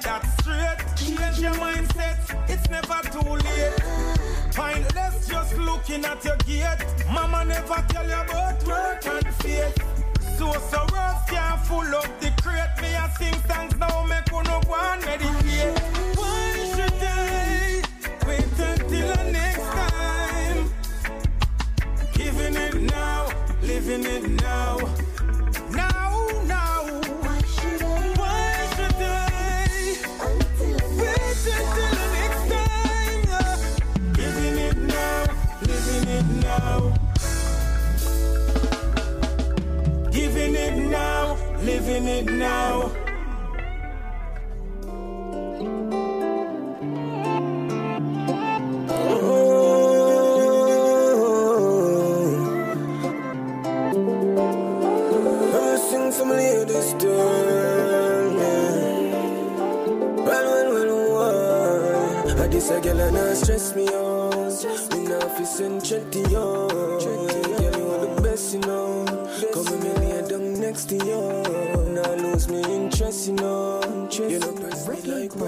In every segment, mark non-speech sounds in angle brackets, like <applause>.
that straight. Change your mindset, it's never too late. Mindless just looking at your gate. Mama never tell you about work and faith. So, so rough can't full up the crate. Me, I sing songs now, make one up one meditate. Why should I wait until the next time? Giving it now, living it now. it now.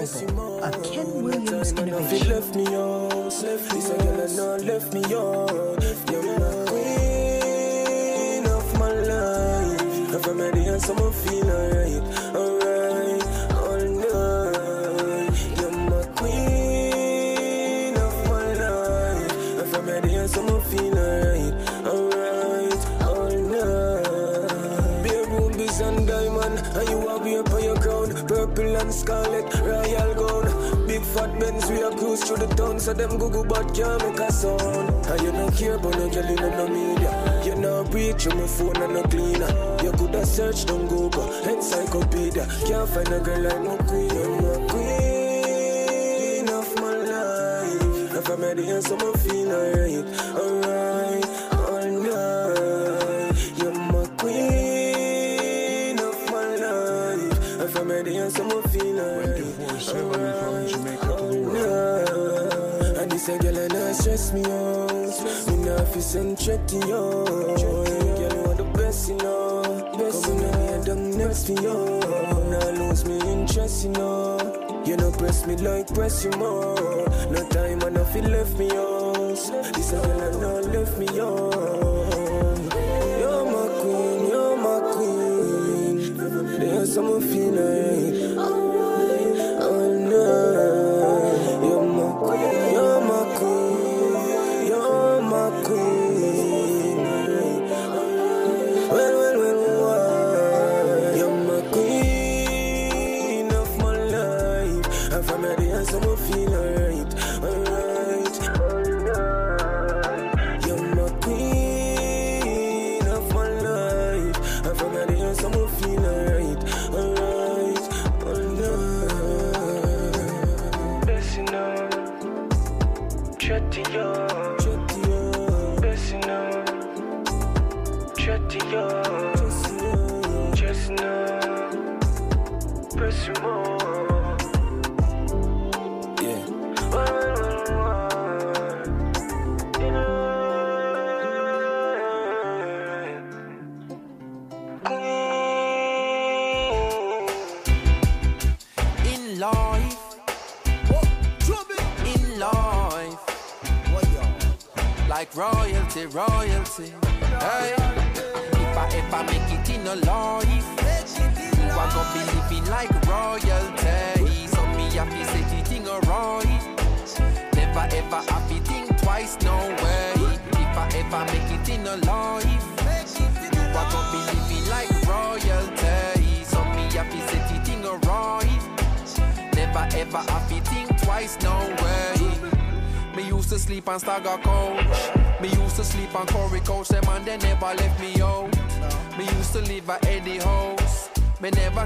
Adorable, a Ken Williams innovation. Left me on, left me left me. the town, so them Google but can't make a sound. And you don't care about no girl in the media. You not reach on my phone and no cleaner. You could have searched on Google, encyclopedia. Can't find a girl like no queen, I'm no queen of my life. If I met you, someone feel alright. To you. Girl, you want the best, you know. Come in here, down next to you. Now lose me interest, you know. You know, press me like press you more. No time, and I feel left me out. This girl, I know left me out. You're my queen, you're my queen. There's someone feel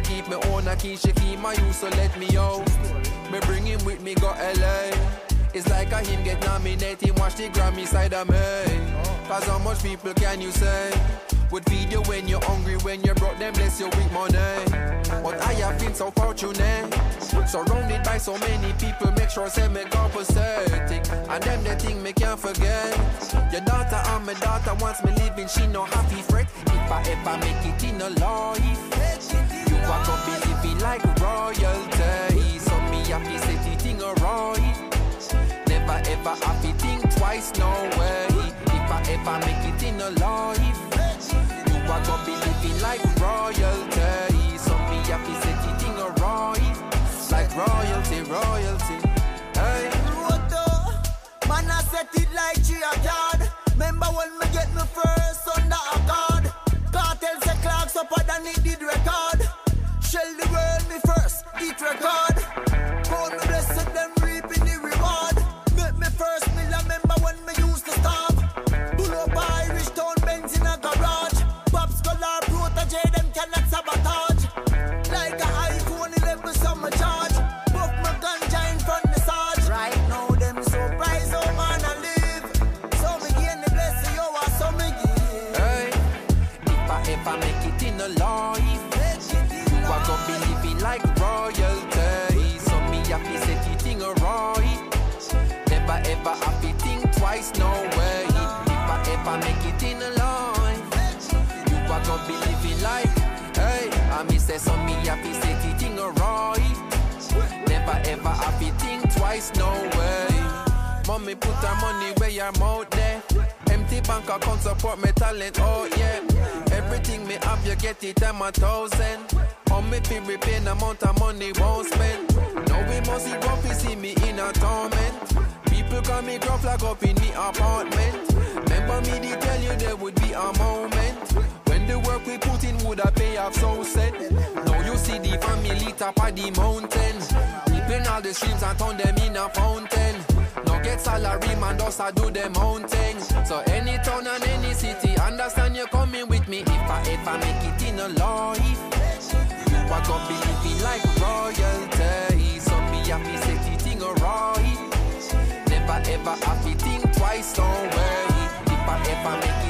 keep me own a key. She keep my used so let me out. Me bring him with me go LA. It's like a him get nominated. Watch the Grammy side of me. Cause how much people can you say? Would feed you when you're hungry, when you brought them bless you with money. But I have been so fortunate. Surrounded by so many people, make sure I say me compensating. And them the thing me can't forget. Your daughter and my daughter wants me living, she no happy fret. If I ever make it in a life, are gonna be living like royalty. So me happy say the thing alright. Never ever happy think twice, no way. If I ever make it in a life, you are gonna be living like royalty. So me happy say the thing alright. Like royalty, royalty. Hey. Man, I set it like G a. Remember when me get me first first, eat record. I make it in a life, you are gonna be living like. Hey, I me say so me happy say the thing alright. Never ever happy think twice, no way. Mommy put her money where your mouth there. Empty bank account support me talent, oh yeah. Everything me have, you get it, I'm a thousand. On me feel repay the amount of money won't spend. Now we must see grumpy see me in a torment. People call me gruff like up in the apartment. Remember me they tell you there would be a moment when the work we put in would have pay off so set. Now you see the family top of the mountain. Ripping all the streams and turn them in a fountain. Now get salary man just a do them own thing. So any town and any city, understand you coming with me if I ever make it in a life. You are gonna be living like royalty. So me happy say the thing alright. Never ever happy think twice, don't worry. If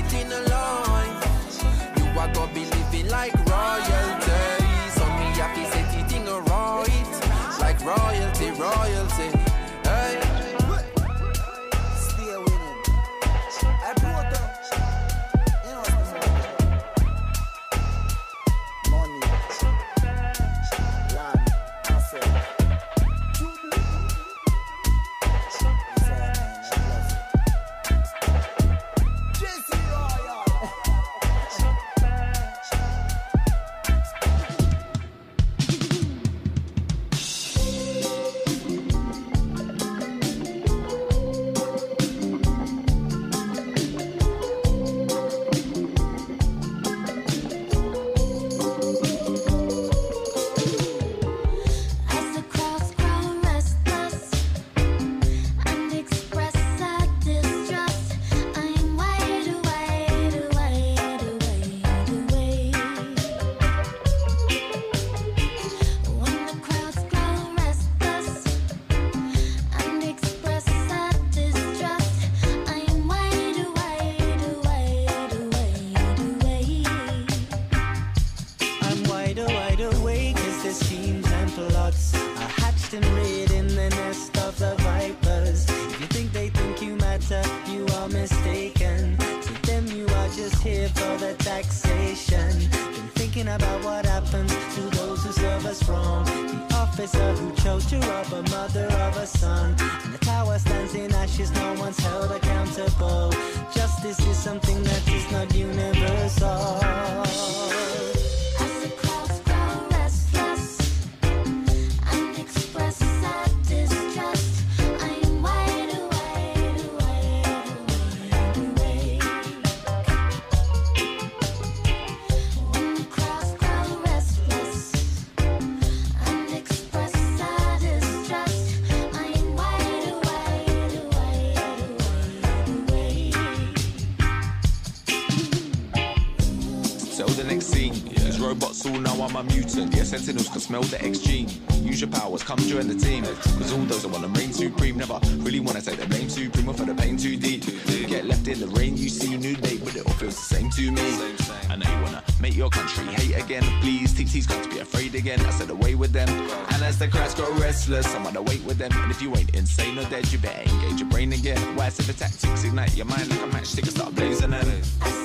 I'm a mutant. Yeah, sentinels can smell the X gene. Use your powers, come join the team. Cause all those that wanna reign supreme never really wanna take the blame supreme or for the pain too deep. Get left in the rain, you see new date, but it all feels the same to me. I know you wanna make your country hate again. Please, TT's got to be afraid again. I said away with them. And as the crowds grow restless, I'm on wait with them. And if you ain't insane or dead, you better engage your brain again. Why the tactics ignite your mind like a matchstick and start blazing them. As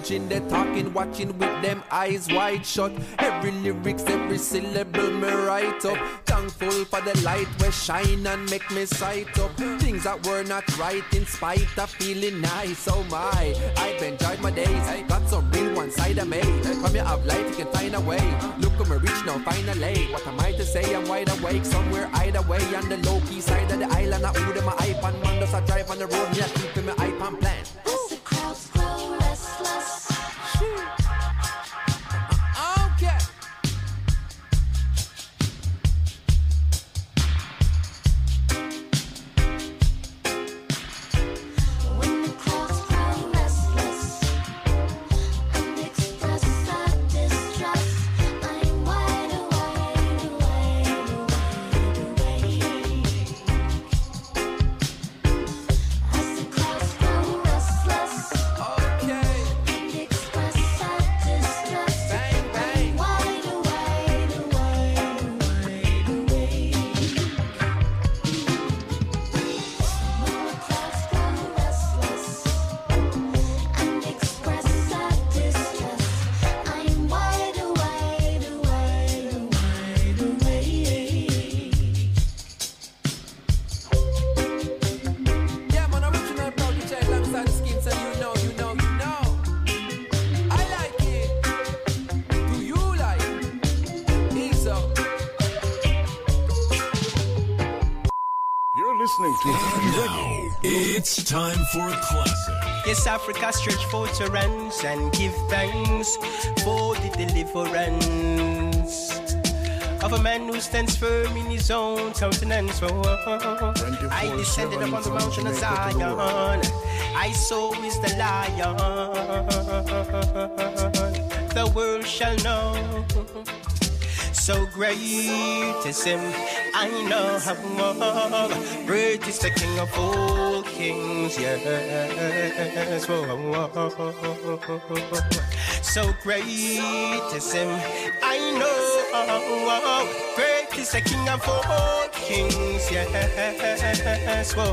judging, they're talking, watching with them eyes wide shut. Every lyrics, every syllable me write up. Thankful for the light where shine and make me sight up. Things that were not right in spite of feeling nice. Oh my, I've enjoyed my days. Got some real one side of me. From you have life, you can find a way. Look at me reach now, finally. What am I to say? I'm wide awake somewhere either way on the low key side of the island. I order my iPhone, man, does I drive on the road? Yeah, keeping my time for a classic. Yes, Africa stretch forth her hands and give thanks for the deliverance of a man who stands firm in his own countenance. Oh, oh, oh, oh I descended upon the mountain of Zion. I saw is the lion. The world shall know. So great is him, I know how great is the King of all kings, yes. Whoa. So great is him, I know how great is the King of all kings, yes. Whoa.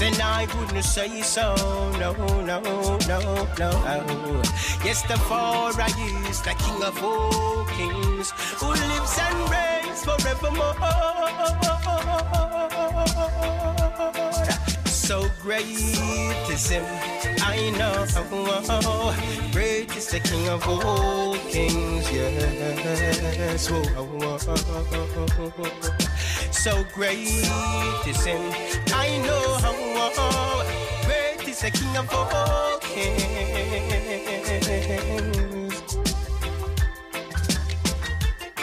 then I wouldn't say so. No, no, no, no. Yes, the Father is the King of all kings, who lives and reigns forevermore. So great is him, I know. Great is the King of all kings, yes. Whoa. So great is him, I know. How oh, oh, great is the King of all kings.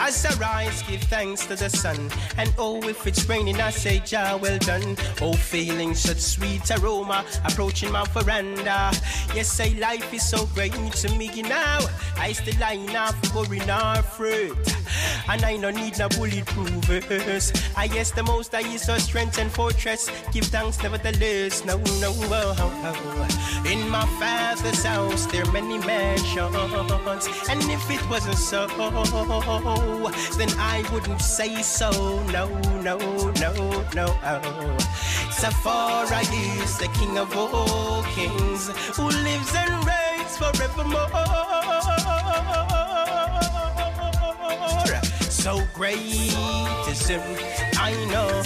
As I rise, give thanks to the sun. And oh, if it's raining, I say, Jah, well done. Oh, feeling such sweet aroma approaching my veranda. Yes, say life is so great to me now. I still line off worrying our fruit. And I no need no bulletproof verse. I guess the most I is our strength and fortress. Give thanks nevertheless. No, no, oh, oh. In my father's house, there are many mansions. And if it wasn't so, then I wouldn't say so. No, no, no, no. Far I is the king of all kings who lives and reigns forevermore. So great is him, I know.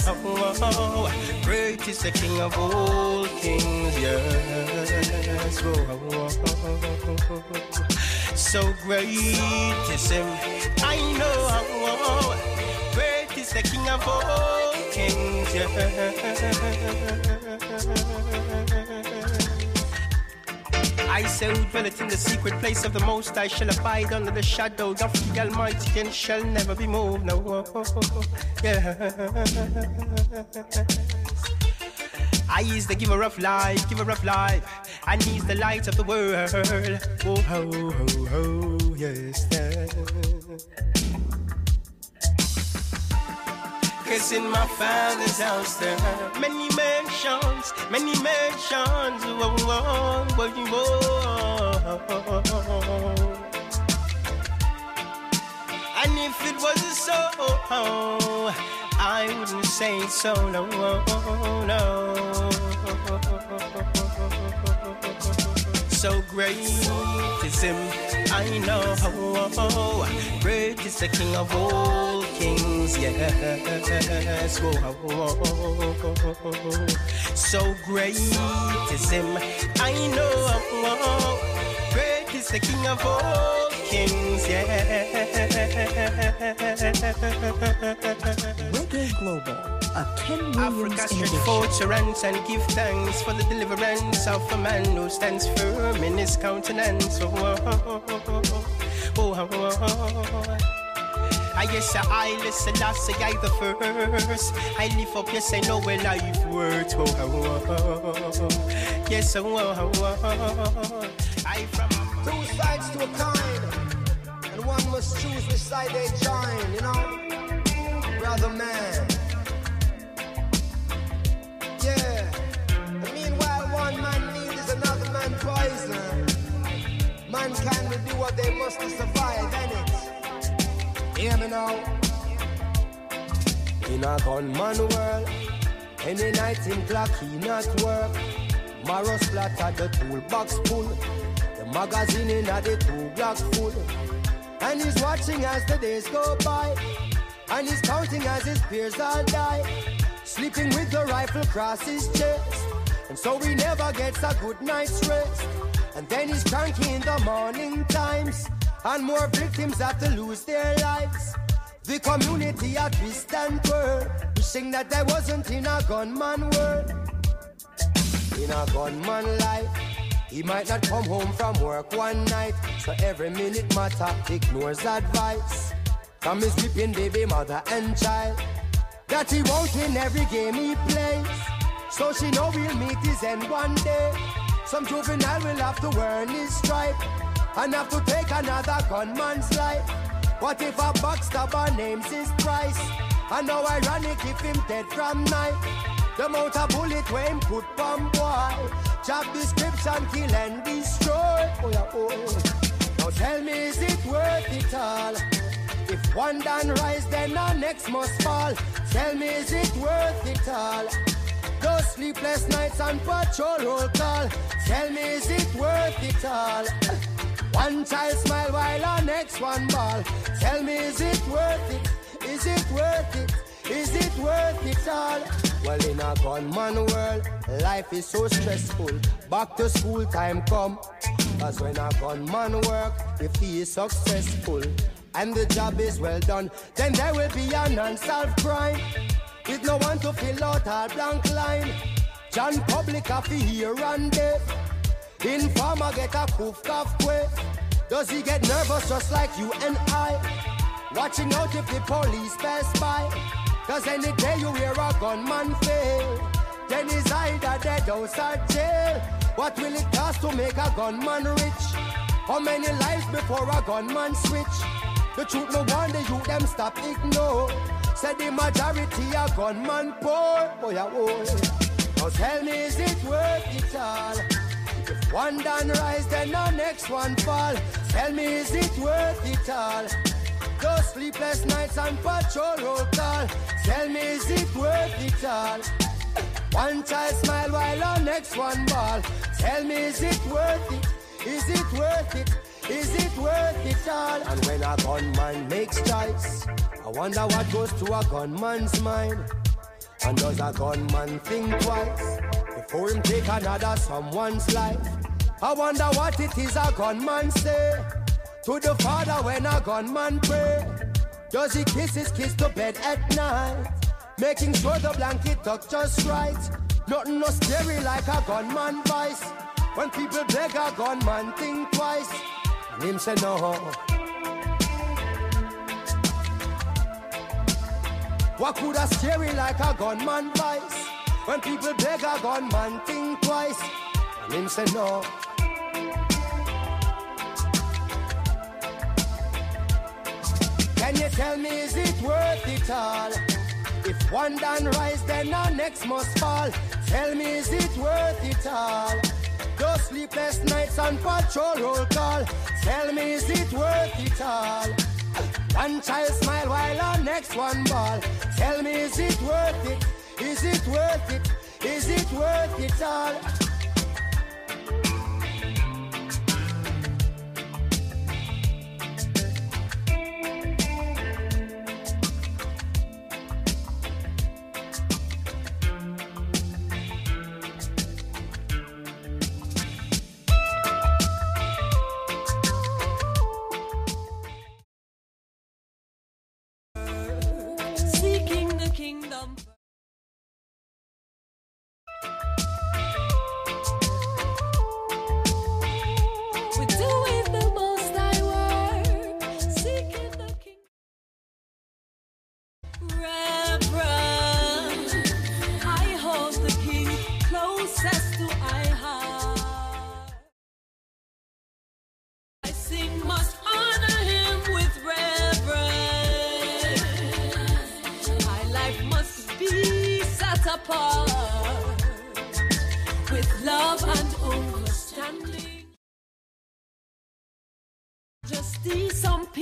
Great is the king of all kings, yes. Oh, so great is him, I know. Great is the king of all kings. I say who dwelleth in the secret place of the Most I shall abide under the shadow of the Almighty and shall never be moved. No, yeah. I is the giver of life, giver of life, and he's the light of the world. Oh, ho, ho, ho, yes. Cause in my father's house there are many mansions, many mansions. Whoa, whoa, whoa, whoa. And if it wasn't so, I wouldn't say so, no, no. So great is him, I know. Oh, Great is the King of all kings, yes. Whoa. So great is him, I know. Great is the King of all kings, yes. Global, a Ken Williams Africa stretch innovation. forth and give thanks for the deliverance of a man who stands firm in his countenance. Oh, oh, oh, oh, oh, oh. I yes, I listen, I say I the first. I lift up, yes, I know where life works. Oh, oh, oh, oh. Yes, oh, oh, oh, oh. I from Two sides to a coin, and one must choose which side they join, you know? Brother man. Man poison. Mankind will do what they must to survive, innit? Hear me now. In a gunman world, any night in clock he not work. Marrow splatter the toolbox full. The magazine in a the two block full. And he's watching as the days go by. And he's counting as his peers all die. Sleeping with the rifle across his chest. And so he never gets a good night's rest. And then he's cranky in the morning times. And more victims have to lose their lives. The community at twist and twirl. Wishing that there wasn't in a gunman world. In a gunman life. He might not come home from work one night, so every minute matter ignores advice from his weeping baby mother and child. That he won't every game he plays, so she know we'll meet his end one day. Some juvenile will have to earn his stripe and have to take another gunman's life. What if a backstabber names his price? And how ironic if him dead from night. The amount of bullet where him put from boy. Job description, kill and destroy. Oh yeah, oh, oh. Now tell me, is it worth it all? If one done rise, then the next must fall. Tell me, is it worth it all? Those sleepless nights and patrol roll call. Tell me, is it worth it all? One child smile while the next one ball. Tell me, is it worth it? Is it worth it? Is it worth it all? Well, in a gunman world, life is so stressful. Back to school time come. Cause when a gunman work, if he is successful and the job is well done, then there will be an unsolved crime. With no one to fill out our blank line. John Public have to hear and there. Informer get a cough quick. Does he get nervous just like you and I? Watching out if the police pass by. Cause any day you hear a gunman fail, then he's either dead or jail. What will it cost to make a gunman rich? How many lives before a gunman switch? The truth no wonder you them stop ignore. Said the majority a gunman poor. Boy, I will. Now tell me, is it worth it all? If one done rise, then the next one fall. Tell me, is it worth it all? Those sleepless nights and patrol roll call. Tell me, is it worth it all? One child smile while the next one ball. Tell me, is it worth it? Is it worth it? Is it worth it all? And when a gunman makes choice, I wonder what goes to a gunman's mind. And does a gunman think twice before him take another someone's life? I wonder what it is a gunman say to the father when a gunman pray. Does he kiss his kiss to bed at night? Making sure the blanket tucked just right. Nothing no scary like a gunman voice. When people beg a gunman, think twice. Him say no. What could a scary like a gunman voice? When people beg a gunman, think twice. And him say no. Can you tell me is it worth it all? If one done rise, then the next must fall. Tell me is it worth it all? Those sleepless nights on patrol roll call. Tell me is it worth it all? One child smile while the next one ball. Tell me is it worth it? Is it worth it? Is it worth it all?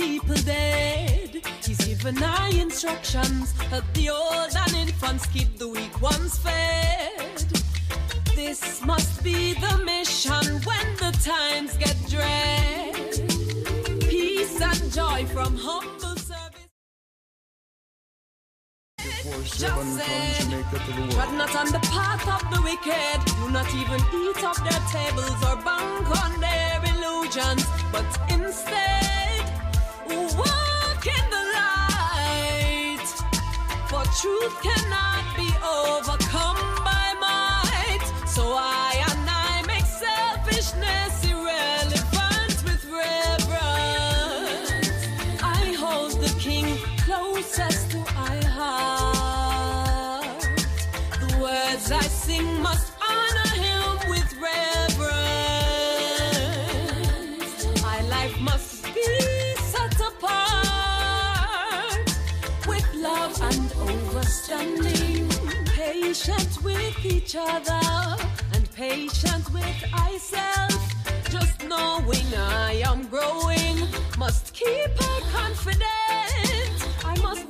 People dead. He's given I instructions. Help the old and infants keep the weak ones fed. This must be the mission when the times get dread. Peace and joy from humble service. Just said, Tread not on the path of the wicked. Do not even eat off their tables or bank on their illusions, but instead walk in the light. For truth cannot be overcome by might. So I I understanding. Patient with each other and patient with myself. Just knowing I am growing, must keep her confident. I must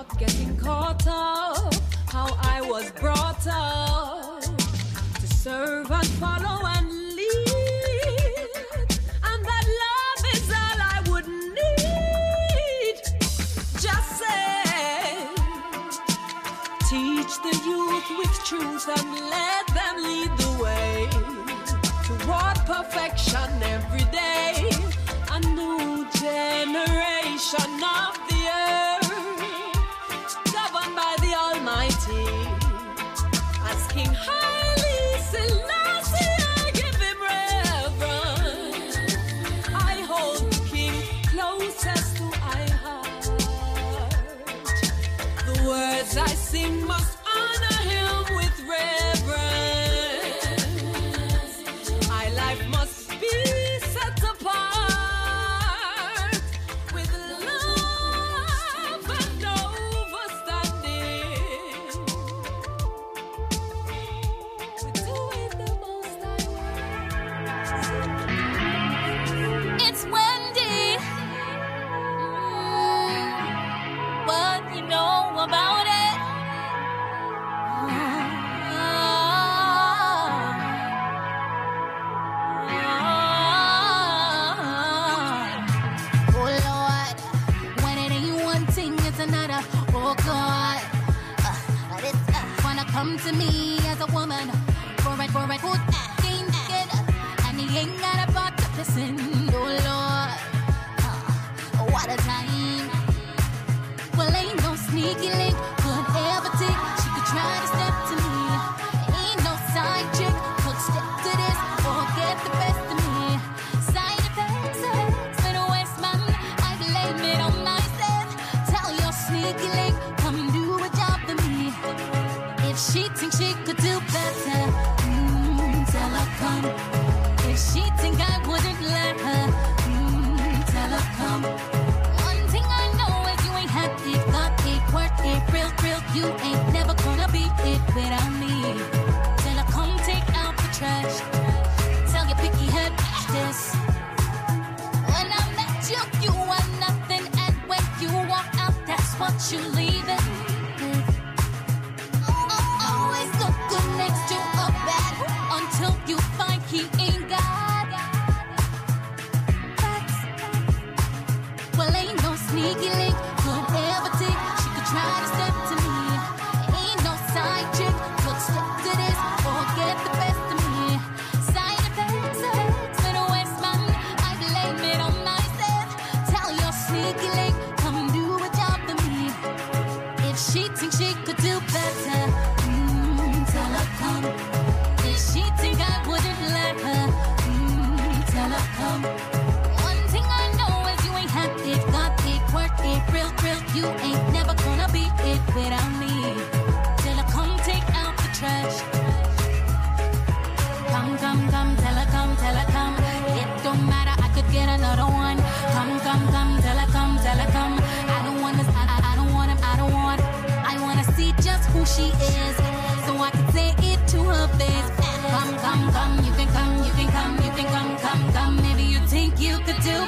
not getting caught up. How I was brought up to serve and follow and lead. And that love is all I would need. Just say, teach the youth with truth and let them lead the way toward perfection every day. A new generation of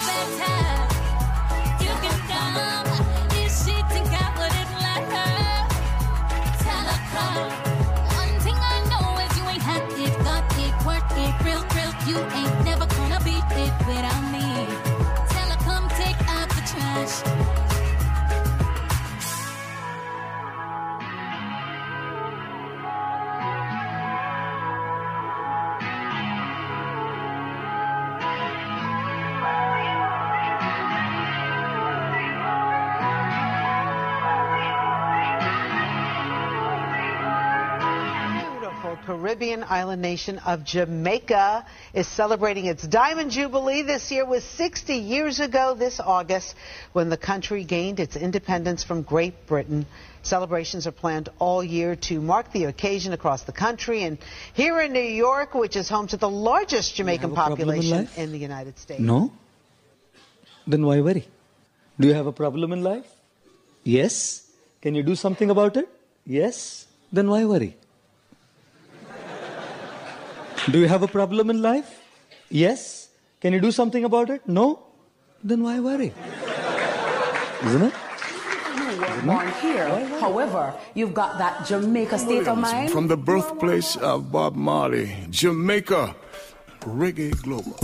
fantastic. Caribbean island nation of Jamaica is celebrating its Diamond Jubilee this year was 60 years ago this August when the country gained its independence from Great Britain. Celebrations are planned all year to mark the occasion across the country and here in New York, which is home to the largest Jamaican population in, in the United States. No? Then why worry? Do you have a problem in life? Yes. Can you do something about it? Yes. Then why worry? Do you have a problem in life? Yes. Can you do something about it? No. Then why worry? Isn't it? here. However, you've got that Jamaica state of mind. From the birthplace of Bob Marley, Jamaica, Reggae Global.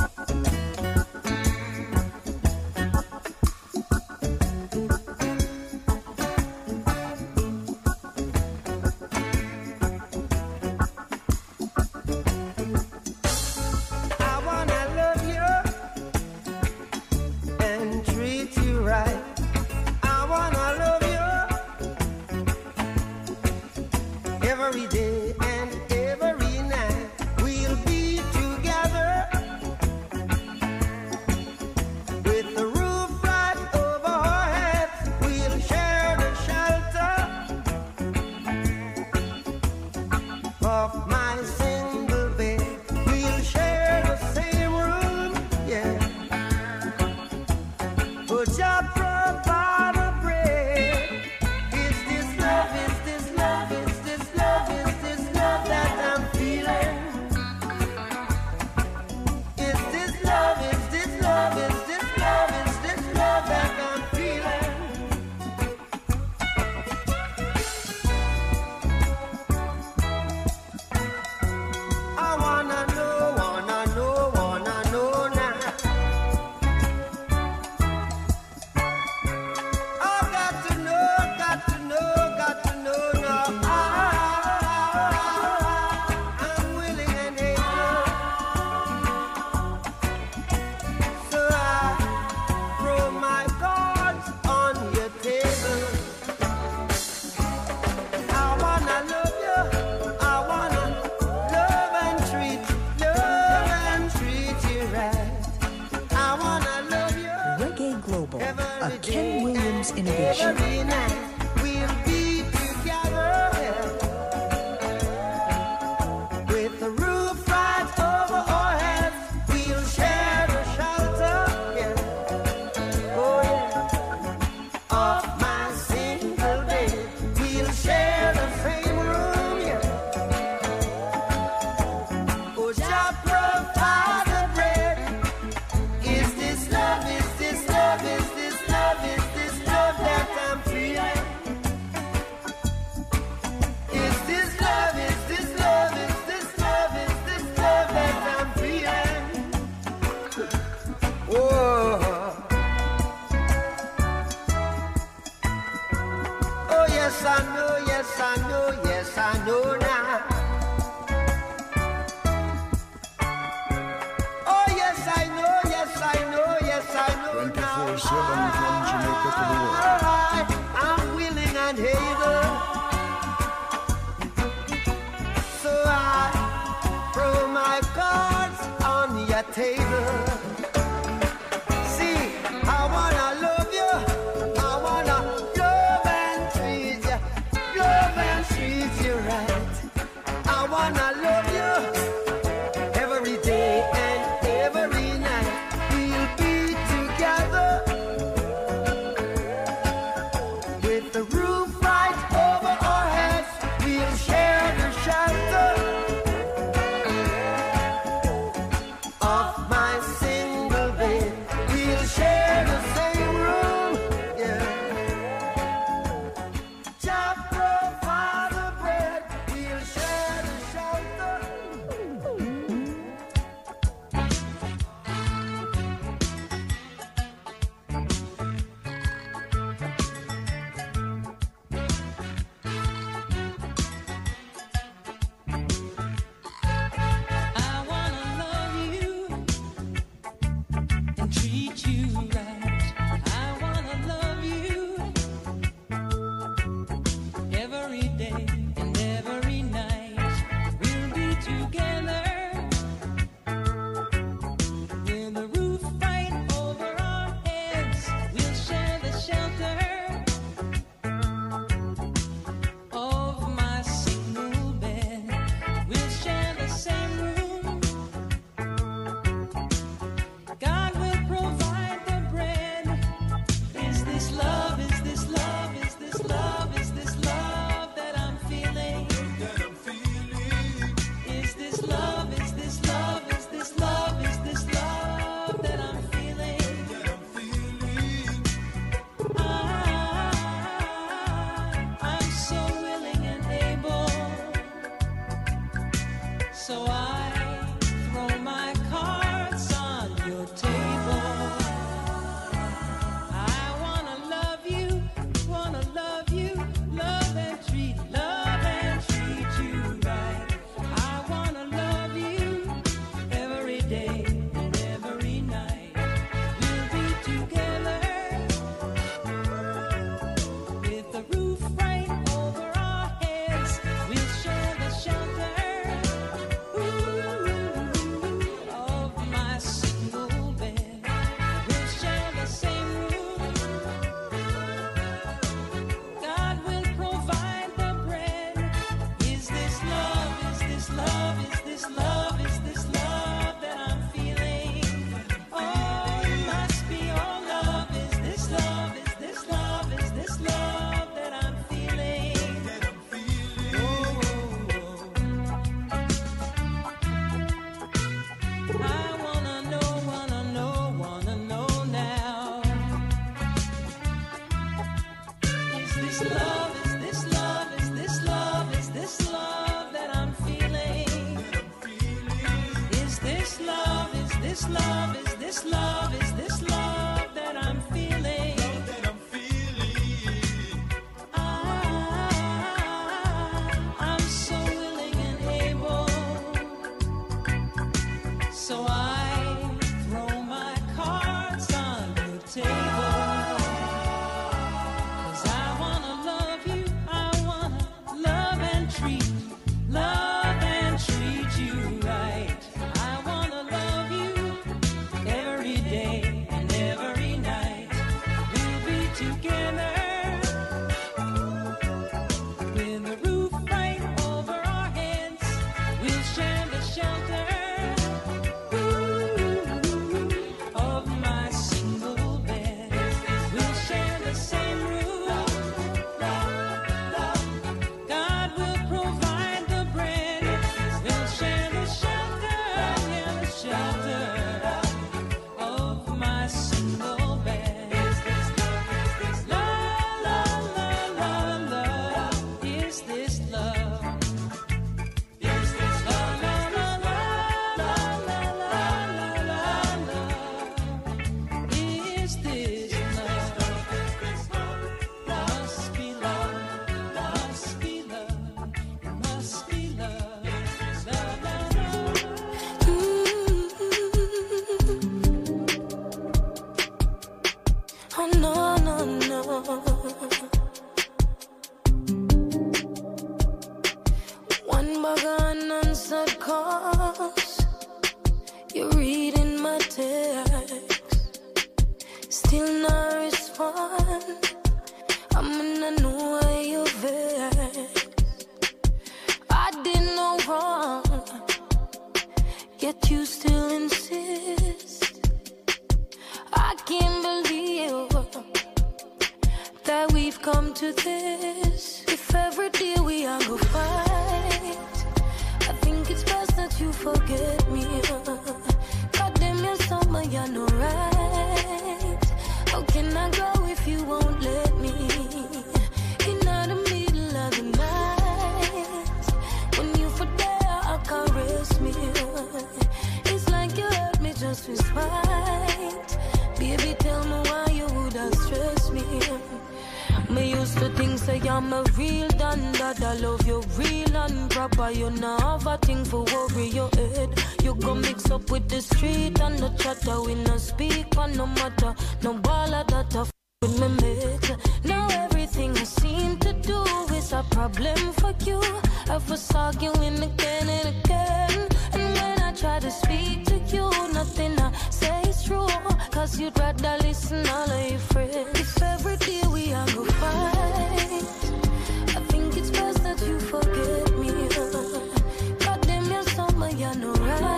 You're no right.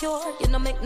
Secure. You know, make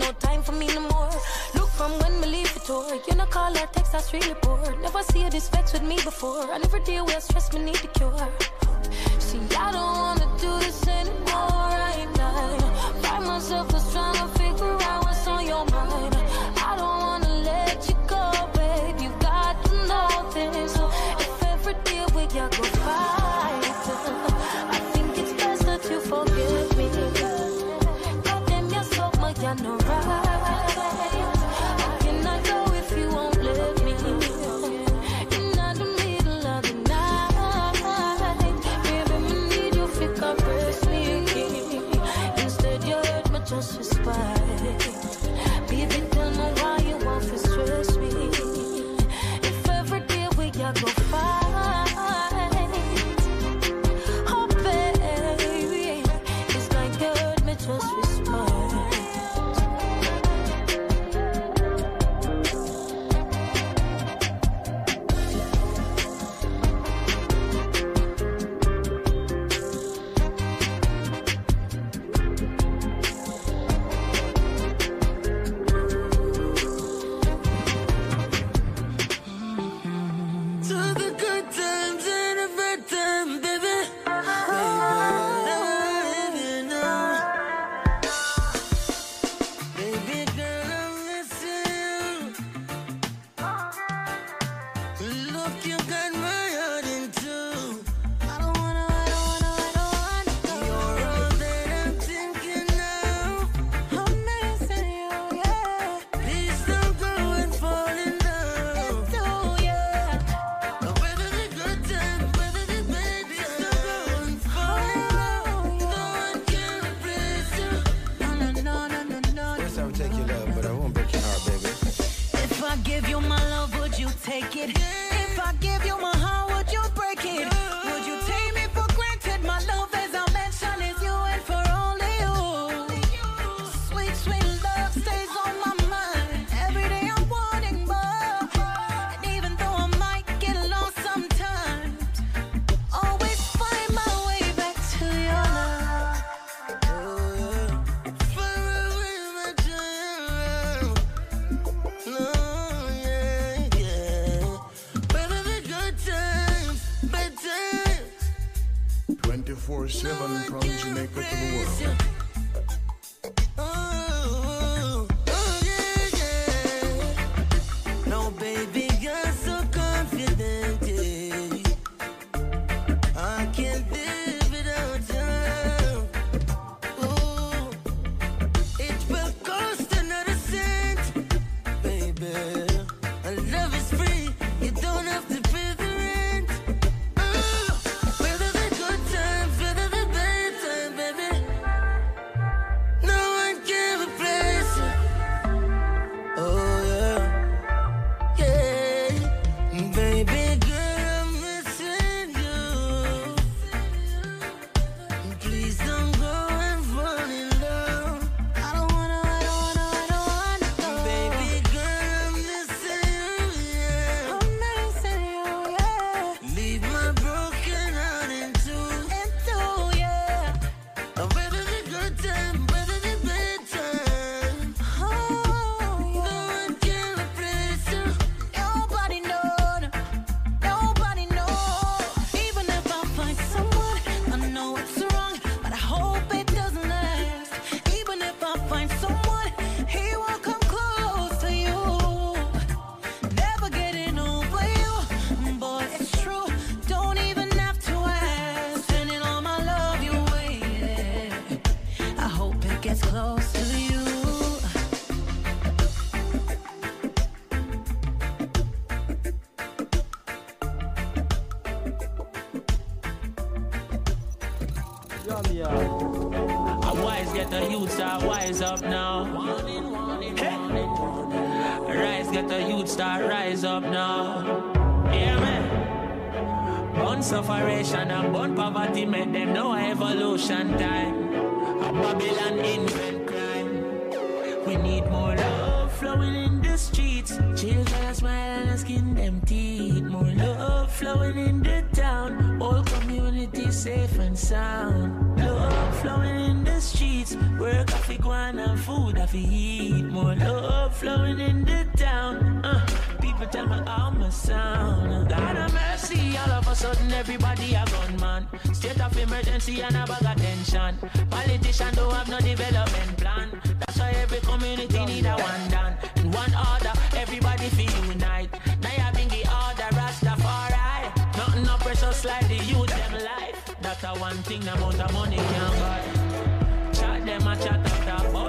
streets. Work I fi go and food I fi eat. More love flowing in the town. Uh, people tell me how my sound. God have mercy, all of a sudden everybody a gunman. State of emergency and a bag of tension. Politician don't have no development plan. That's why every community need a one done. And one order, everybody feel unite. Now you bring the order, Rastafari. Nothing no precious like the youth them life. That's a one thing the amount of money can buy.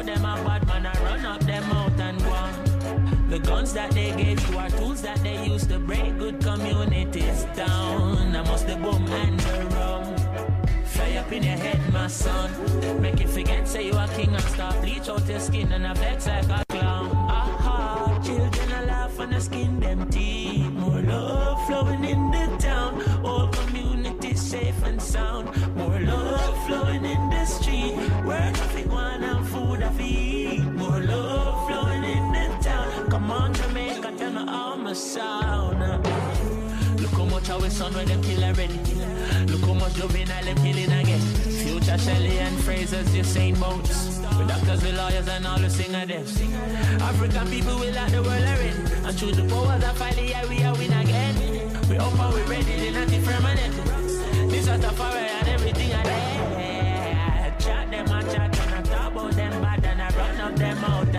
Them a bad man. I run up them out and go on. The guns that they gave you are tools that they use to break good communities down. I must the boom and the rum. Fly up in your head, my son. Make you forget, say you a king and stop. Bleach out your skin and a vex like a clown. Ah, Aha, children a laugh and a skin them teeth. More love flowing in the town. All communities safe and sound. More love flowing in the street. Food I. More love flowing in the town. Come on, Jamaica, me how my sound. Look how much our son when them kill already. Look how much juvenile them killing again. Future Shelly-Ann Fraser's Usain Bolts. With doctors, with lawyers and all the singer them. African people will let the world are. And through the powers of finally, yeah, we are win again. We up and we ready, they not permanent. This is the fire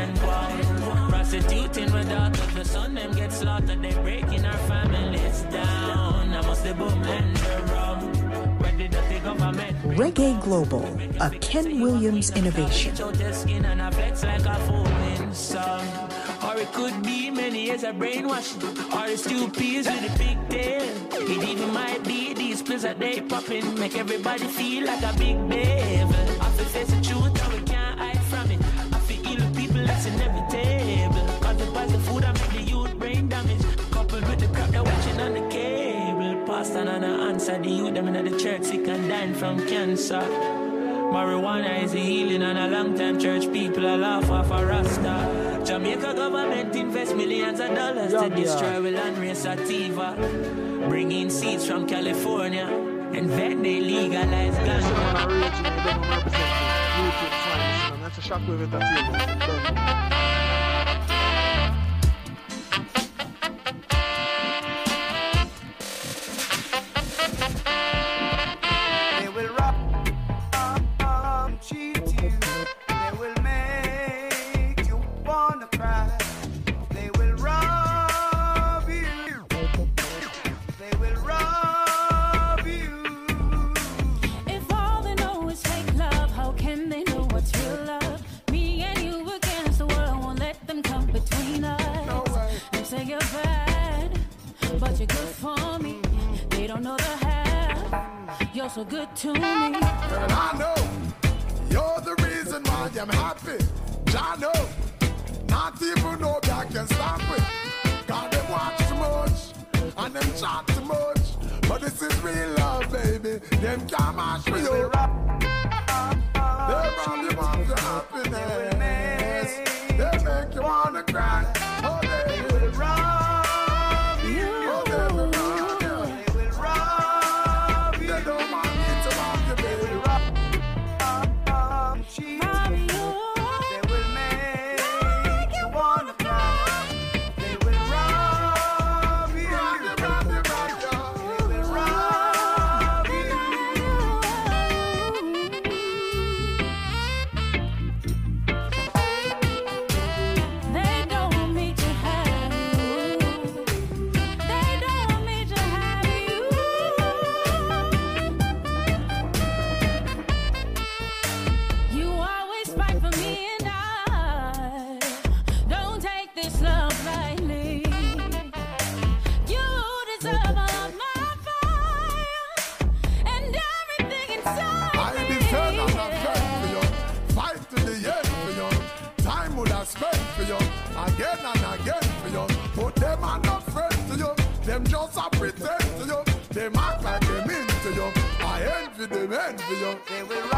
and out. Prostituting with daughters, the son them get slaughtered. They breaking our families down. I must the boom and the rum. Where did the government Reggae Global, a Ken Williams innovation. Bleach out their skin and a flex like a foaming song. Or it could be many years of brainwashing. Or it's two peas with a big tail. It even might be these pills that they popping. Make everybody feel like a big devil. I feel face the truth cable. Pastor and I answer the youth them in the church sick and dying from cancer. Marijuana is a healing and a long time church people are laugh off a rasta. Jamaica government invest millions of dollars to destroy will and race sativa. Bring in seeds from California and then they legalize guns. That's a shockwave entertainment. They They don't know the half. You're so good to me. And I know you're the reason why I'm happy. I know, not even know that I can stop it. God, they watch too much and them chat too much. But this is real love, baby. Them can't match me up. They rob you of your happiness. They make you wanna cry. Oh, they will rob pretend to you. Them act like them into you. I envy them, envy you. They will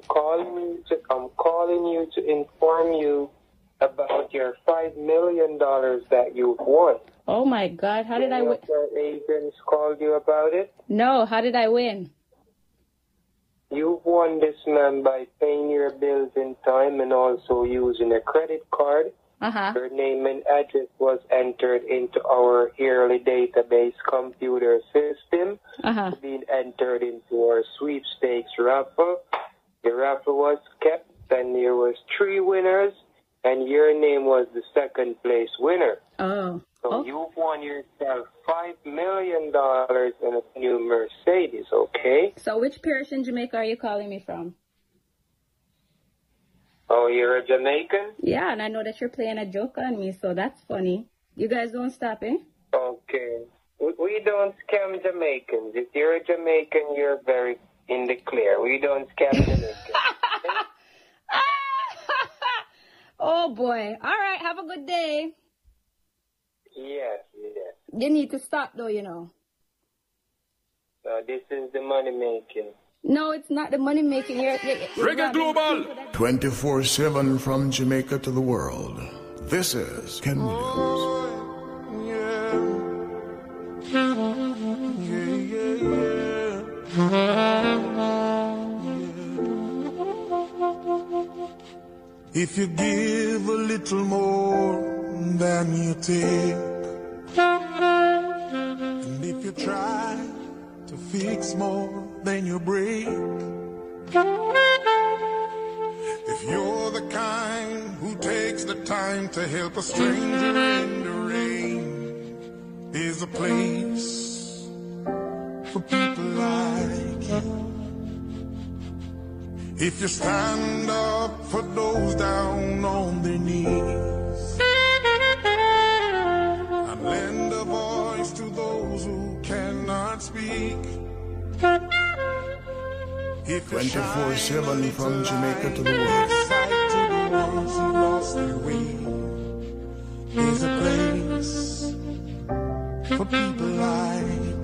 calling you to I'm calling you to inform you about your five million dollars that you've won. Oh my God! How did I win? your agents called you about it? No, how did I win? You've won this man by paying your bills in time and also using a credit card. Uh huh. Your name and address was entered into our yearly database computer system, Uh huh. being entered into our sweepstakes raffle. The raffle was kept, and there was three winners, and your name was the second place winner. Oh. So you've won yourself five million dollars in a new Mercedes. Okay? So which parish in Jamaica are you calling me from? Oh, you're a Jamaican? Yeah, and I know that you're playing a joke on me, so that's funny. You guys don't stop, eh? Okay. We, we don't scam Jamaicans. If you're a Jamaican, you're very in the clear. We don't scam Jamaicans. <laughs> Oh boy. All right. Have a good day. yes, yes. You need to stop though, you know. So this is the money making. No, it's not the money making. You're, you're, you're Reggae Global 24 7 from Jamaica to the world. This is Ken Williams. Oh, If you give a little more than you take, and if you try to fix more than you break, if you're the kind who takes the time to help a stranger in the rain, there's a place for people like you. If you stand up for those down on their knees and lend a voice to those who cannot speak. If 24 7 from Jamaica to the world. sight to the ones who lost their there's a place for people like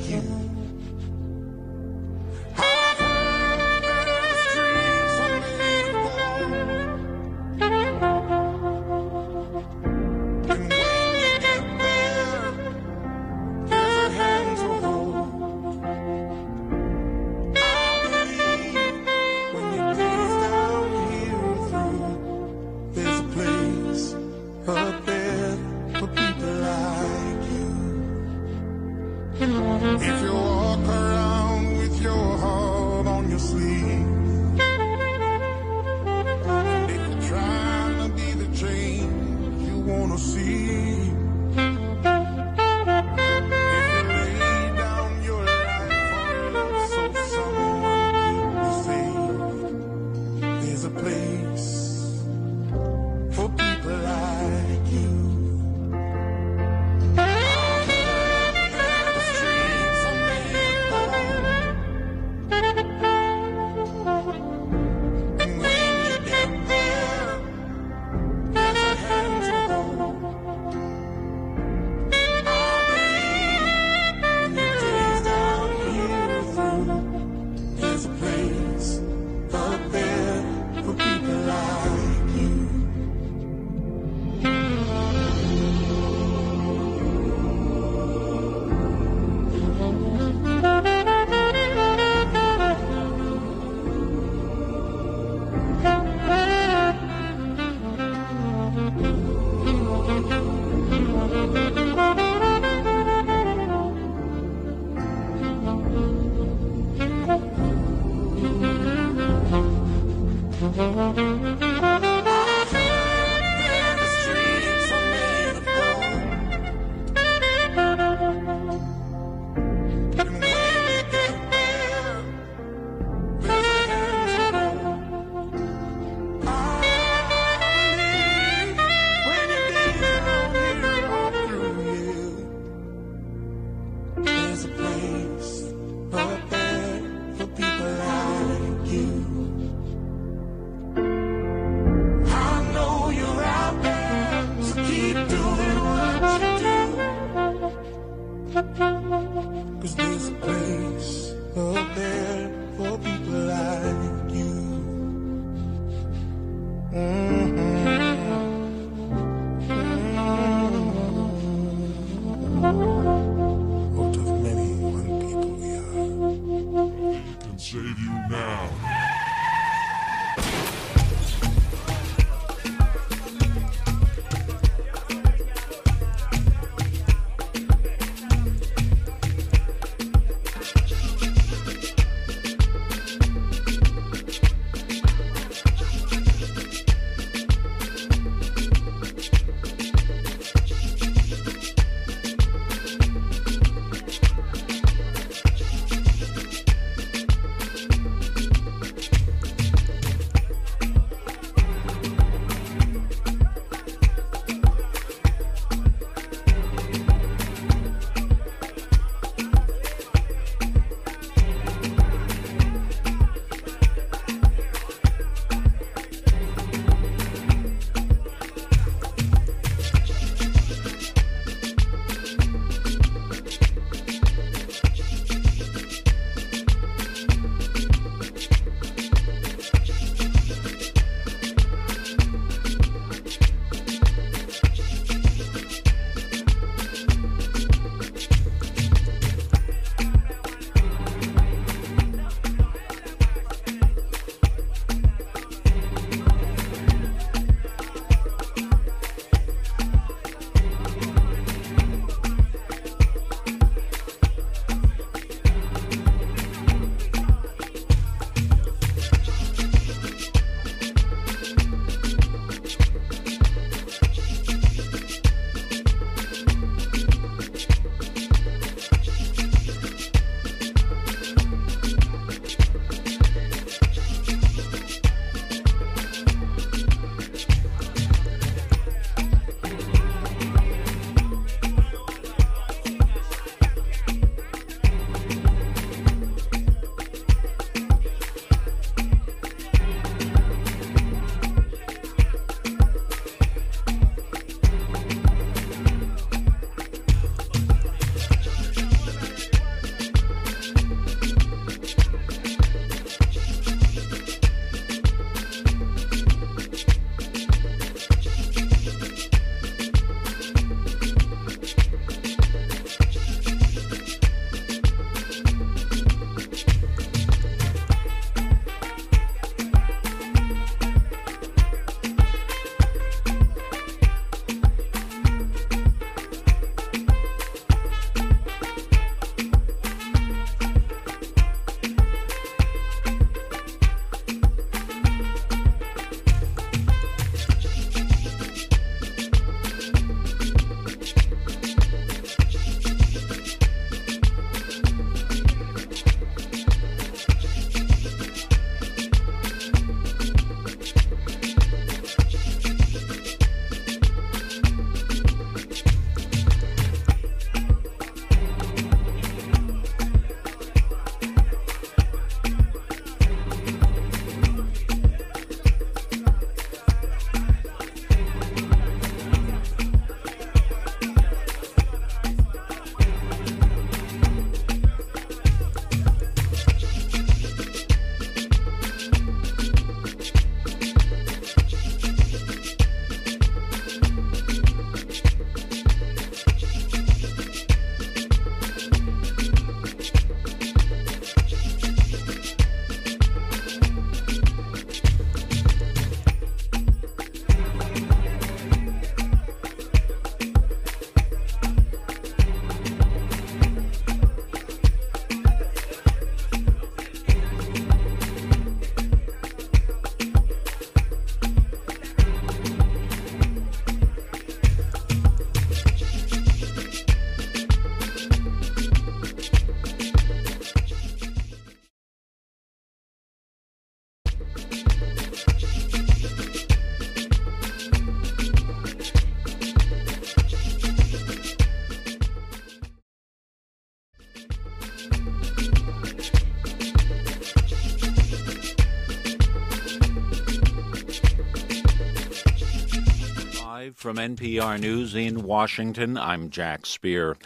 From NPR News in Washington, I'm Jack Spear.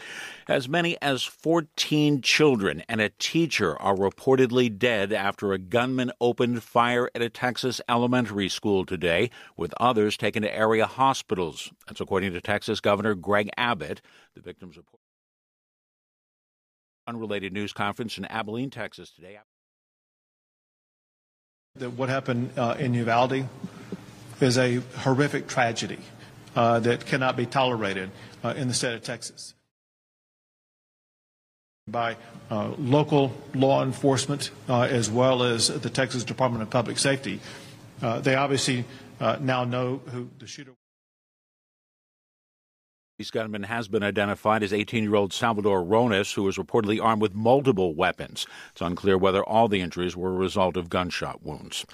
As many as 14 children and a teacher are reportedly dead after a gunman opened fire at a Texas elementary school today, with others taken to area hospitals. That's according to Texas Governor Greg Abbott. The victims report. Unrelated news conference in Abilene, Texas today. That what happened uh, in Uvalde is a horrific tragedy uh, that cannot be tolerated uh, in the state of Texas. By uh, local law enforcement uh, as well as the Texas Department of Public Safety. Uh, they obviously uh, now know who the shooter This gunman has been identified as 18 year old Salvador Ramos, who was reportedly armed with multiple weapons. It's unclear whether all the injuries were a result of gunshot wounds.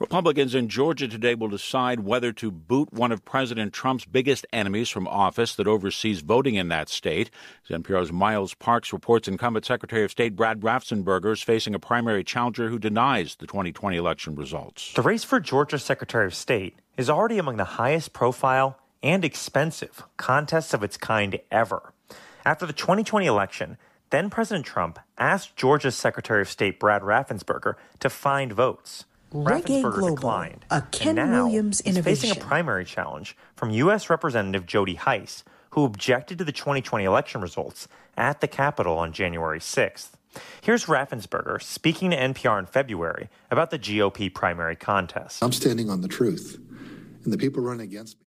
Republicans in Georgia today will decide whether to boot one of President Trump's biggest enemies from office that oversees voting in that state. NPR's Miles Parks reports, incumbent Secretary of State Brad Raffensperger is facing a primary challenger who denies the 2020 election results. The race for Georgia's Secretary of State is already among the highest profile and expensive contests of its kind ever. After the 2020 election, then President Trump asked Georgia's Secretary of State Brad Raffensperger to find votes. Reggae Raffensperger Global, declined. a Ken and now Williams he's facing a primary challenge from U.S. Representative Jody Hice, who objected to the 2020 election results at the Capitol on January 6th. Here's Raffensperger speaking to NPR in February about the GOP primary contest. I'm standing on the truth, and the people running against me.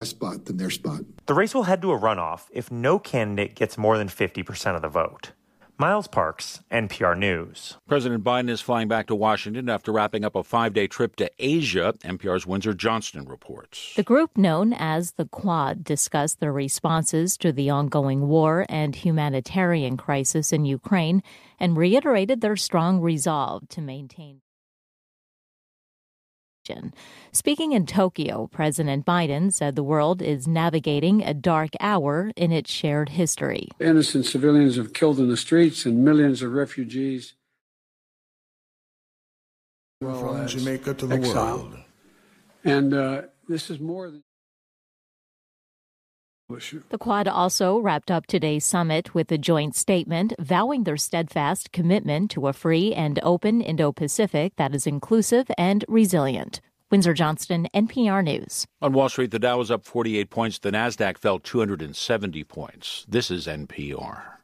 My spot than their spot. The race will head to a runoff if no candidate gets more than 50% of the vote. Miles Parks, NPR News. President Biden is flying back to Washington after wrapping up a five day trip to Asia. NPR's Windsor Johnston reports. The group known as the Quad discussed their responses to the ongoing war and humanitarian crisis in Ukraine and reiterated their strong resolve to maintain. Speaking in Tokyo, President Biden said the world is navigating a dark hour in its shared history. Innocent civilians have killed in the streets and millions of refugees. well From Jamaica to the exiled. world. And uh, this is more than. The Quad also wrapped up today's summit with a joint statement vowing their steadfast commitment to a free and open Indo Pacific that is inclusive and resilient. Windsor Johnston, NPR News. On Wall Street, the Dow was up 48 points. The Nasdaq fell 270 points. This is NPR.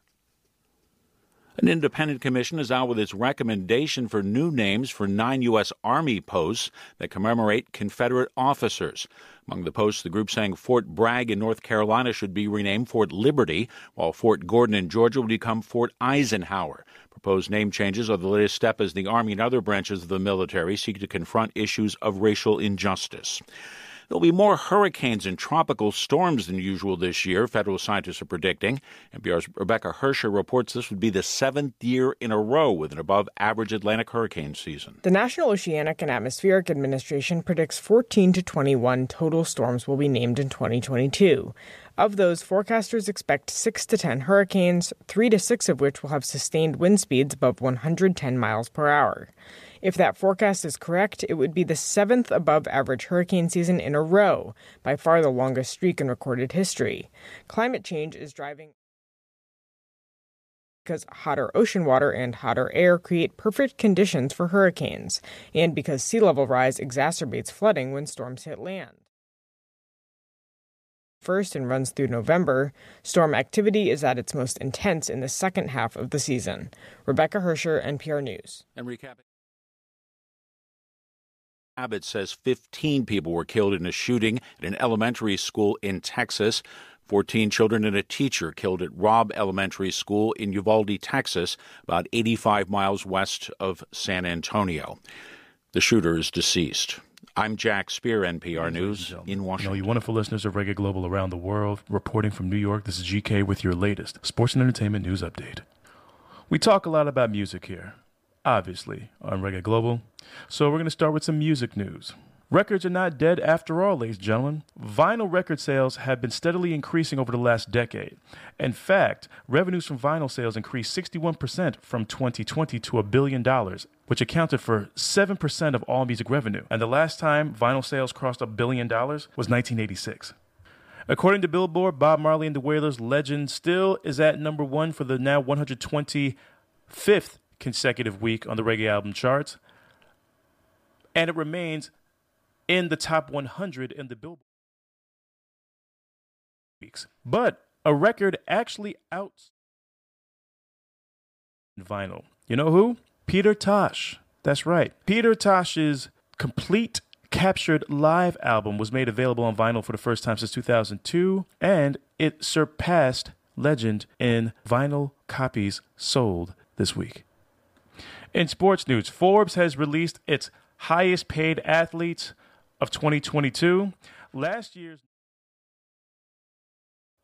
An independent commission is out with its recommendation for new names for nine U.S. Army posts that commemorate Confederate officers. Among the posts, the group saying Fort Bragg in North Carolina should be renamed Fort Liberty, while Fort Gordon in Georgia will become Fort Eisenhower. Proposed name changes are the latest step as the Army and other branches of the military seek to confront issues of racial injustice. There'll be more hurricanes and tropical storms than usual this year, federal scientists are predicting. NPR's Rebecca Hersher reports this would be the seventh year in a row with an above average Atlantic hurricane season. The National Oceanic and Atmospheric Administration predicts 14 to 21 total storms will be named in 2022. Of those, forecasters expect 6 to 10 hurricanes, 3 to 6 of which will have sustained wind speeds above 110 miles per hour. If that forecast is correct, it would be the seventh above average hurricane season in a row, by far the longest streak in recorded history. Climate change is driving because hotter ocean water and hotter air create perfect conditions for hurricanes, and because sea level rise exacerbates flooding when storms hit land. First and runs through November, storm activity is at its most intense in the second half of the season. Rebecca Hersher, NPR News. And recapping. Abbott says 15 people were killed in a shooting at an elementary school in Texas. 14 children and a teacher killed at Robb Elementary School in Uvalde, Texas, about 85 miles west of San Antonio. The shooter is deceased. I'm Jack Spear, NPR News in You know, Washington. you wonderful listeners of Reggae Global around the world, reporting from New York, this is GK with your latest sports and entertainment news update. We talk a lot about music here, obviously, on Reggae Global. So we're going to start with some music news. Records are not dead after all, ladies and gentlemen. Vinyl record sales have been steadily increasing over the last decade. In fact, revenues from vinyl sales increased 61% from 2020 to a billion dollars which accounted for 7% of all music revenue. And the last time vinyl sales crossed a billion dollars was 1986. According to Billboard, Bob Marley and the Wailers legend still is at number one for the now 125th consecutive week on the reggae album charts. And it remains in the top 100 in the Billboard weeks. But a record actually out vinyl. You know who? Peter Tosh. That's right. Peter Tosh's complete captured live album was made available on vinyl for the first time since 2002 and it surpassed legend in vinyl copies sold this week. In sports news, Forbes has released its highest paid athletes of 2022. Last year's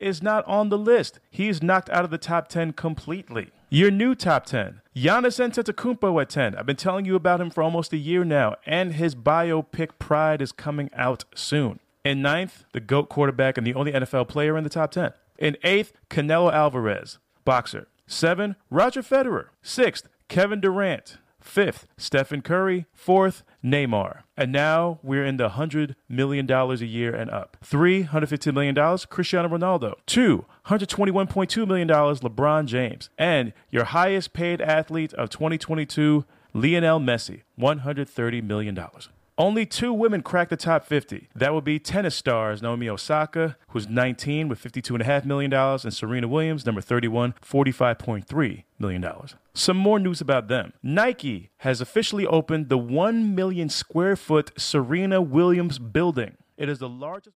is not on the list. He's knocked out of the top 10 completely. Your new top 10. Giannis Antetokounmpo at 10. I've been telling you about him for almost a year now, and his biopic Pride is coming out soon. In ninth, the GOAT quarterback and the only NFL player in the top 10. In eighth, Canelo Alvarez, boxer. Seven, Roger Federer. Sixth, Kevin Durant. Fifth, Stephen Curry. Fourth, Neymar. And now we're in the $100 million a year and up. Three, $115 million, Cristiano Ronaldo. Two, $121.2 million, LeBron James. And your highest paid athlete of 2022, Lionel Messi, $130 million. Only two women cracked the top 50. That would be tennis stars Naomi Osaka, who's 19 with $52.5 million, and Serena Williams, number 31, $45.3 million. Some more news about them. Nike has officially opened the 1 million square foot Serena Williams building. It is the largest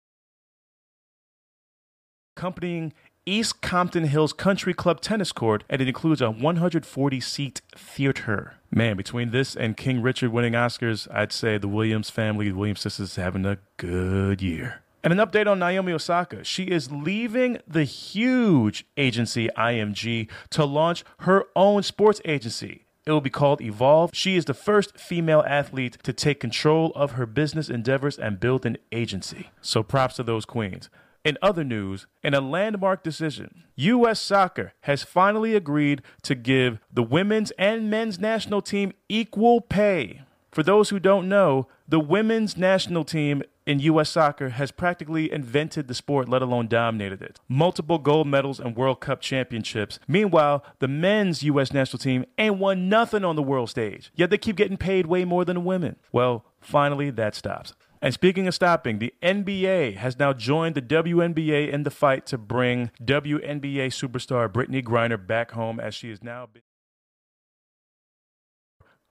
accompanying East Compton Hills Country Club tennis court, and it includes a 140 seat theater. Man, between this and King Richard winning Oscars, I'd say the Williams family, the Williams sisters, is having a good year. And an update on Naomi Osaka. She is leaving the huge agency IMG to launch her own sports agency. It will be called Evolve. She is the first female athlete to take control of her business endeavors and build an agency. So props to those queens. In other news, in a landmark decision, U.S. Soccer has finally agreed to give the women's and men's national team equal pay. For those who don't know, the women's national team in U.S. soccer has practically invented the sport, let alone dominated it. Multiple gold medals and World Cup championships. Meanwhile, the men's U.S. national team ain't won nothing on the world stage, yet they keep getting paid way more than the women. Well, finally, that stops. And speaking of stopping, the NBA has now joined the WNBA in the fight to bring WNBA superstar Brittney Griner back home as she is now been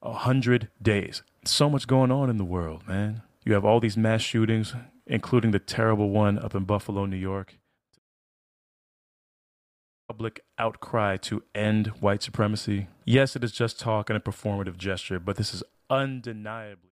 a hundred days. So much going on in the world, man. You have all these mass shootings, including the terrible one up in Buffalo, New York. Public outcry to end white supremacy. Yes, it is just talk and a performative gesture, but this is undeniably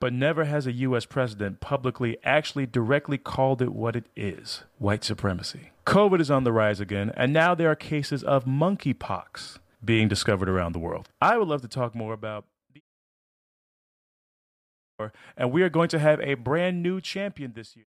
but never has a U.S. president publicly actually directly called it what it is white supremacy. COVID is on the rise again, and now there are cases of monkeypox being discovered around the world. I would love to talk more about. And we are going to have a brand new champion this year.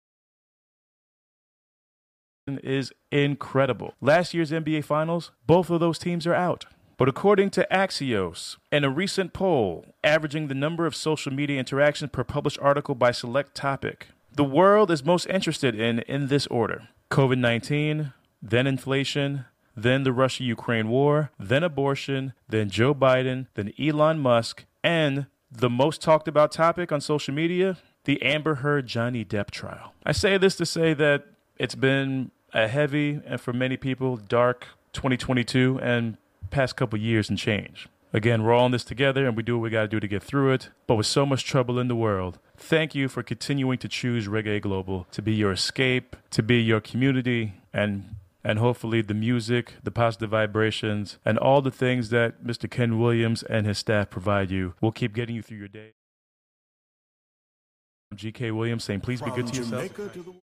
Is incredible. Last year's NBA Finals, both of those teams are out. But according to Axios, in a recent poll averaging the number of social media interactions per published article by select topic, the world is most interested in in this order COVID 19, then inflation, then the Russia Ukraine war, then abortion, then Joe Biden, then Elon Musk, and the most talked about topic on social media the Amber Heard Johnny Depp trial. I say this to say that it's been a heavy and for many people dark 2022 and past couple years and change. Again, we're all in this together and we do what we got to do to get through it. But with so much trouble in the world, thank you for continuing to choose Reggae Global to be your escape, to be your community, and and hopefully the music, the positive vibrations, and all the things that Mr. Ken Williams and his staff provide you will keep getting you through your day. GK Williams saying, please be good to yourself.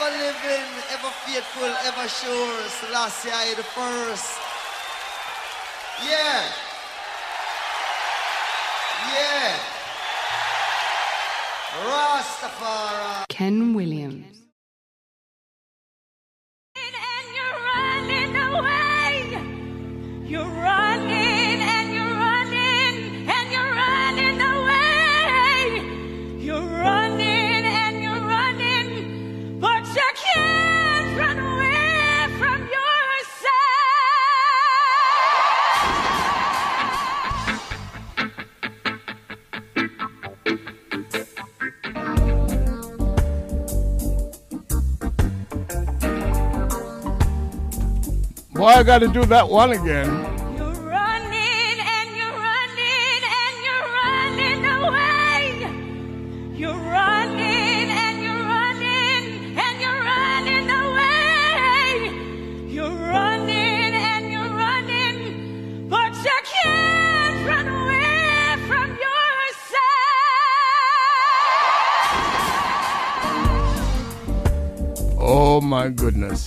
Ever living, ever faithful, ever sure, Selassie I the first. Yeah. Yeah. Rastafari. Ken Williams. Boy, I got to do that one again. You're running and you're running and you're running away. You're running and you're running and you're running away. You're running and you're running, but you can't run away from yourself. Oh my goodness.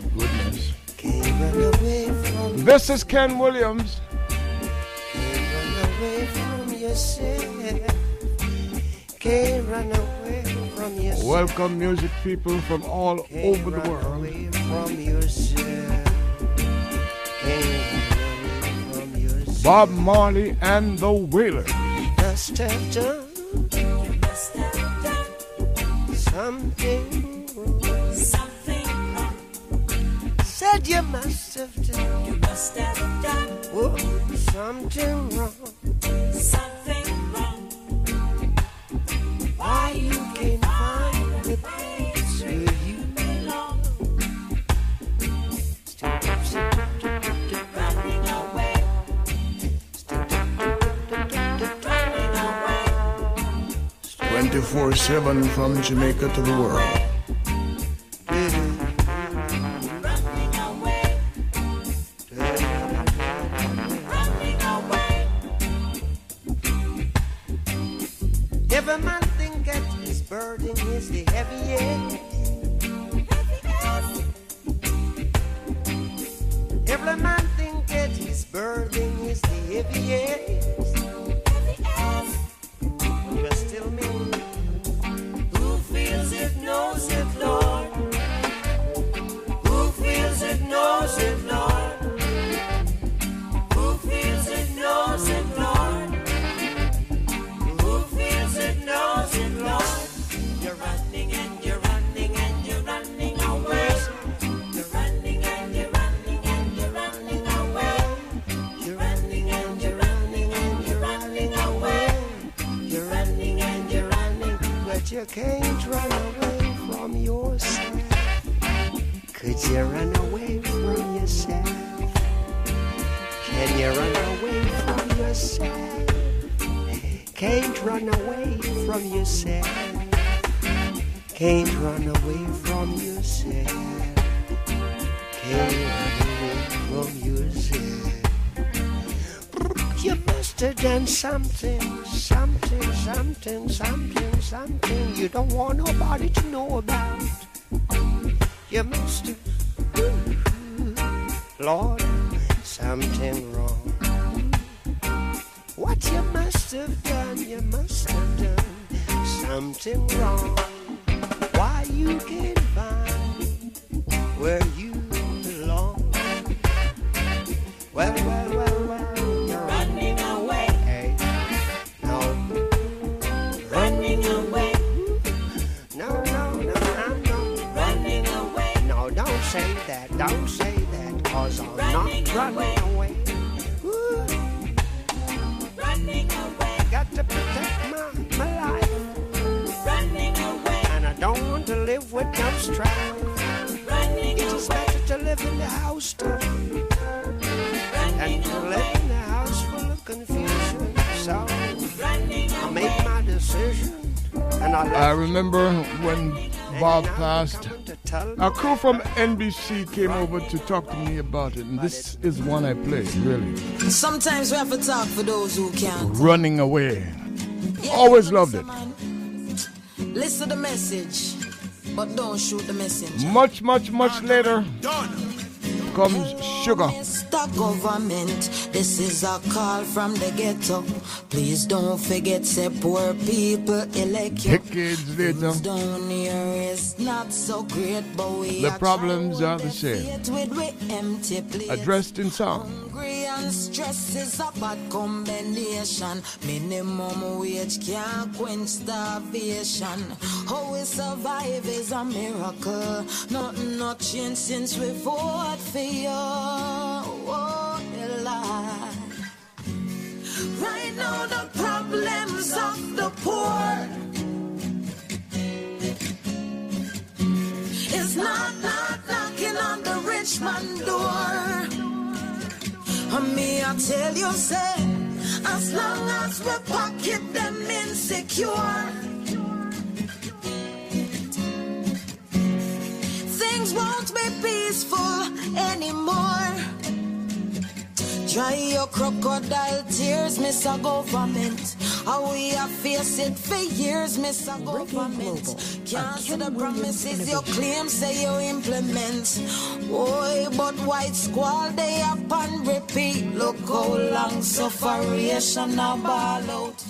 This is Ken Williams. Can't. Welcome, music people from all over the world. Can't. Bob Marley and the Wailers. Something. Something. Said you must have done. Oh, something wrong. Something wrong. Why you can't find the place where you belong? Running away. Running away. 24 7 from Jamaica to the world. The something, something, something, something, something you don't want nobody to know about. You must have, Lord, something from NBC came over to talk to me about it, and this is one I play, really. Sometimes we have to talk for those who can't. Running Away. Always loved it. Listen to the message, but don't shoot the messenger. Much, much, much later comes Sugar. Mr. Government, this is a call from the ghetto. Please don't forget, say poor people elect you. Decades later, is not so great, but we the are problems are the same, trying to with we empty addressed in song. Hungry and stress is a bad combination. Minimum wage can't quench starvation. How we survive is a miracle. Nothing not changed since we fought for you. Oh, Right now the problems of the poor is not not knocking on the rich man door. And me, I tell you, say, as long as we pocket them insecure, things won't be peaceful anymore. Dry your crocodile tears, Miss a government. How we have faced it for years, Miss a government. Cancel the promises you claim, say you implement. Boy, but white squall, they up and repeat. Look how long sufferation a ball out.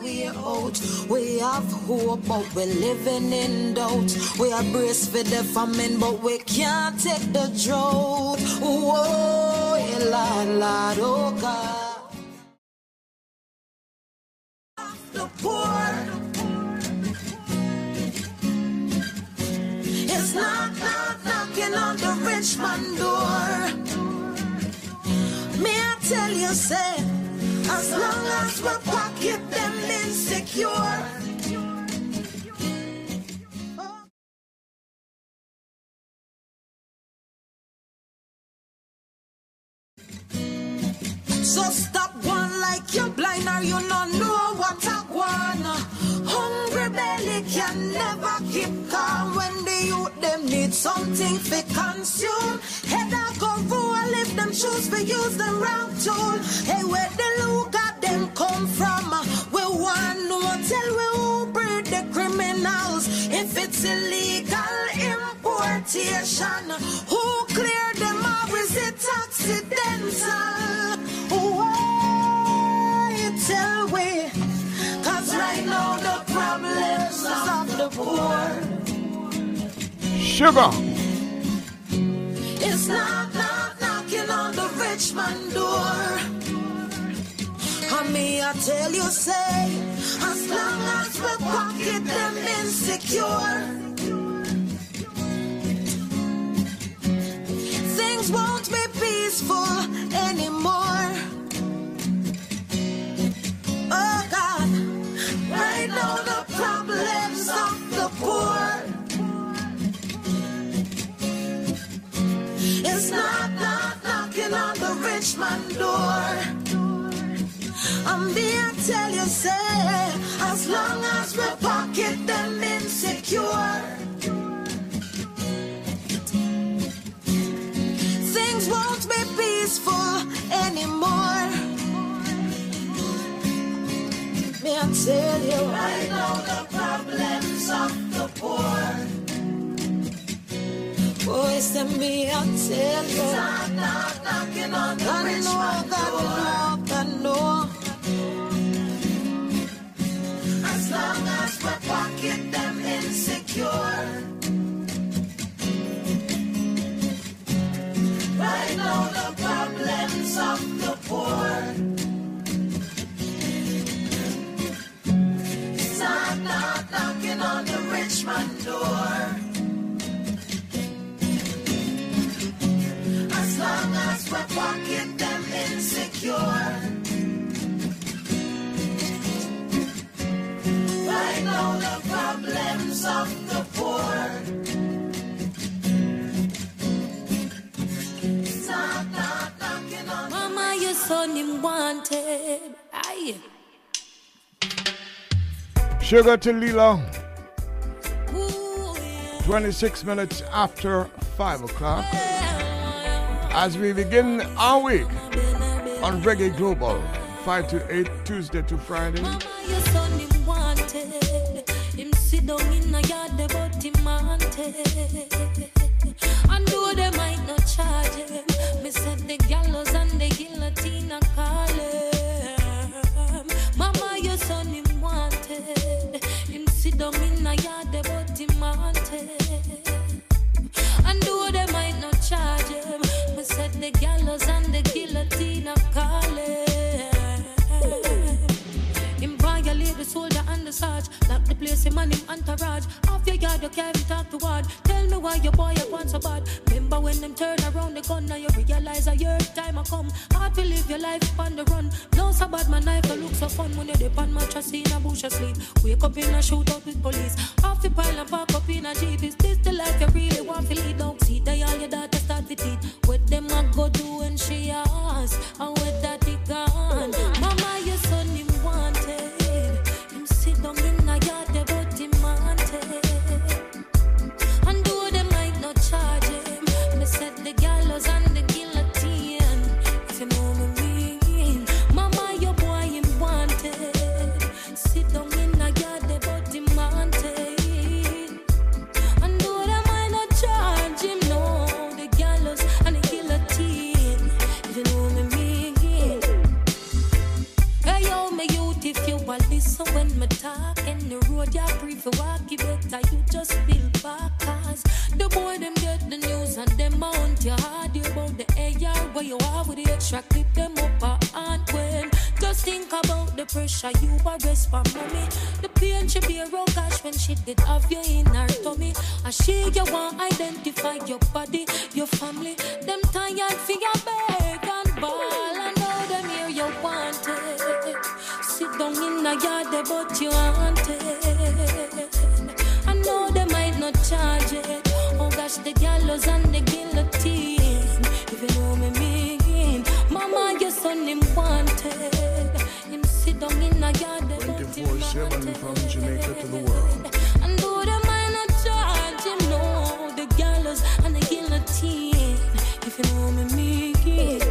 We out, we have hope, but we're living in doubt. We are braced for the famine, but we can't take the drought. Whoa, Lord, Lord, oh God. The poor is not, not knocking on the rich man door. Me, I tell you, say, as long as we pocket them insecure. So stop one like you're blind or you don't need something to consume. Head I go roll if them shoes for use them wrong tool. Hey, where the look at them come from? Uh, we want no tell we who breed the criminals. If it's illegal importation, who clear them or is it accidental? Why tell we? Cause right now the problems of the poor Sugar. is not, not knocking on the rich man door. Me, I tell you, say, as long as we pocket them insecure, things won't be peaceful anymore. Oh God, rich door. I'm being tell you, say, as long as we pocket them insecure, things won't be peaceful anymore. Me, I tell you, right now the problems of the poor. To me, I tell you, I know, man God know, I know. As long as we're pocket them insecure. Right now, the problems of the poor. Not, not knocking on the rich man door. Long as we're pocket them insecure. Right now the problems of the poor. It's not, not knocking on Mama, your son him wanted. Aye. Sugar to Lilo. 26 minutes after 5 o'clock. As we begin our week on Reggae Global, 5 to 8, Tuesday to Friday. Your son him wanted. Him sit down in a yard said the gallows and the guillotine a call him. Violate the soldier and the sarge. Lock the place, him and him entourage. Off your yard, you can't talk to word. Tell me why your boy you want so bad. Remember when them turn around the gun, now you realize a year time a come. Hard to live your life on the run. No so bad, my knife will look so fun when you dip on mattress in a bush asleep. Wake up in a shootout with police. Off the pile and park up in a jeep. Is this the life you really want to lead? Don't see that all your daughter start to teeth. A go do when she ask? Road, you free for walk, you better you just feel back. Cause the boy them get the news and them mount your hard you about the AR where you are with the extra clip them up a hand when just think about the pressure you are arrest for mommy. The pain she bear oh gosh when she did have you in her tummy. And she you want identify your body, your family. Them tired for your beg and ball and know them here you wanted. Sit down in the yard, but you wanted. I know they might charge it. Oh gosh, the gallows and the guillotine. If you know me mean, Mama, your son him wanted. Him sit down in the yard, they but him 24-7 from Jamaica to the world. and though they might not charge him, no, the gallows and the guillotine. If you know me mean.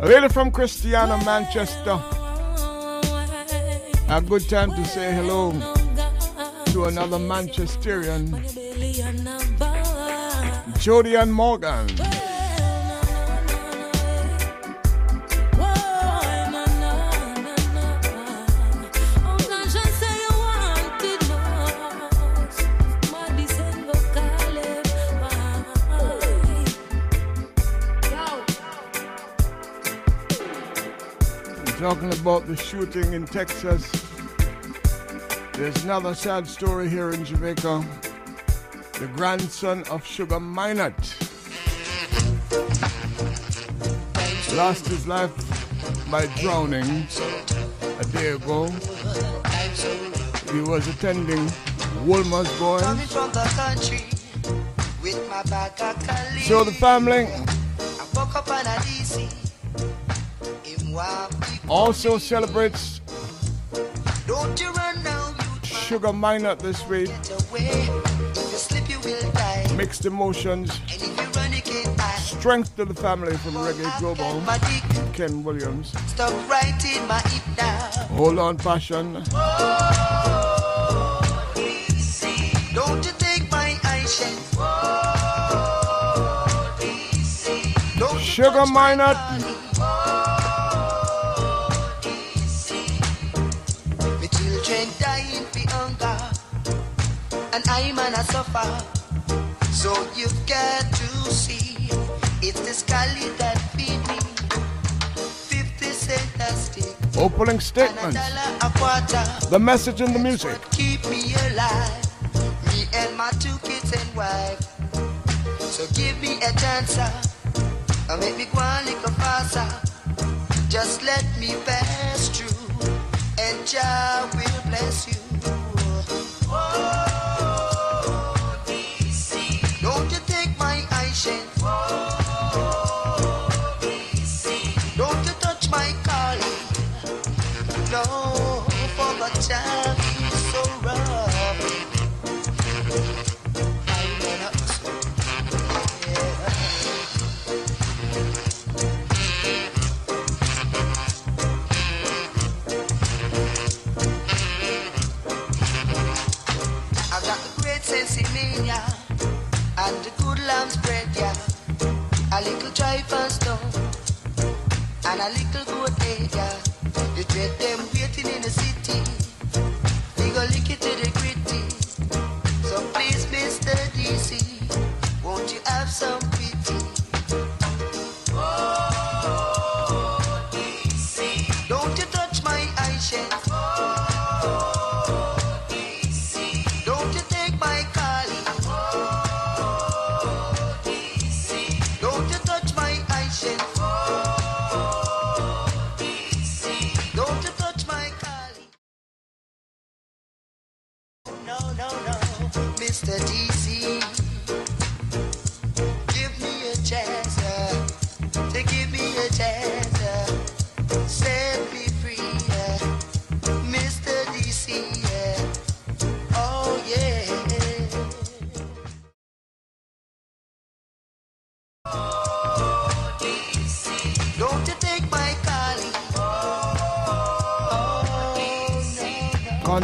A lady from Christiana, Manchester. A good time to say hello to another Manchesterian, Jody and Morgan. Talking about the shooting in Texas. There's another sad story here in Jamaica. The grandson of Sugar Minot lost his life by drowning a day ago. He was attending Wolmer's Boys. Coming from the country with my bag. So the family I woke up on a DC. Him want me- also celebrates Sugar Minot this week. Mixed emotions. Strength to the family from Reggae Global. Ken Williams. Hold on, passion. Sugar Minot. And I'm gonna suffer. So you've got to see, it's the scully that feed me. Fifty cent a stick, Opening and a statements. a. The message in the music. Keep me alive, me and my two kids and wife. So give me a chance, and make me go a little faster. Just let me pass through, and Jah will bless you.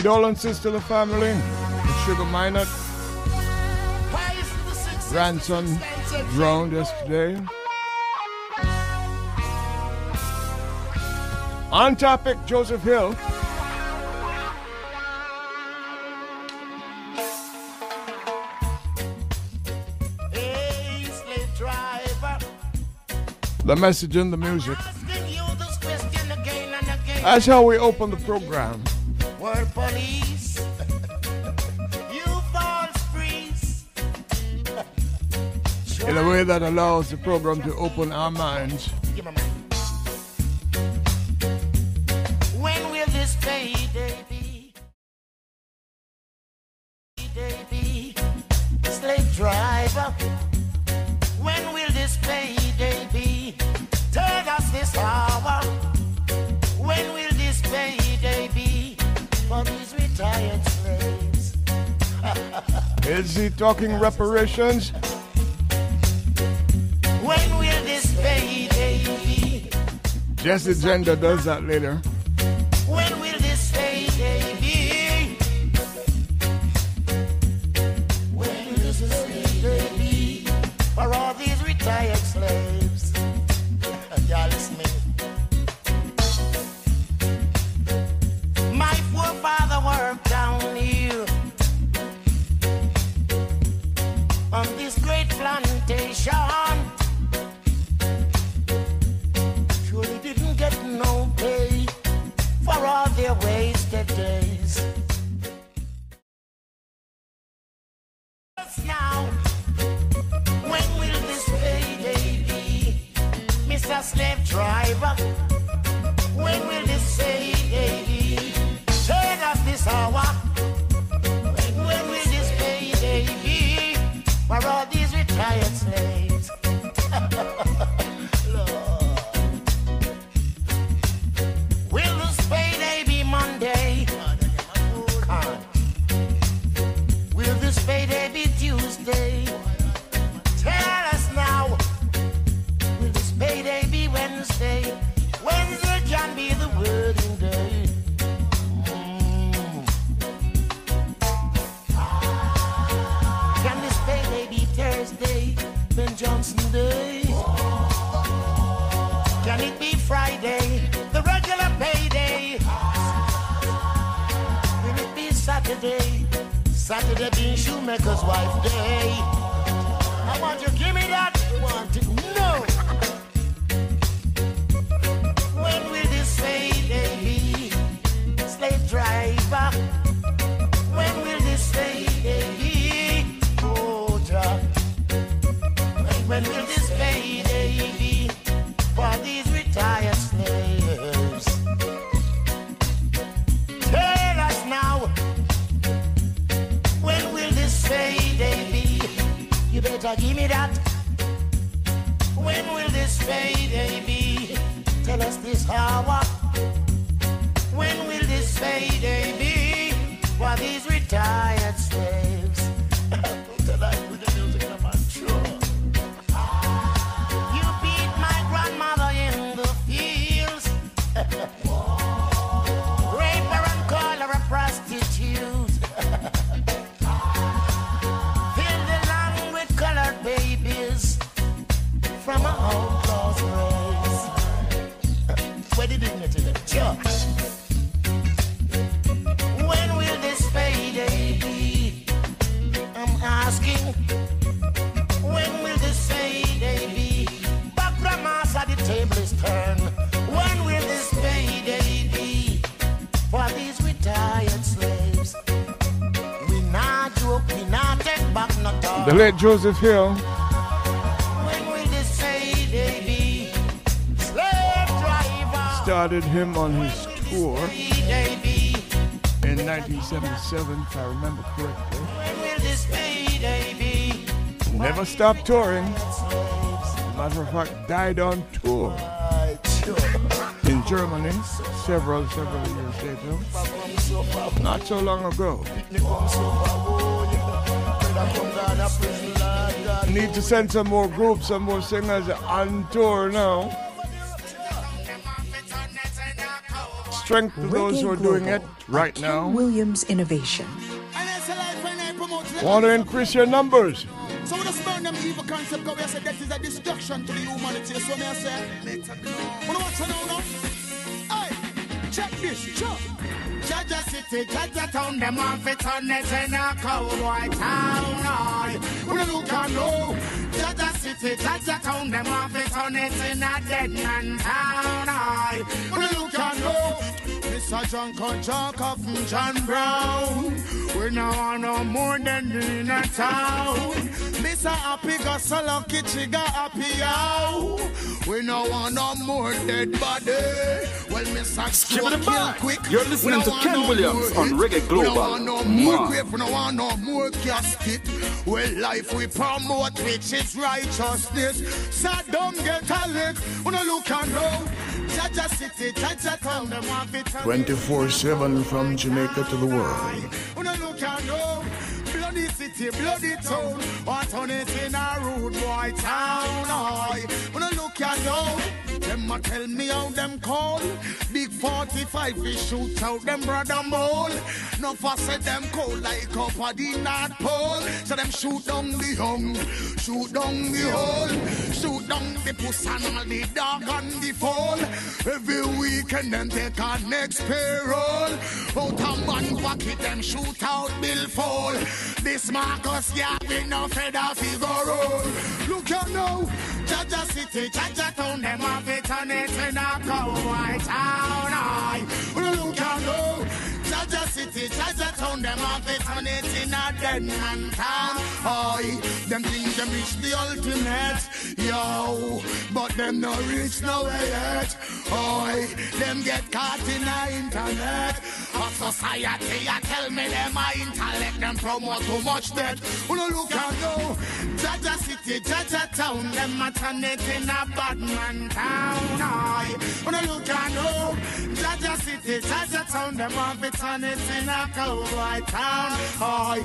Condolences to the family Sugar Minot. Grandson drowned yesterday. On topic, Joseph Hill. The message and the music. That's how we open the program police. you false priest. In a way that allows the program to open our minds. talking reparations. When will this pay, baby? Jesse Gender does that later. Africa, give me that. When will this payday be? Tell us this hour. When will this payday be? While these retired stay. The late Joseph Hill started him on his tour in 1977, if I remember correctly. Never stopped touring. Matter of fact, died on tour in Germany several, several years later. Not so long ago. Need to send some more groups, some more singers on tour now. Strength to those who are doing it right now. Williams Innovation. Want to increase your numbers? So we just burn them evil concept because we say that is a destruction to the humanity. So me I say, wanna watch it now, no? Hey, check this, check. Jaja City, Jaja Town, them want fit on it in a cowboy town. When you look and know, Jaja City, Jaja Town, them want fit on it in a dead man town. When you look and know, Mr. John Conchaka from John Brown. We now want no more than in a town. Mr. Happy got so lucky, she got happy out. We now want no more dead body. Well, it back. quick. You're listening no to Ken no Williams on. Reggae We no Global. want no more Man. grave. We no want no more casket. Well, life we promote, which is righteousness. Saddam get a lick. We no look and know. Jaja City, Jaja Town, them want fit on 24 7 from Jamaica to the world. we no look and know. Bloody city, bloody town. What on it in a rude boy town? We no look know. Them a tell me how them call. Big 45 we shoot out them brother mole. No at them cold like up at the North Pole. So them shoot down the young, shoot down the hole, shoot down the puss and all the dog and the fall. Every weekend them take our next payroll. Out a man pocket them shoot out bill fall. This Marcus Garvey no feather figure roll. Look at now, Jaja City, Jaja Town, them have on it in a cowboy town. Aye. Look at now. Jaja City, Jaja Town, them have it on it in a dead man town. Oi, them think them reach the ultimate, yo, but them no reach nowhere yet. Oi, them get caught in the internet. A society, I tell me them a intellect, them promote too much debt. Who no look and go, Jaja City, Jaja Town, them it in a bad man town. Who no look and go, Jaja City, Jaja Town, them a be in a cowboy town. Oi,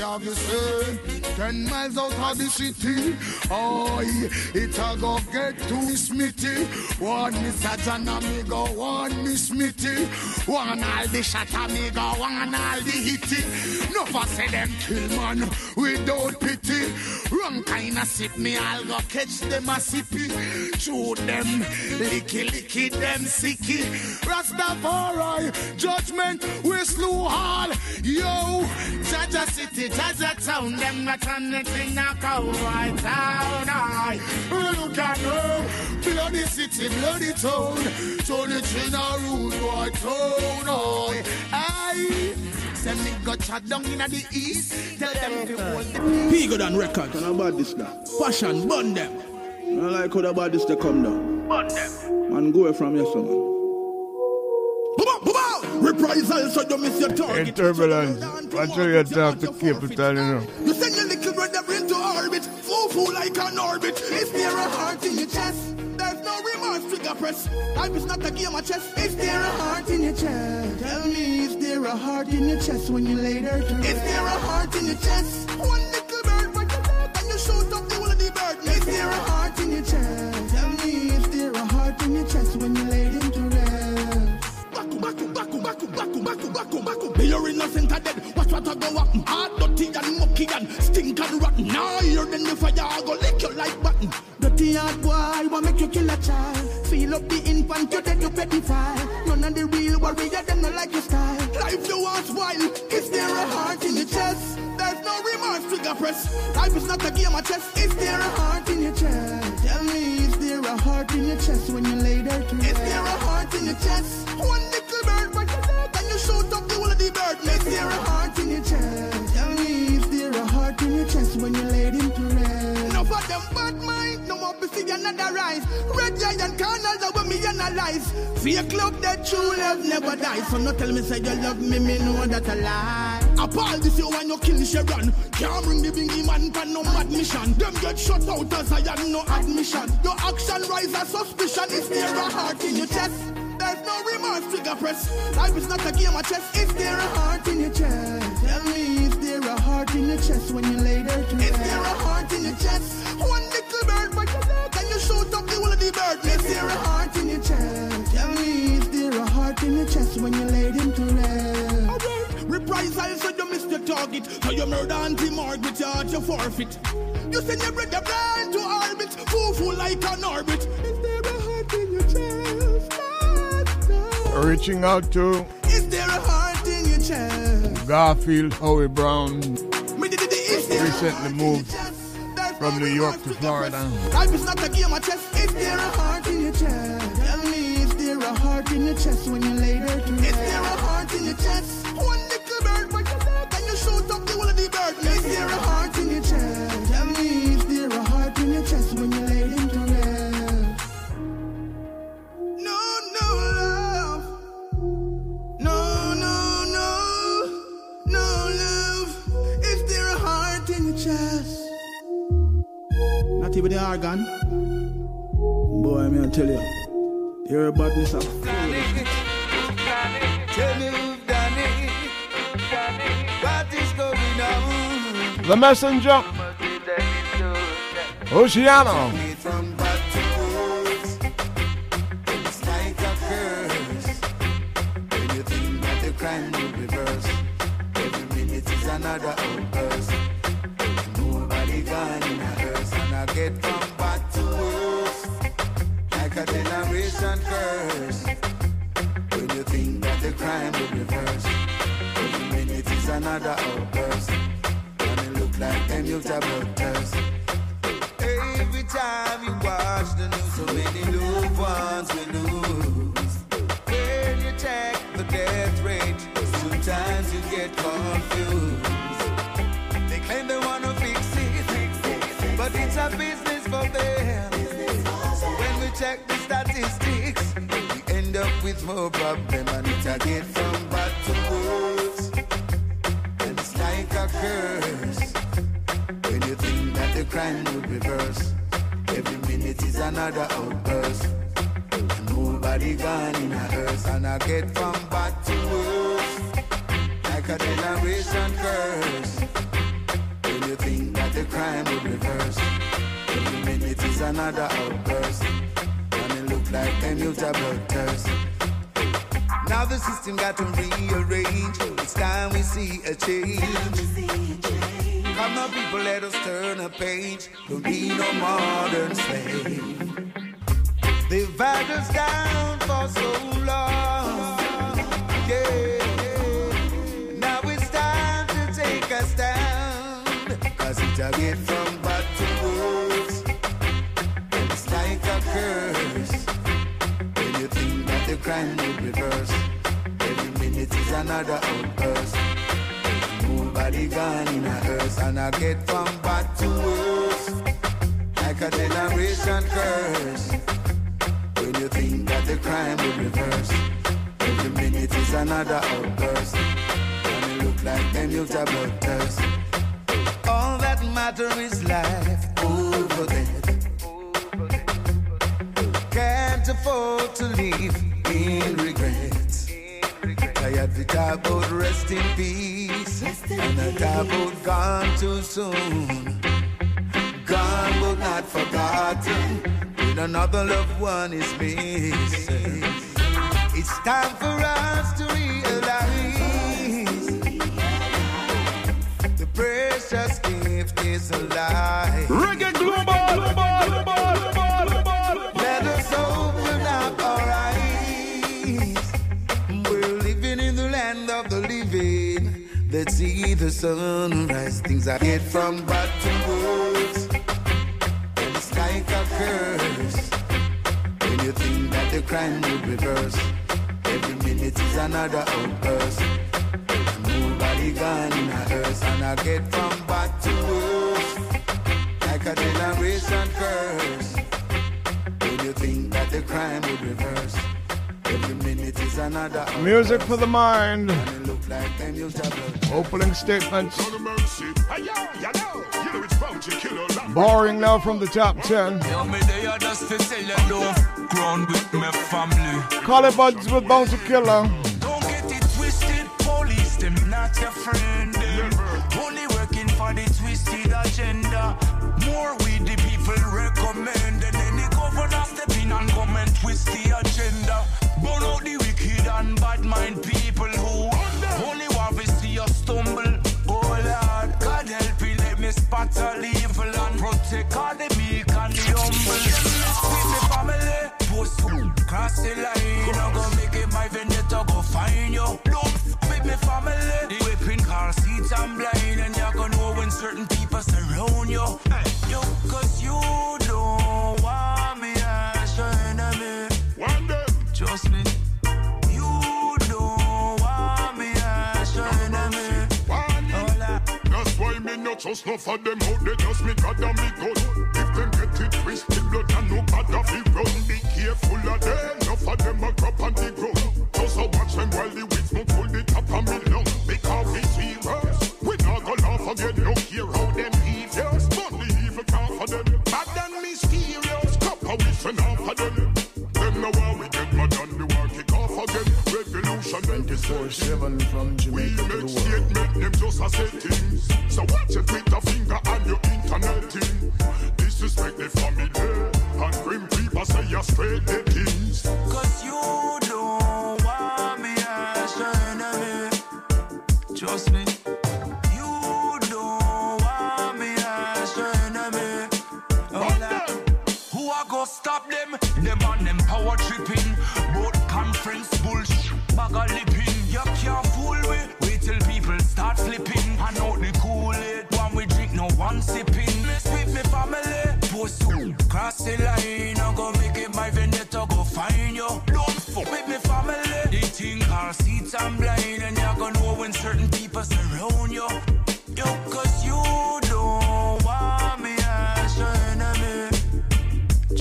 Say, ten miles out of the city. Oi, it a go get to Smitty. One Mr. John amigo, one Miss Smitty. One all the shot amigo, one all the hitty. No for say them kill man without pity. Wrong kind of sip me, I'll go catch them a sippy. Chew them, licky licky them sicky. Rastafari, judgment, we slew all. Yo, Jaja City, Jaja Town, them not on it in a cowboy town. Aye. Look at her, bloody city, bloody town. Turn it in a rude boy town. Aye. Aye. Send me go chat down in the east. Tell them to hold the Bigger than records. And about this now. Passion, burn them. I like how about this they come down. Burn them. Man, go away from here, son. Reprisal, so don't miss your target. In turbulence. How you talk to Capital, you know. You send your little brother into orbit, foo foo like an orbit. Is there a heart in your chest? There's no remorse, trigger press. Life is not a game of chess. Is there a heart in your chest? Tell me, is there a heart in your chest when you lay there to? Is there a heart in your chest? One little bird, but you love and you shoot up the whole of the bird. Is there a heart in your chest? Tell me, is there a heart in your chest when you lay there your innocent are dead. Watch what I go happen. Hard, dirty and mucky and stink and rotten. Now you're in the fire, I go lick your like button. Dirty hard boy, want make you kill a child. Feel up the infant, you dead, you pedophile. None of the real warrior, them not like your style. Life you want wild. Is there a heart in your chest? There's no remorse, trigger press. Life is not a game of chess. Is there a heart in your chest? Tell me, is there a heart in your chest later to Is there heart in your chest? One little bird by your leg and you shoot up the whole of the bird. Is there a heart in your chest? Tell me, is there a heart in your chest when you laid him to rest? No for them bad mind, no more see another rise. Red giant corners that when me analyze. Fear club that true love never dies. So no tell me say you love me, me know that a lie. Appall this you when you kill Sharon. Can't bring the bingy man for no mad mission. Them get shut out as I had no admission. Your action rise a suspicion. Is there a heart in your chest? There's no remorse, trigger press. Life is not a game of chess. Is there a heart in your chest? Tell me, is there a heart in your chest when you lay there to Is there a heart in your chest? One little bird by your leg and you shoot up the whole of the bird. Is there a heart in your chest? Tell me, is there a heart in your chest when you laid him to rest? Alright. Reprisal so you missed your target. So you murder Auntie Margaret, you had your forfeit. You send your brother blind to orbit, foo-foo like an orbit. Is there Reaching out to Is there a heart in your chest? Garfield Howie Brown, Me did it, is there a recently moved from New York to Florida. Life is not a game of chess. Is there a heart in your chest? Tell me, is there a heart in your chest when you lay there to Is there a heart in your chest? One little bird by your leg and you shoot up the whole of the bird. Is there a heart in your chest? Tell me, chest? Not even the organ. Boy, I'm gonna tell you. You're a badness of Tell me who've. What is going on? The Messenger, Oceano. From get from bad to worse. Like a generation curse. When you think that the crime will reverse, every minute is another outburst. And it look like them youth are bloodthirst. Every time you watch the news, so many loved ones we lose. When you check the death rate, sometimes you get confused. A business for them. So when we check the statistics, we end up with more problem, and it's a get from bad to worse. And it's like a curse. When you think that the crime will reverse, every minute is another outburst. Nobody gone in a hearse, and I get from bad to worse, like a generation curse. When you think that the crime will reverse, minute is another outburst. And it look like youth are bloodthirst. Now the system got to rearrange. It's time we see a change. Come on, people, let us turn a page. Don't be no modern slave. They've had us down for so long. Yeah. Now it's time to take us down. Cause it's a get from crime will reverse, every minute is another outburst. Nobody gone in a hearse, and I get from bad to worse, like a generation curse. When you think that the crime will reverse, every minute is another outburst, and it look like them youth are bloodthirst. All that matter is life over death. Can't afford to live in regrets. Tired to talk about rest in peace. and I talk about gone too soon. Gone but not forgotten. When another loved one is missing. It's time for us to realize the precious gift is alive. Reggae Global, Let Let's see the sunrise. Things I get from bad to worse. And it's like a curse. When you think that the crime would reverse. Every minute is another outburst. Nobody gone in a hearse, and I get from bad to worse, like a generation curse. Don't you think that the crime would reverse? Every minute is another outburst. Music for the mind. And it look like them used. Opening statements. No mercy. Hey, yo, you know, you know it's bounty killer. Boring now from the top 10. Yo, me there to tell you don't ground with my family. Call it buds with Bounty Killer. Don't get it twisted, police them not your friend. Only working for the twisted agenda. More we the people recommend, and then the governor step in and come and twist the agenda. All evil and protect all the meek and the humble. With me family, post cross the line. Why me not trust no for them out there. Just me God and me gun. If them get it twisted, blood and no bad of it run. Be careful of them. Enough of them a crop on the ground. Just a watch them while the weeds not pull the top of me lung. Because we serious. We not go laugh again. Look here how them devious. But the evil can't for them. Bad and mysterious. Copper we send off for them. Them know how we get mad and the war kick off again. Revolution 24-7 from we Jamaica to the world. We make statement, them just a say things. So watch your Twitter finger and your internet thing. Disrespect the family and grim people say you're straight find you. Don't fuck with me family. They think our seats I'm blind. And you're gonna know when certain people surround you. Yo, cause you don't want me as your enemy.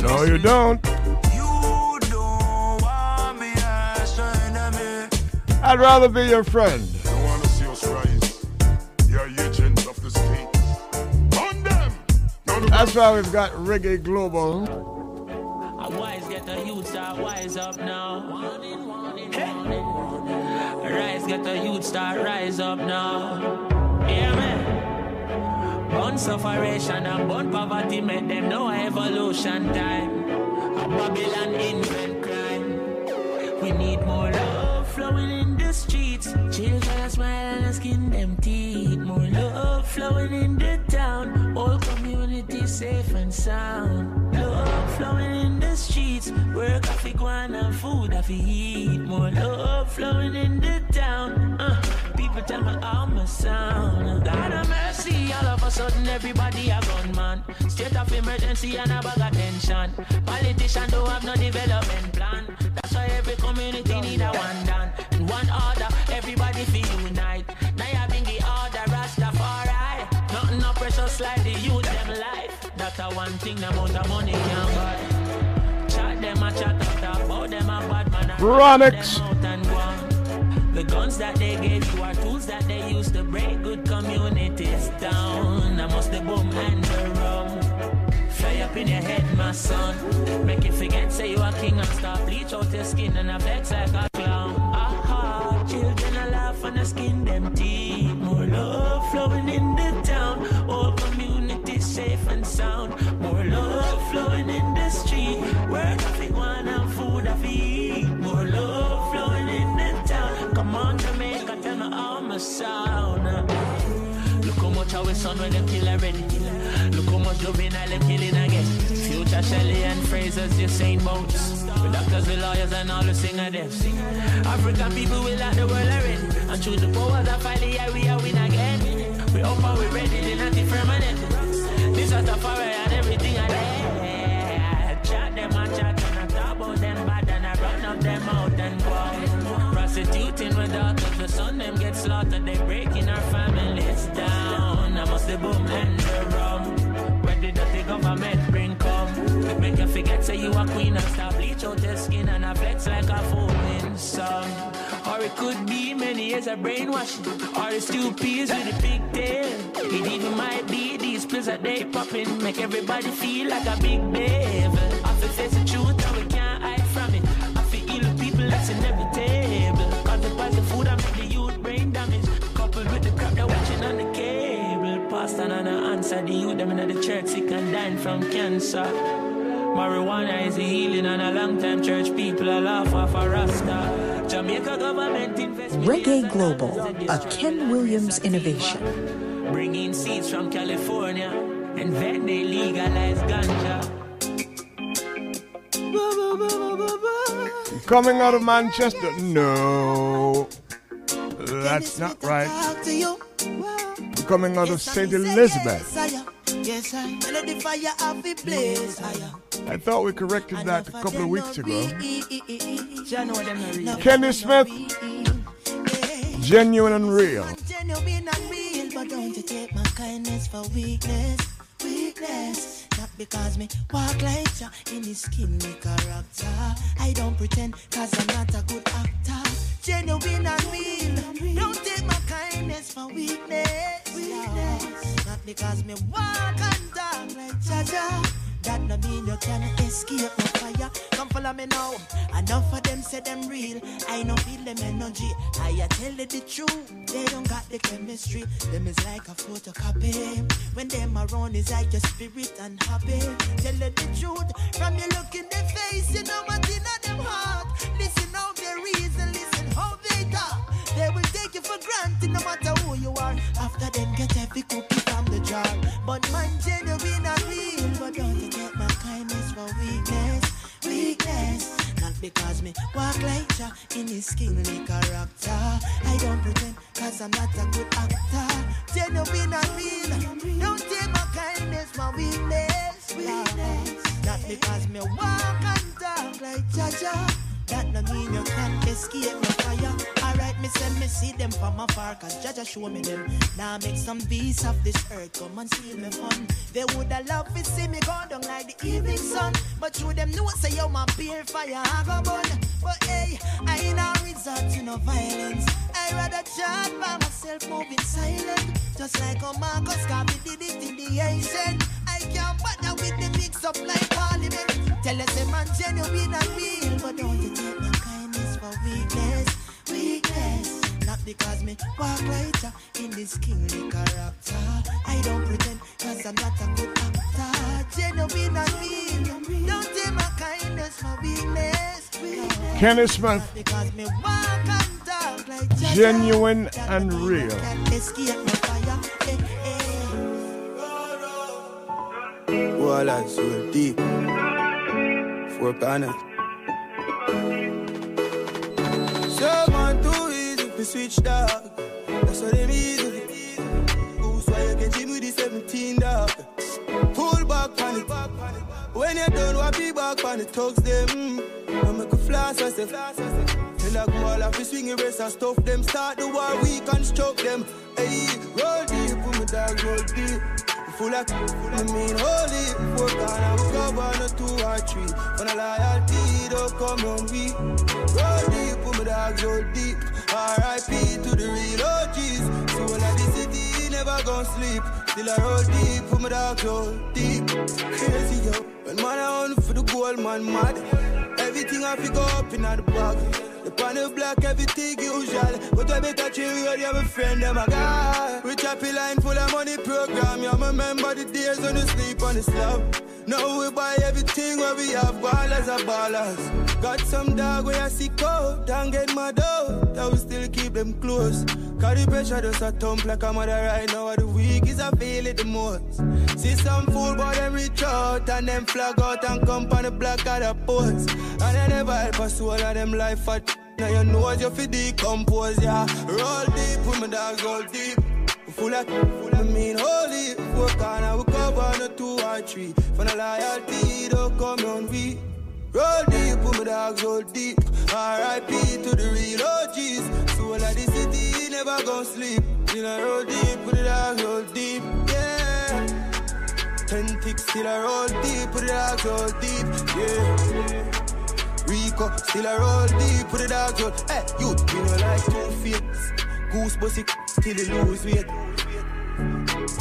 No, you don't. You don't want me as your enemy. I'd rather be your friend. Don't wanna see us rise. You're agents of the state. On them. That's why we've got Reggae Global. Up now. Rise get a youth start rise up now. Yeah man. Born sufferation and born poverty make them know evolution time. A Babylon invent crime. We need more love flowing in the streets. Children smile and skin them teeth. More love flowing in the town. All community safe and sound. Love flowing in streets. Work off go on and food off eat. More love flowing in the town. Uh, people tell me how my sound. God of mercy, all of a sudden everybody a gunman. State of emergency and a bag of tension. Politician don't have no development plan. That's why every community need a one done. And one order, everybody feel unite. On. The guns that they gave are tools that they use to break good communities down. I must the boom and the rum. Up in your head, my son. Make you forget, say you a king and stop bleach out your skin and vex like a clown. Aha, children a laugh and skin them. More love flowing in the town. All safe and sound. More love flowing in the street. Work and food. Sound. Look how much our son when them kill already. Look how much juvenile them killing again. Future Shelly-Ann Fraser's Usain Bolts. With doctors, with lawyers and all the singer them. African people will like the world already. And through the powers of finally, yeah, we are win again. We up and we ready, they not permanent. This is the fire and everything I there. Chat them and chat and I talk about them bad and prostituting my daughter. The son them get slaughtered, they breaking our families down. I must the boom and the rum. Where did the government bring come? Make you forget say you a queen and stop bleach out your skin and I flex like a fool in some. Or it could be many years of brainwashing. Or it's two peas with a big tail. It even might be these pills that they popping. Make everybody feel like a big babe. And I the youth them in the church sick and dying from cancer. Marijuana is a healing and a long time church people are laugh off a rasta. Jamaica government invest Reggae Global, a Ken Williams innovation. bringing seeds from California and then they legalize ganja. Coming out of Manchester? No. That's not right. Coming out of St. Elizabeth. I let the fire off the blaze. I thought we corrected that a couple of weeks ago. Jah know them not real. Kenny Smith, genuine and real. Genuine and real, but don't you take my kindness for weakness, weakness. Not because me walk like Jah in his skinny character. I don't pretend cause I'm not a good actor. Genuine and real, don't kindness for weakness, weakness. Not because me walk and talk like Jah. That no mean you can escape my fire. Come follow me now. Enough of them say them real. I no feel them energy. I tell you the truth. They don't got the chemistry. Them is like a photocopy. When them around is like your spirit and happy. Tell you the truth. From you look in their face, you know what in them heart. Listen take you for granted no matter who you are. After them get every cookie from the jar. But man genuine and real. But don't you take my kindness for weakness, weakness. Not because me walk like Jah in his kingly character. I don't pretend cause I'm not a good actor. Genuine and real. Don't take my kindness for weakness, weakness. Not because me walk and talk like Jah Jah. That no mean you can't escape my fire. Alright, me send me see them from afar, cause Jaja show me them. Now make some beasts of this earth come and steal me fun. They woulda love to see me go down like the evening sun. But through them know say yo my beer fire I go burn. But hey, I ain't no resort to no violence. I rather chat by myself moving silent. Just like a Marcus Garvey did it in the ancient. I can't bother with the mix up like parliament. Tell us a man genuine and real, but don't you take my kindness for weakness, weakness. Not because me walk right uh, in this kingly character. I don't pretend cause I'm not a good actor. Genuine and real. Don't take my kindness for weakness, weakness. Kenny Smith, Because me walk and talk like Jah Jah. genuine and real. Can't escape my fire. Eh, eh. Wall and so deep. Four corners. So man too easy to switch dog. That's what them easy. Goose why you can gym with the 17 dog. Pull back on it. When you done, what be back on the thugs them. Mm. I make a flash, I say. Tell a go all off, swing your wrist and stuff them. Start the war, we construct them. Hey, roll deep, put me dog, roll deep. Full of, I mean holy. Four corner, we cover on a two or three. When a loyalty don't come on we. Roll deep, put me dogs roll deep. R.I.P. to the real OGs. So all of the city never gon' sleep. Still I roll deep, put me dogs roll deep. Crazy yo, when man I on for the gold man mad. Everything I figure up in the bag. The pan of black, everything usual. But I better chill, you have a friend, them a guy. Rich happy line full of money program. You remember the days when you sleep on the slab. Now we buy everything where we have ballers are ballers. Got some dog where I see cold and get my dough. That we still keep them close. Cause the pressure does a thump like a mother right now. The week is I feel it the most. See some fool but them reach out and them flag out and come on the block at the post. And they never help us all of them life for now you know you fi decompose, yeah. Roll deep with my dogs, roll deep. Full of, full of mean holy. Four corner, we cover on a two or three. For the loyalty, don't come on we. Roll deep with my dogs, roll deep. R.I.P. to the real OGs. So all of the city never gon' sleep. You know, roll deep with the dogs, roll deep. Yeah. Ten ticks still a roll deep, put the dogs roll deep, yeah. Rico still a roll deep, put the dogs roll. Hey, you, you know like two feet. Goose pussy till you lose weight.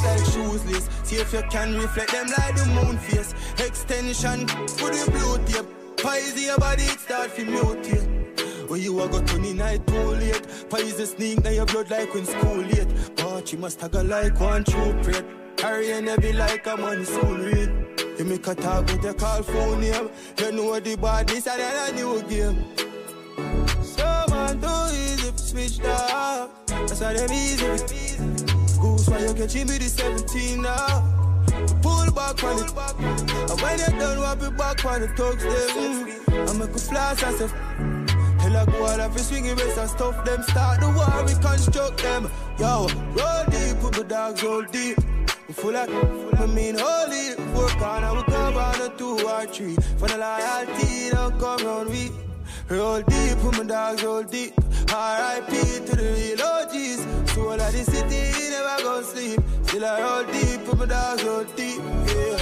Like shoesless, see if you can reflect them like the moon face. Extension, put the blue tape. Pies your body, start to mutate. When you a go turn night too late Pies the sneak down your blood like when school late But you must have like one true prate Carry and be like a man soon read You make a talk with your call phone name You know the body side of a new game So man too easy to switch up That's why them easy. Goose why you catching me the 17 now Pull back on it. And when you done wrap it back on the thugs them. I make a flash as a Tell a go out of his swinging race and stuff them. Start the war, we construct them. Yo, roll deep, put the dogs roll deep We full of, I mean holy Work on and we on a two or three For the loyalty, don't come round we. Roll deep, put my dogs roll deep. R.I.P. to the real OGs Soul of the city, never gon' sleep. Still I roll deep, put my dogs roll deep, yeah.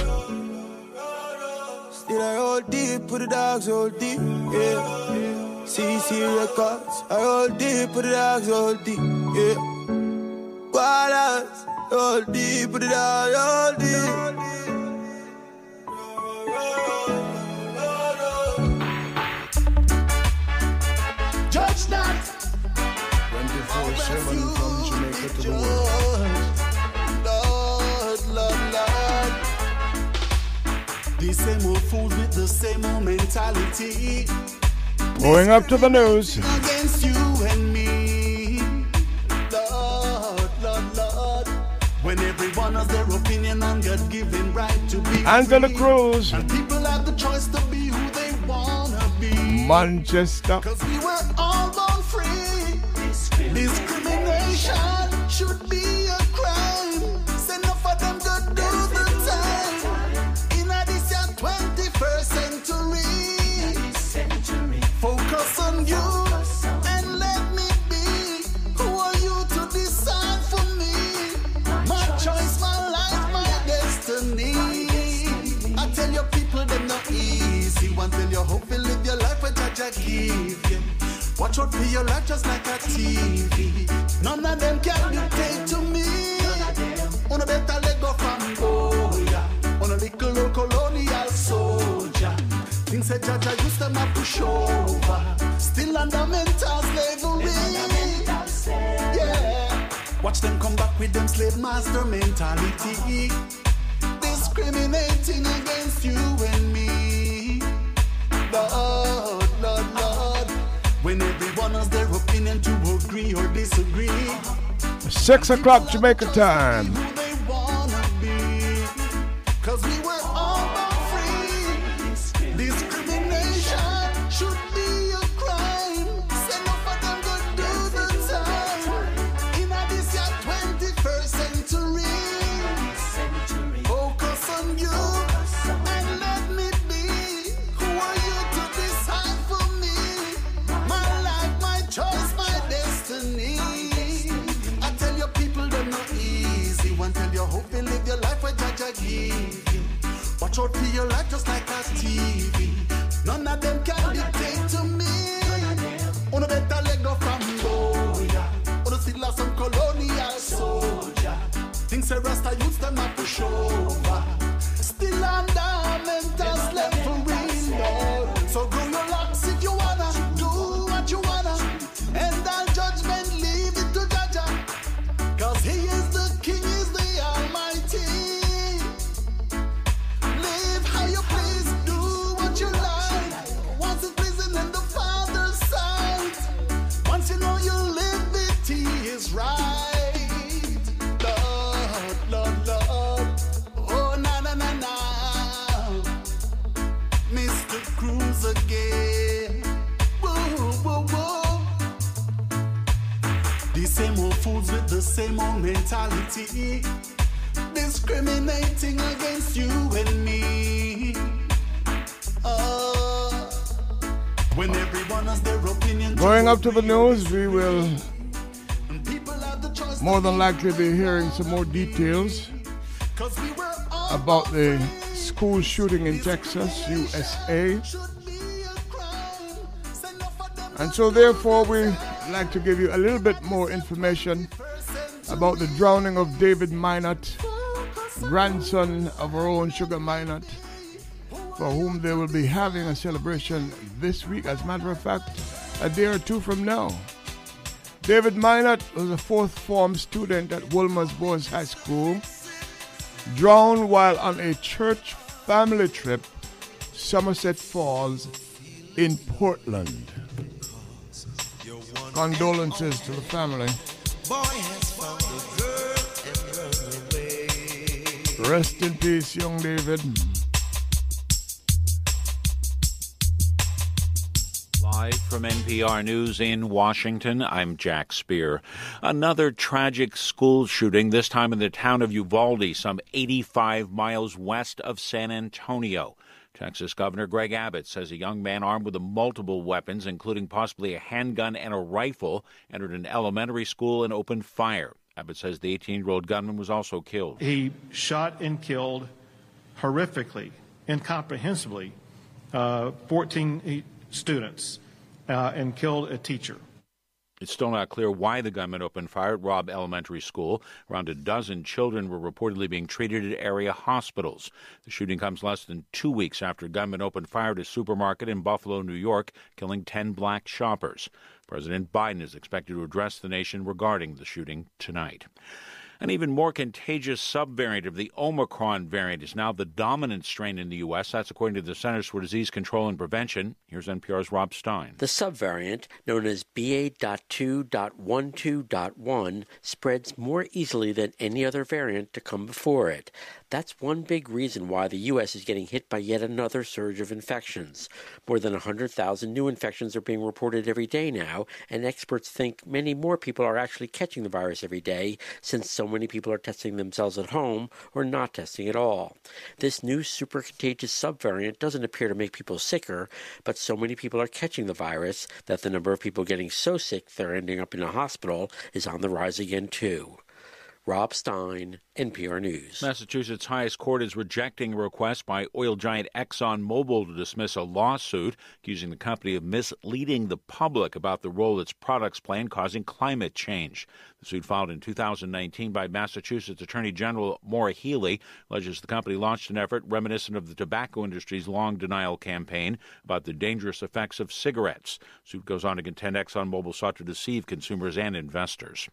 Still I roll deep, put the dogs roll deep, yeah. CC Records, I roll deep, put the dogs roll deep, yeah. Ballers, roll deep, put the dogs roll deep Judge that. 24 7 from Jamaica to the world. Lord, Lord, Lord. The same old fools with the same old mentality. Going up to the news. Against you and me. When everyone has their opinion on God given right to be. Angela. Cruz. And people have the choice to be who they wanna be. Manchester. Cause we were give you. Watch out for your life just like a TV. None of them can dictate to me. On a better let go from Goya. On a little old colonial soldier. Things that Jaja used them a push over. Still under mental slavery. Yeah. Watch them come back with them slave master mentality. Discriminating against you and me. Lord. When everyone has their opinion to agree or disagree. 6 o'clock Jamaica time. Watch out for your life just like a TV. None of them can dictate to me. On better leg go from Goya. On still have some colonial soldier. Things a rasta youths them not push over. Old mentality. Discriminating against you and me. Oh, when everyone has their opinion. Going up to the news, we will more than likely be hearing some more details. Cause we were all about the school shooting in Texas, USA. And so, therefore, we like to give you a little bit more information about the drowning of David Minot, grandson of our own Sugar Minot, for whom they will be having a celebration this week. As a matter of fact, a day or two from now. David Minot was a fourth form student at Wolmer's Boys High School, drowned while on a church family trip, Somerset Falls, in Portland. Condolences to the family. Rest in peace, young David. Live from NPR News in Washington, I'm Jack Speer. Another tragic school shooting, this time in the town of Uvalde, some 85 miles west of San Antonio. Texas Governor Greg Abbott says a young man armed with multiple weapons, including possibly a handgun and a rifle, entered an elementary school and opened fire. Abbott says the 18 year old gunman was also killed. He shot and killed horrifically, incomprehensibly, uh, 14 students uh, and killed a teacher. It's still not clear why the gunman opened fire at Robb Elementary School. Around a dozen children were reportedly being treated at area hospitals. The shooting comes less than two weeks after a gunman opened fire at a supermarket in Buffalo, New York, killing 10 black shoppers. President Biden is expected to address the nation regarding the shooting tonight. An even more contagious subvariant of the Omicron variant is now the dominant strain in the U.S. That's according to the Centers for Disease Control and Prevention. Here's NPR's Rob Stein. The subvariant, known as BA.2.12.1, spreads more easily than any other variant to come before it. That's one big reason why the U.S. is getting hit by yet another surge of infections. More than 100,000 new infections are being reported every day now, and experts think many more people are actually catching the virus every day since so many people are testing themselves at home or not testing at all. This new super contagious subvariant doesn't appear to make people sicker, but so many people are catching the virus that the number of people getting so sick they're ending up in a hospital is on the rise again, too. Rob Stein, NPR News. Massachusetts highest court is rejecting a request by oil giant ExxonMobil to dismiss a lawsuit accusing the company of misleading the public about the role its products play in causing climate change. The suit filed in 2019 by Massachusetts Attorney General Maura Healey alleges the company launched an effort reminiscent of the tobacco industry's long denial campaign about the dangerous effects of cigarettes. The suit goes on to contend ExxonMobil sought to deceive consumers and investors.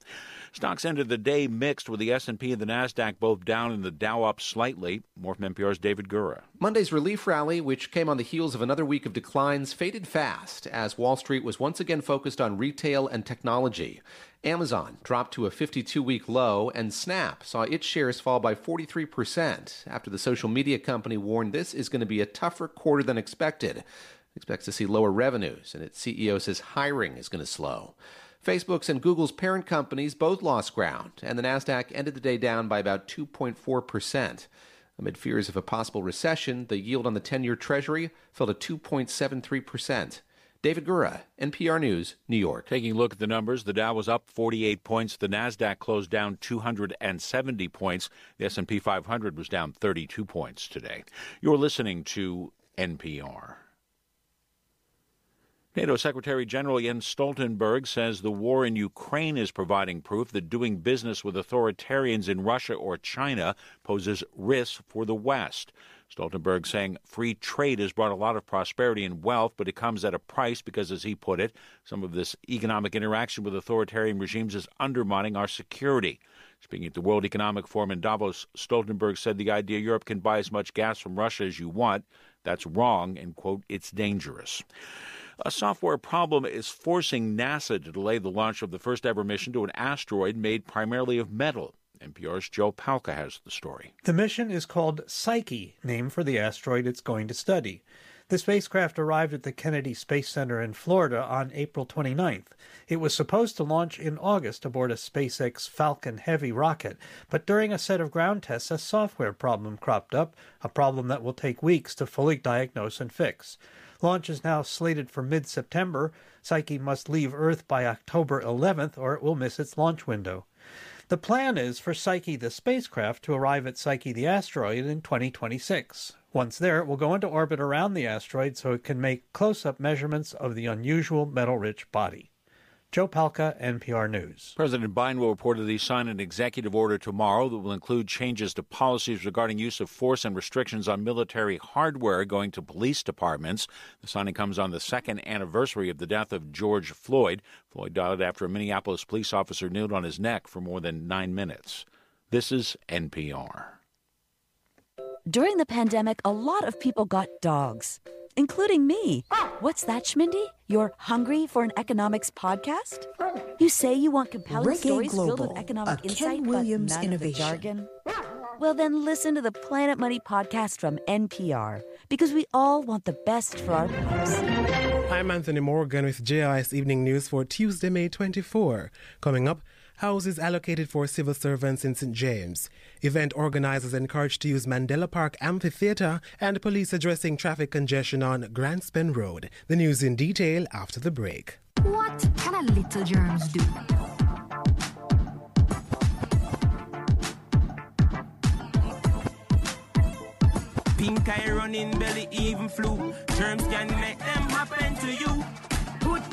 Stocks ended the day mixed with the S&P and the Nasdaq both down and the Dow up slightly. More from NPR's David Gura. Monday's relief rally, which came on the heels of another week of declines, faded fast as Wall Street was once again focused on retail and technology. Amazon dropped to a 52 week low, and Snap saw its shares fall by 43% after the social media company warned this is going to be a tougher quarter than expected. It expects to see lower revenues, and its CEO says hiring is going to slow. Facebook's and Google's parent companies both lost ground, and the Nasdaq ended the day down by about 2.4%. Amid fears of a possible recession, the yield on the 10 year Treasury fell to 2.73%. David Gura, NPR News, New York. Taking a look at the numbers, the Dow was up 48 points, the Nasdaq closed down 270 points, the S&P 500 was down 32 points today. You're listening to NPR. NATO Secretary General Jens Stoltenberg says the war in Ukraine is providing proof that doing business with authoritarians in Russia or China poses risks for the West. Stoltenberg saying free trade has brought a lot of prosperity and wealth, but it comes at a price because, as he put it, some of this economic interaction with authoritarian regimes is undermining our security. Speaking at the World Economic Forum in Davos, Stoltenberg said the idea Europe can buy as much gas from Russia as you want, that's wrong, and, quote, it's dangerous. A software problem is forcing NASA to delay the launch of the first ever mission to an asteroid made primarily of metal. NPR's Joe Palca has the story. The mission is called Psyche, named for the asteroid it's going to study. The spacecraft arrived at the Kennedy Space Center in Florida on April 29th. It was supposed to launch in August aboard a SpaceX Falcon Heavy rocket, but during a set of ground tests, a software problem cropped up, a problem that will take weeks to fully diagnose and fix. Launch is now slated for mid September. Psyche must leave Earth by October 11th, or it will miss its launch window. The plan is for Psyche the spacecraft to arrive at Psyche the asteroid in 2026. Once there, it will go into orbit around the asteroid so it can make close up measurements of the unusual metal rich body. Joe Palca, NPR News. President Biden will reportedly sign an executive order tomorrow that will include changes to policies regarding use of force and restrictions on military hardware going to police departments. The signing comes on the second anniversary of the death of George Floyd. Floyd died after a Minneapolis police officer kneeled on his neck for more than nine minutes. This is NPR. During the pandemic, a lot of people got dogs, including me. What's that, Schmindy? You're hungry for an economics podcast? You say you want compelling Reggae stories filled with economic a Ken insight, Williams but none of the innovation. jargon. Well, then listen to the Planet Money podcast from NPR because we all want the best for our pups. I'm Anthony Morgan with JIS Evening News for Tuesday, May 24. Coming up, houses allocated for civil servants in St. James. Event organizers encouraged to use Mandela Park Amphitheatre and police addressing traffic congestion on Grants Pen Road. The news in detail after the break. What can a little germs do? Pink eye running belly, even flu. Germs can make them happen to you.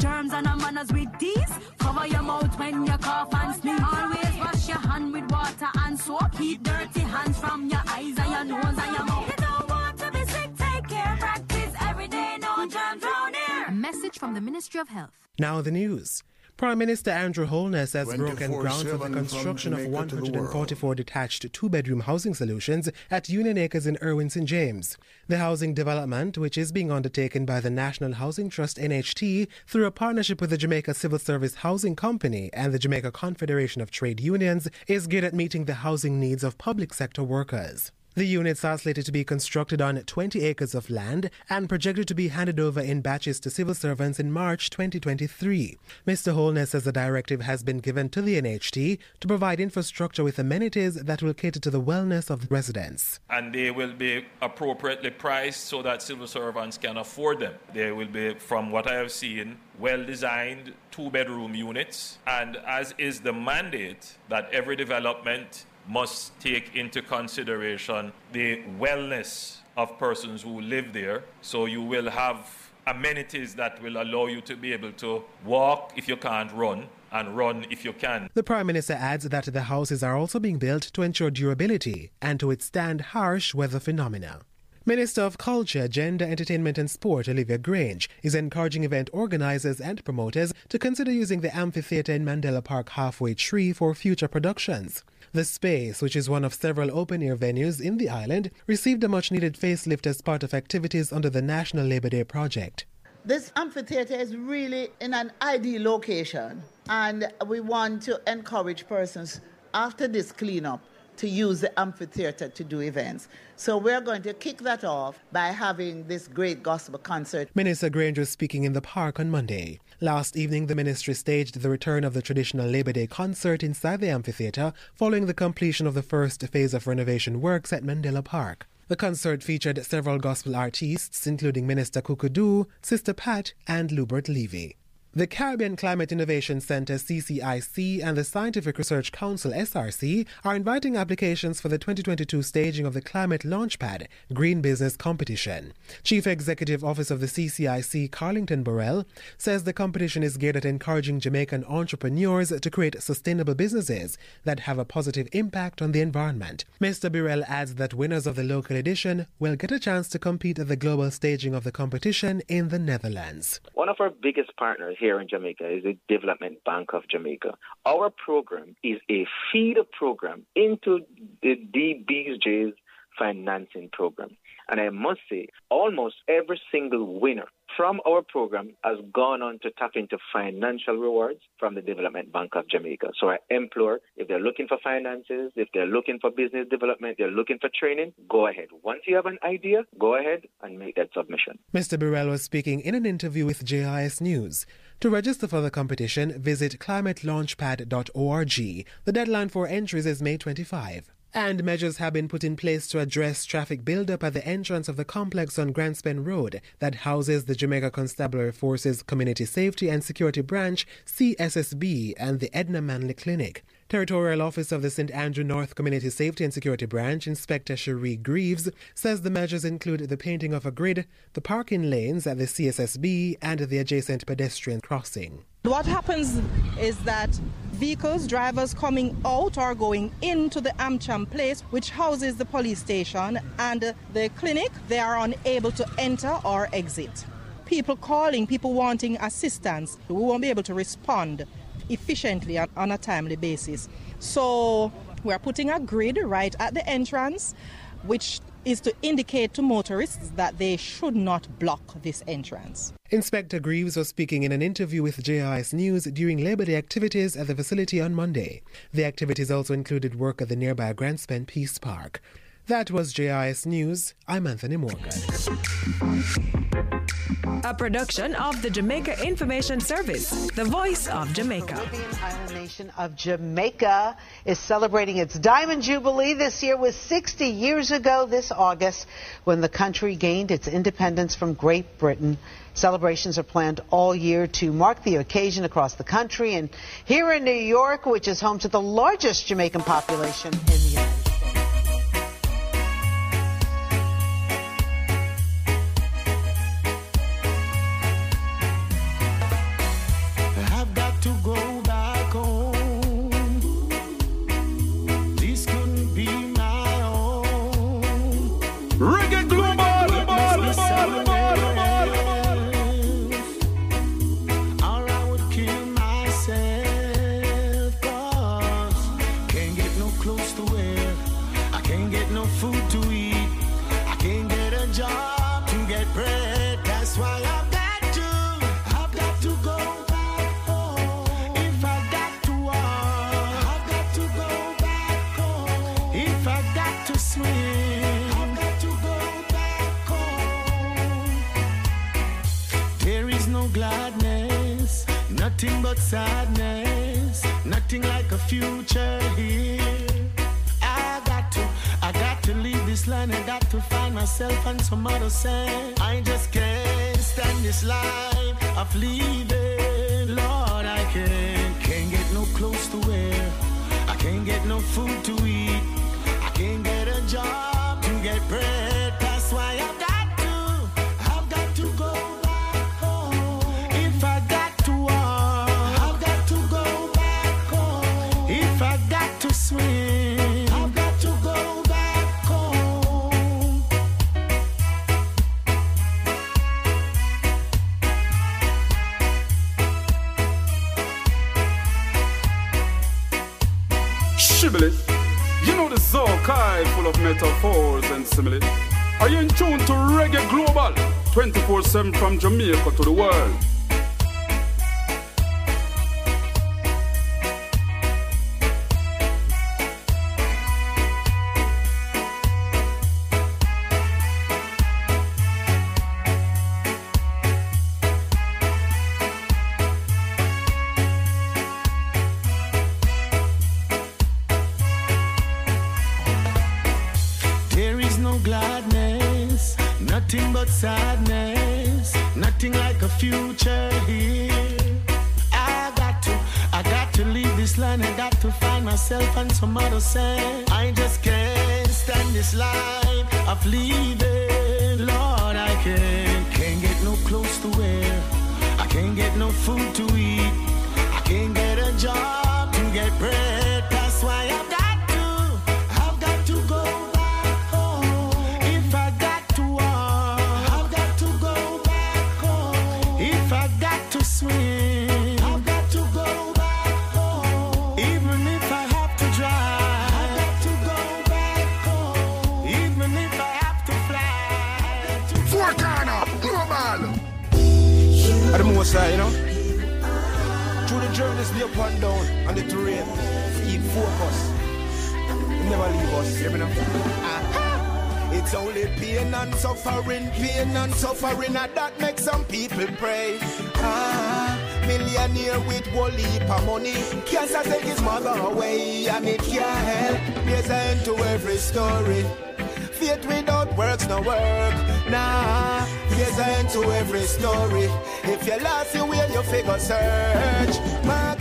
Put germs and manners with these. Cover your mouth when you cough and sneeze. Always wash your hand with water and soap. Keep dirty hands from your eyes and your nose and your mouth. You don't want to be sick, take care. Practice every day, no germs round here. Message from the Ministry of Health. Now the news. Prime Minister Andrew Holness has broken ground for the construction of from Jamaica to the 144 detached two-bedroom housing solutions at Union Acres in Irwin St. James. The housing development, which is being undertaken by the National Housing Trust NHT through a partnership with the Jamaica Civil Service Housing Company and the Jamaica Confederation of Trade Unions, is geared at meeting the housing needs of public sector workers. The units are slated to be constructed on 20 acres of land and projected to be handed over in batches to civil servants in March 2023. Mr. Holness says the directive has been given to the NHT to provide infrastructure with amenities that will cater to the wellness of residents. and they will be appropriately priced so that civil servants can afford them. They will be, from what I have seen, well designed two bedroom units, and as is the mandate, that every development must take into consideration the wellness of persons who live there. So you will have amenities that will allow you to be able to walk if you can't run and run if you can. The Prime Minister adds that the houses are also being built to ensure durability and to withstand harsh weather phenomena. Minister of Culture, Gender, Entertainment and Sport Olivia Grange is encouraging event organizers and promoters to consider using the amphitheatre in Mandela Park Halfway Tree for future productions. The space, which is one of several open air venues in the island, received a much needed facelift as part of activities under the National Labour Day project. This amphitheater is really in an ideal location, and we want to encourage persons after this cleanup to use the amphitheater to do events. So we're going to kick that off by having this great gospel concert. Minister Grange was speaking in the park on Monday. Last evening, the ministry staged the return of the traditional Labor Day concert inside the amphitheatre following the completion of the first phase of renovation works at Mandela Park. The concert featured several gospel artists, including Minister Kukudu, Sister Pat, and Lubert Levy. The Caribbean Climate Innovation Center CCIC and the Scientific Research Council SRC are inviting applications for the 2022 staging of the Climate Launchpad Green Business Competition. Chief Executive Officer of the CCIC, Carlington Burrell, says the competition is geared at encouraging Jamaican entrepreneurs to create sustainable businesses that have a positive impact on the environment. Mr. Burrell adds that winners of the local edition will get a chance to compete at the global staging of the competition in the Netherlands. One of our biggest partners here in Jamaica is the Development Bank of Jamaica. Our program is a feeder program into the DBJ's financing program. And I must say, almost every single winner from our program has gone on to tap into financial rewards from the Development Bank of Jamaica. So I implore, if they're looking for finances, if they're looking for business development, they're looking for training, go ahead. Once you have an idea, go ahead and make that submission. Mr. Burrell was speaking in an interview with JIS News. To register for the competition, visit climatelaunchpad.org. The deadline for entries is May 25. And measures have been put in place to address traffic buildup at the entrance of the complex on Grants Pen Road that houses the Jamaica Constabulary Forces Community Safety and Security Branch, CSSB, and the Edna Manley Clinic. Territorial Office of the St. Andrew North Community Safety and Security Branch, Inspector Cherie Greaves, says the measures include the painting of a grid, the parking lanes at the CSSB, and the adjacent pedestrian crossing. What happens is that vehicles, drivers coming out or going into the Amcham place, which houses the police station and the clinic, they are unable to enter or exit. People calling, people wanting assistance, we won't be able to respond efficiently on a timely basis. So we're putting a grid right at the entrance, which is to indicate to motorists that they should not block this entrance. Inspector Greaves was speaking in an interview with JIS News during Labor Day activities at the facility on Monday. The activities also included work at the nearby Grants Pen Peace Park. That was JIS News. I'm Anthony Morgan. A production of the Jamaica Information Service, the voice of Jamaica. The Caribbean island nation of Jamaica is celebrating its Diamond Jubilee. This year was 60 years ago this August when the country gained its independence from Great Britain. Celebrations are planned all year to mark the occasion across the country and here in New York, which is home to the largest Jamaican population in the United States. But sadness, nothing like a future here. I got to, I got to leave this land, I got to find myself and some other side. I just can't stand this life of leaving. Lord, I can't, can't get no clothes to wear. I can't get no food to eat. I can't get a job to get bread. Zokai full of metaphors and similes. Are you in tune to Reggae Global? 24 7 from Jamaica to the world. Sadness, nothing like a future here. I got to, I got to leave this land, I got to find myself and some other side. I just can't stand this life of leaving. Lord, I can't, can't get no clothes to wear, I can't get no food to eat, I can't get a job to get bread. It's only pain and suffering, pain and suffering, and that makes some people pray. Ah, millionaire with one heap of money, cancer take his mother away, and it can't help. There's an end to every story. Faith without works no work. Nah, there's an end to every story. If you lost your way, you figure search. My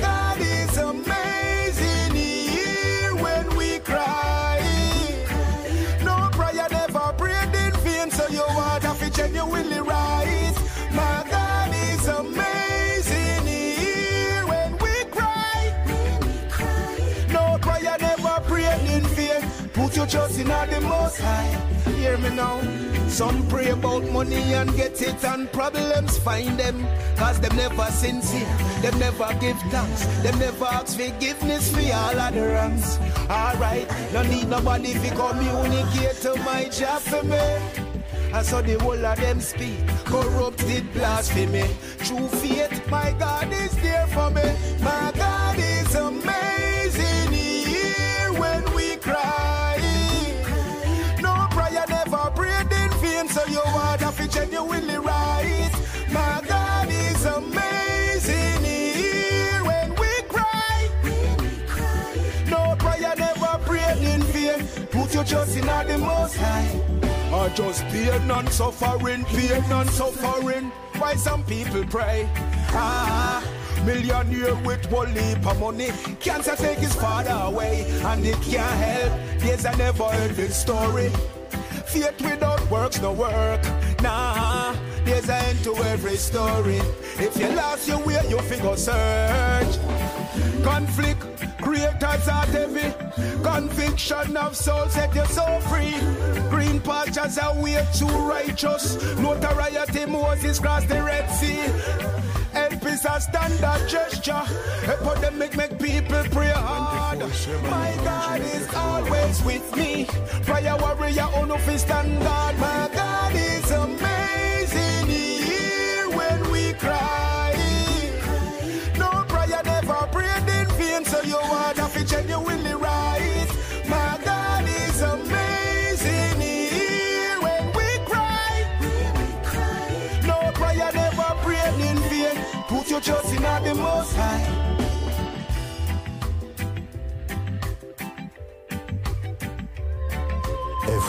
can you really rise? My God is amazing. Here when we cry, no prayer never prayed in vain. Put your trust in the Most High. Hear me now. Some pray about money and get it, and problems find them. Cause them never sincere, them never give thanks, them never ask forgiveness for all other wrongs. Alright, no need nobody to communicate to my job for me. I saw the whole of them speak, corrupted blasphemy. True faith, my God is there for me. My God is amazing. He hear when we cry. No prayer never prayed in vain, so you are to genuinely right. My God is amazing. He hear when we cry. No prayer never prayed in vain. Put your trust in the most high. Or just pain and suffering, pain and suffering. Why some people pray? Ah, millionaire with one leap of money. Cancer take his father away, and it can't help. There's a never ending story. Faith without works no work. Nah, there's an end to every story. If you lost your way, you figure search. Conflict, creators are heavy. Conviction of soul set you so free. Green pastures are way too righteous. Notoriety Moses crossed the Red Sea. Help is a standard gesture. Epidemic make people pray hard. My God is always with me. Prayer warrior on no fist and God. My God is amazing.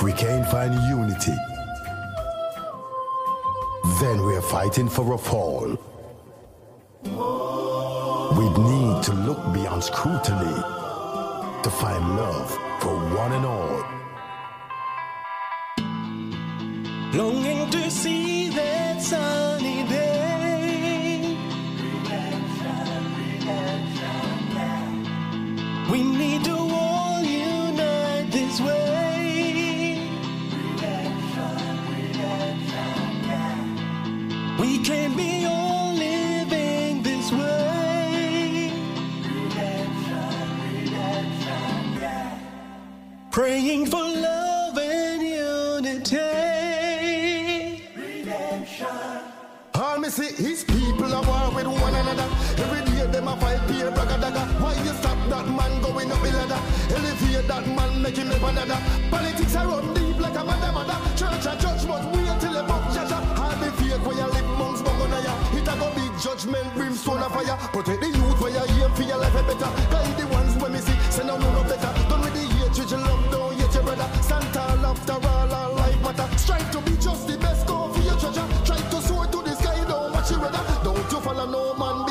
If we can't find unity, then we're fighting for a fall. We need to look beyond scrutiny to find love for one and all. Longing to see that sunny day. We need to all unite this way. We can't be all living this way. Redemption, redemption, yeah. Praying for love and unity. Redemption. All me see is people are war with one another. Every day them a fight peer bragga dagga. Why you stop that man going up the ladder? Elevate that man, make him live another. Politics are run deep like a mother mother. Church a judgment, wait till the book It a go be judgment, brimstone of fire. Protect the youth where you aim for your life a better. Guide the ones when me see, send no no no better. Done with the hatred, you love, don't hate your brother. Stand tall after all, all life matter. Strive to be just the best, go for your treasure. Try to soar to the sky, don't watch your weather. Don't you follow no man,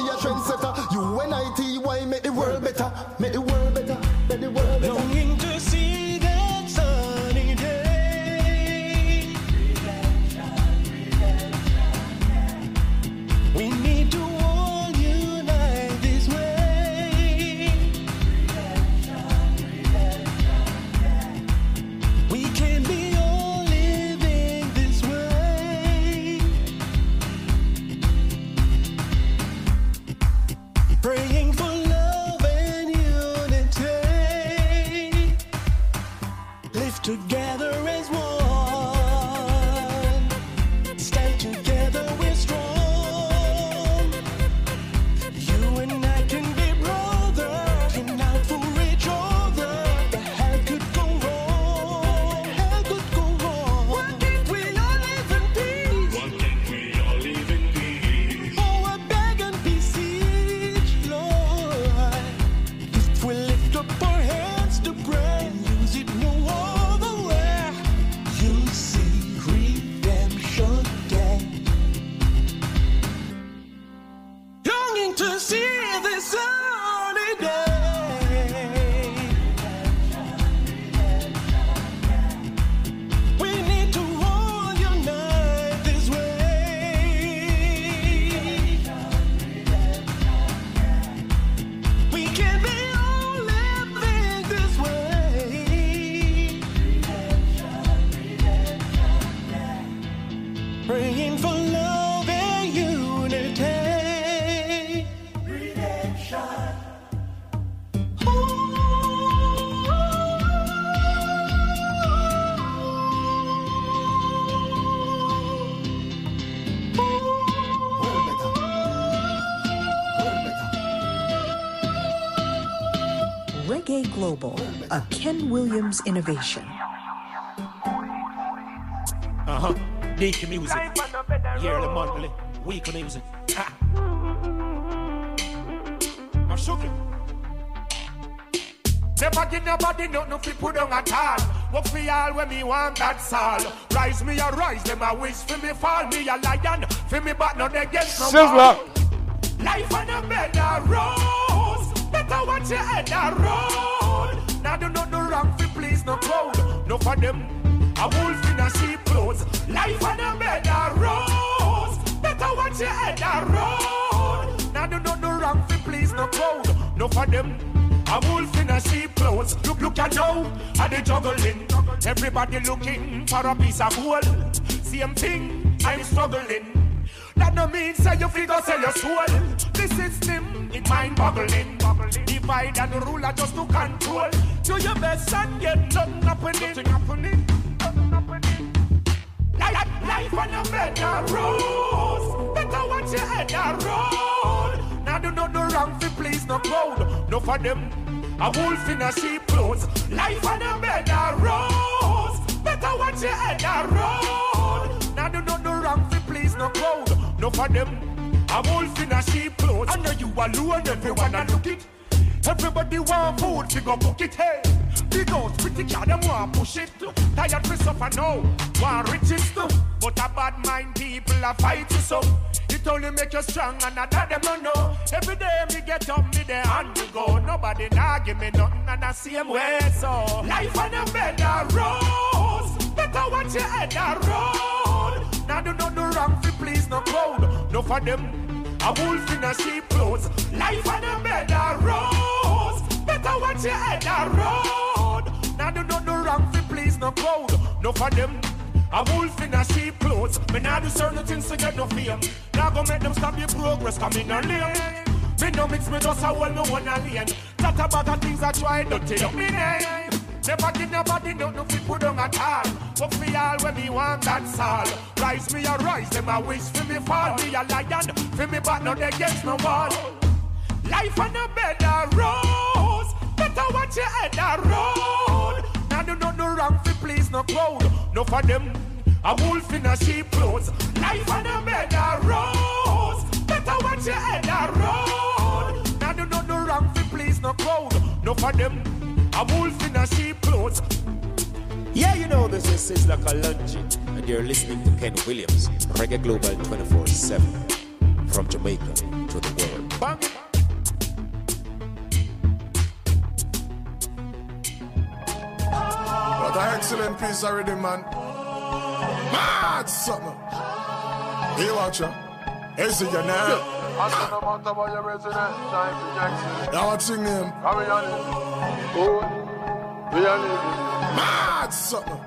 Global, a Ken Williams innovation. Uh huh. Daily music. Yearly, monthly, weekly music. Ha. I'm shocking. Never give nobody nothing fi put on at all. Work for all when me want that's all. Rise me a rise, them a wish for me fall. Me a lion, for me but not against no Sizzler. Life on a bed of rose. Better watch your head a road. Please no crowd. No for them. A wolf in a sheep clothes. Life on a bed of rose. Better watch your head a road. Now do not do wrong fi please no crowd. No for them. A wolf in a sheep clothes. Look, look at now, are they juggling? Everybody looking for a piece of gold. Same thing, I'm struggling. That no mean say you figure sell your soul. The system, it mind boggling. Divide and rule are just to control. Do your best and get nothing happening. Nothing happening. Life, life on a better road. Better watch your head a road. Now do not do wrong fi please no crowd. No for them. A wolf in a sheep clothes. Life on a better road. Better watch your head a road. Now do not do wrong fi please no crowd. No for them. A wolf in a sheep clothes. I know you alone, everyone a look it. Everybody want food, to go book it, hey. Big house, pretty car, them want push it. Tired for suffer now, want riches too. But a bad mind people a fight so. It only make you strong and another them don't know. Every day me get up, me there and me go. Nobody nah give me nothing and I same way so. Life on a better road. Better watch your head a road. Now do not do wrong please no crowd. No for them. A wolf in a sheep clothes. Life on a better road. Better watch your head a road. Now do not do wrong fi please no crowd. No for them. A wolf in a sheep clothes. Me nah do certain things to get no fame. Now go make them stop your progress. Come in a lane. Me no mix me just a hold me one a lane. Chat about the things I try dirty up me name. Never give nobody nothing fi put on at all. Work for all when me want that's all. Rise me a rise, them a wish for me fall. Me a lion, for me but not against no wall. Life on a bed of rose. Better watch your head a road. Now do not do wrong fi please no crowd. No for them. A wolf in a sheep clothes. Life on a bed of rose. Better watch your head a road. Now do not do wrong fi please no crowd. No for them. A wolf in a sheep clothes. Yeah, you know this is Sizzla Kalonji, and you're listening to Ken Williams, Reggae Global 24 7, from Jamaica to the world. Bang it. What an excellent piece already, man. Mad something. Hey, watch ya. Hey, see you now. Yeah, what's your name? I we are. Mad something.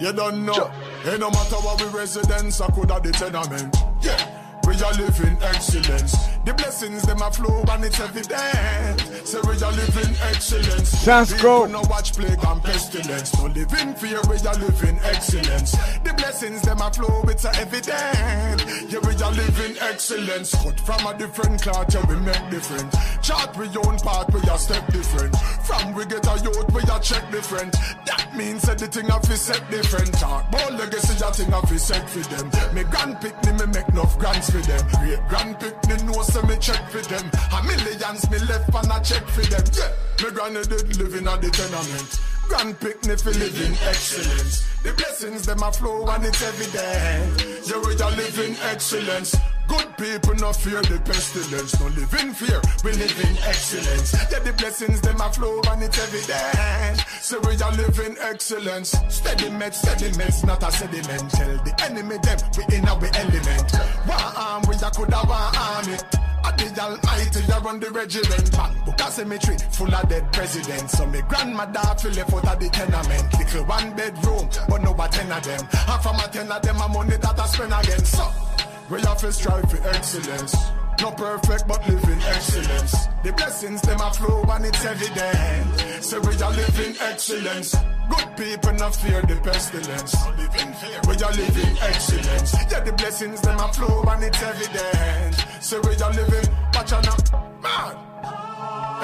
You don't know. Hey, no matter what we residents, I could have the tenement. Yeah. We are living excellence. The blessings them a flow and it's evident. Say we are living excellence. People go. no watch plague and pestilence. No living fear, we are living excellence. The blessings them a flow, it's a evident. Yeah, we are living excellence. Cut from a different cloth, yeah, we make different. Chart we own part, we are step different. From we get a youth, we are check different. That means that the thing have to set different. Talk about legacy, that thing have to set for them. Me grand pick me, me make enough grants for them. Great grand pick me know, so me check for them. A millions me left and I check for them. Yeah, me granny did living at the tenement. Grand pick me for living excellence. The blessings them a flow and it's evident. Yeah, we are living excellence. Good people no fear the pestilence. No live in fear, we live in excellence. Yeah, the blessings them a flow and it's evident. So we are living excellence. Steady meds, steady meds, not a sediment. Tell the enemy them we in our element. One arm we a coulda one army. At the almighty, I run the regiment. Bambuka cemetery, full of dead presidents. So me grandmother feel left out of the tenement. Little one bedroom, but no a ten of them. And from a ten of them, a money that I spend again. So, we have to strive for excellence. Not perfect, but living excellence. The blessings, them a flow and it's evident. So we are living excellence. Good people not fear the pestilence. We are living excellence. Yeah, the blessings, them a flow and it's evident. So we are living, watch out now, man.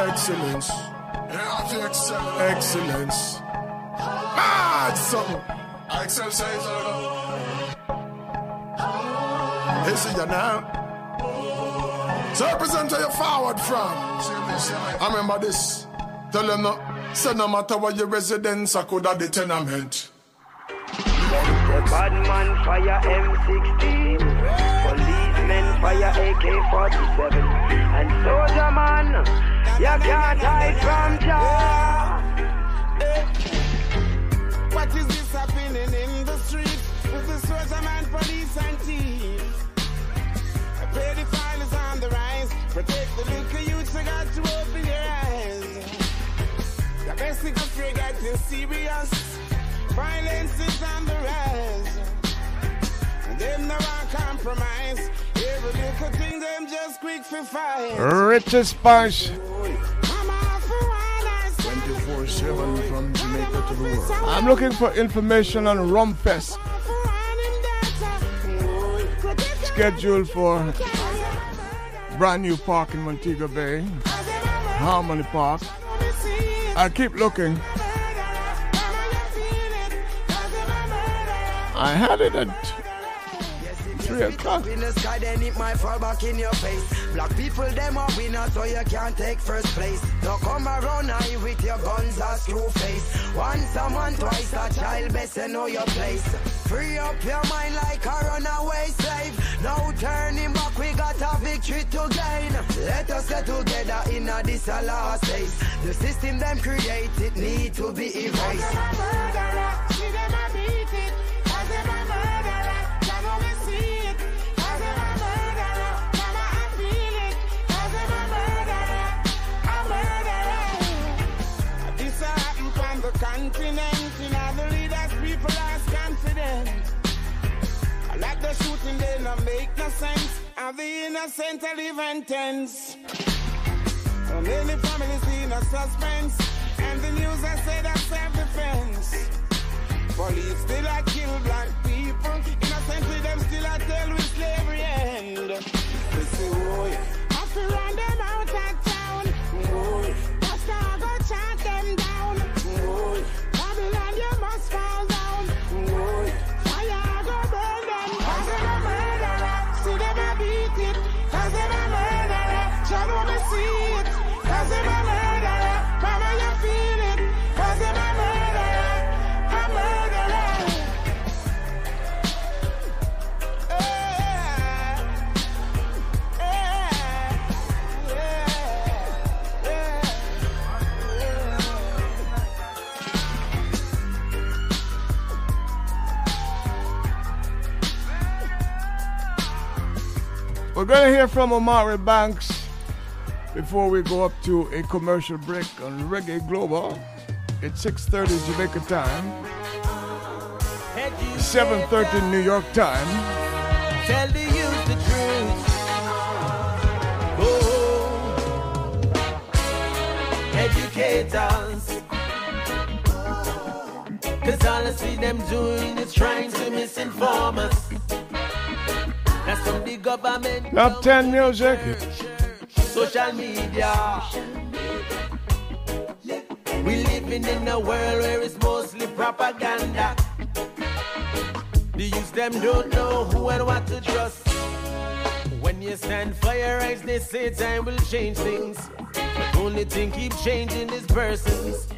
Excellence. Excellence. Mad something. I excel size. Hey, see you now. So represent where you forward from. I remember this. Tell them no. Say no matter where your residence, I could have the tenement. Bad man fire M16, policemen fire AK-47, and soldier man, you can't hide from Jah. What is this happening in the street with the soldier man, police and thieves? Protect the to open your eyes. Getting serious. Violence is on the rise. And no want compromise. Every little thing them just quick for fight. Richest Punch. 24 7 from Jamaica to the world. I'm looking for information on Rumfest. Scheduled for brand new park in Montego Bay, Harmony Park. I keep looking. I had it at three o'clock. In the sky, then it might fall back in your face. Black people, them are winners, so you can't take first place. Don't come around here with your guns or screw face. Once a man, twice a child, best you know your place. Free up your mind like a runaway slave. No turning back, we got a victory to gain. Let us get together in a this a last days. The system them created need to be erased. Continent. In other leaders, people lost confidence. I like the shooting, they don't make no sense. And the innocent are live tense. So many families in a suspense. And the news I say that self-defense. Police still a kill black people. Innocently them still a tell with slavery end. They say, oh, boy, have to run them out of See We're going to hear from Omari Banks before we go up to a commercial break on Reggae Global. It's 6.30 Jamaica time, 7.30 New York time. Tell the youth the truth. Oh, educate us. Cause all I see them doing is trying to misinform us. That's from the government, Top 10 music. social media. We living in a world where it's mostly propaganda. The youth them don't know who and what to trust. When you stand for your rights, they say time will change things. But only thing keep changing is persons.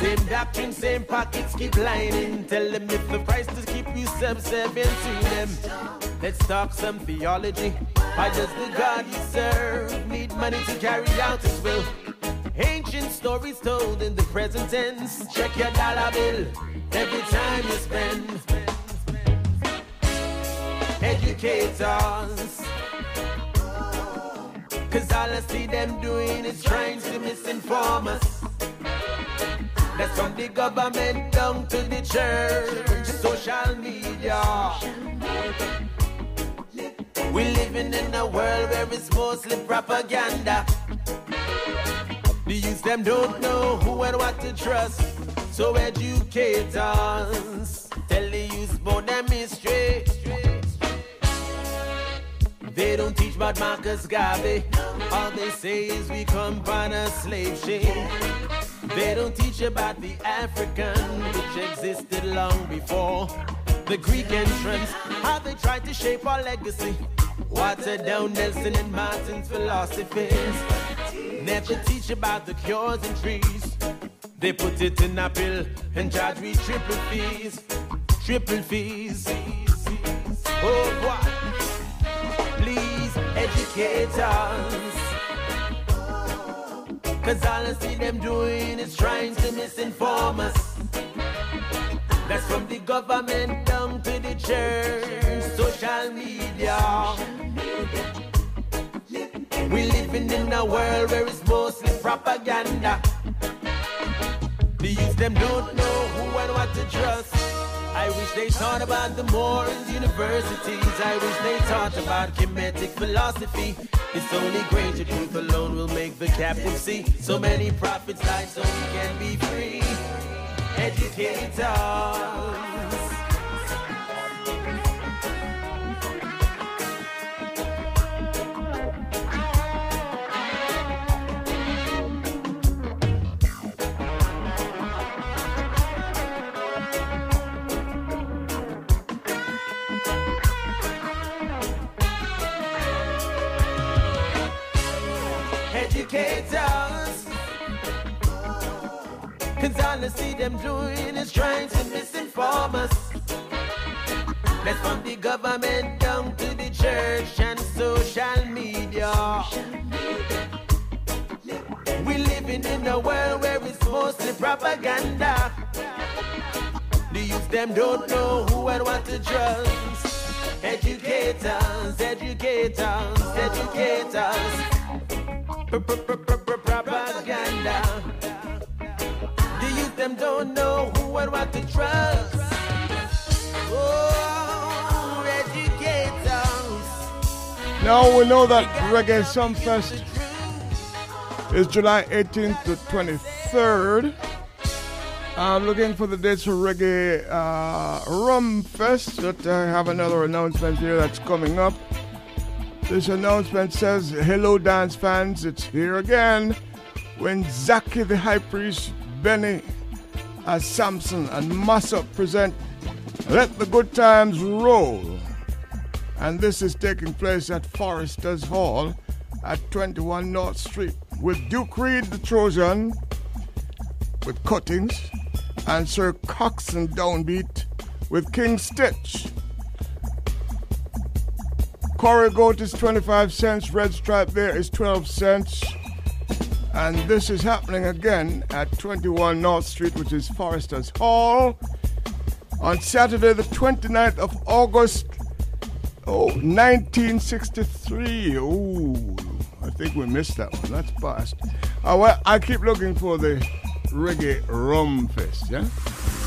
Same doctrine, same pockets keep lining. Tell them if the price to keep you subservient to them. Let's talk some theology. Why does the God you serve need money to carry out his will? Ancient stories told in the present tense. Check your dollar bill every time you spend. Educate us. Cause all I see them doing is trying to misinform us. That's from the government down to the church, social media. We living in a world where it's mostly propaganda. The youth them don't know who and what to trust. So educate us. Tell the youth about them history. They don't teach about Marcus Garvey. All they say is we come on a slave ship. They don't teach about the African, which existed long before the Greek entrance. How they tried to shape our legacy. Water down Nelson and Martin's philosophies. Never teach about the cures and trees. They put it in a pill and charge me triple fees. Triple fees. Oh, boy. Please educate us. Cause all I see them doing is trying to misinform us. That's from the government down to the church, social media. We living in a world where it's mostly propaganda. The youth them don't know who and what to trust. I wish they taught about the Moors universities. I wish they taught about Kemetic philosophy. It's only Granger truth alone will make the captive see. So many prophets died so we can be free. Educate us. Cause all I see them doing is trying to misinform us. That's from the government down to the church and social media. We living in a world where it's mostly propaganda. The youth them don't know who and what to trust. Educators, educators, us. Propaganda. The youth them don't know who and what to trust. Oh. Now we know that Reggae Sumfest is July 18th to 23rd. I'm looking for the dates for Reggae uh, Rum Fest. But I have another announcement here that's coming up. This announcement says, Hello, dance fans, it's here again. When Zaki the High Priest, Benny as Samson, and Massa present Let the Good Times Roll. And this is taking place at Forrester's Hall at 21 North Street with Duke Reid the Trojan with Cuttings and Sir Coxsone Downbeat with King Stitt. Corey Goat is 25 cents, Red Stripe there is 12 cents. And this is happening again at 21 North Street, which is Forrester's Hall, on Saturday, the 29th of August, oh, 1963. Oh, I think we missed that one. That's past. Uh, well, I keep looking for the Reggae Rum Fest, yeah?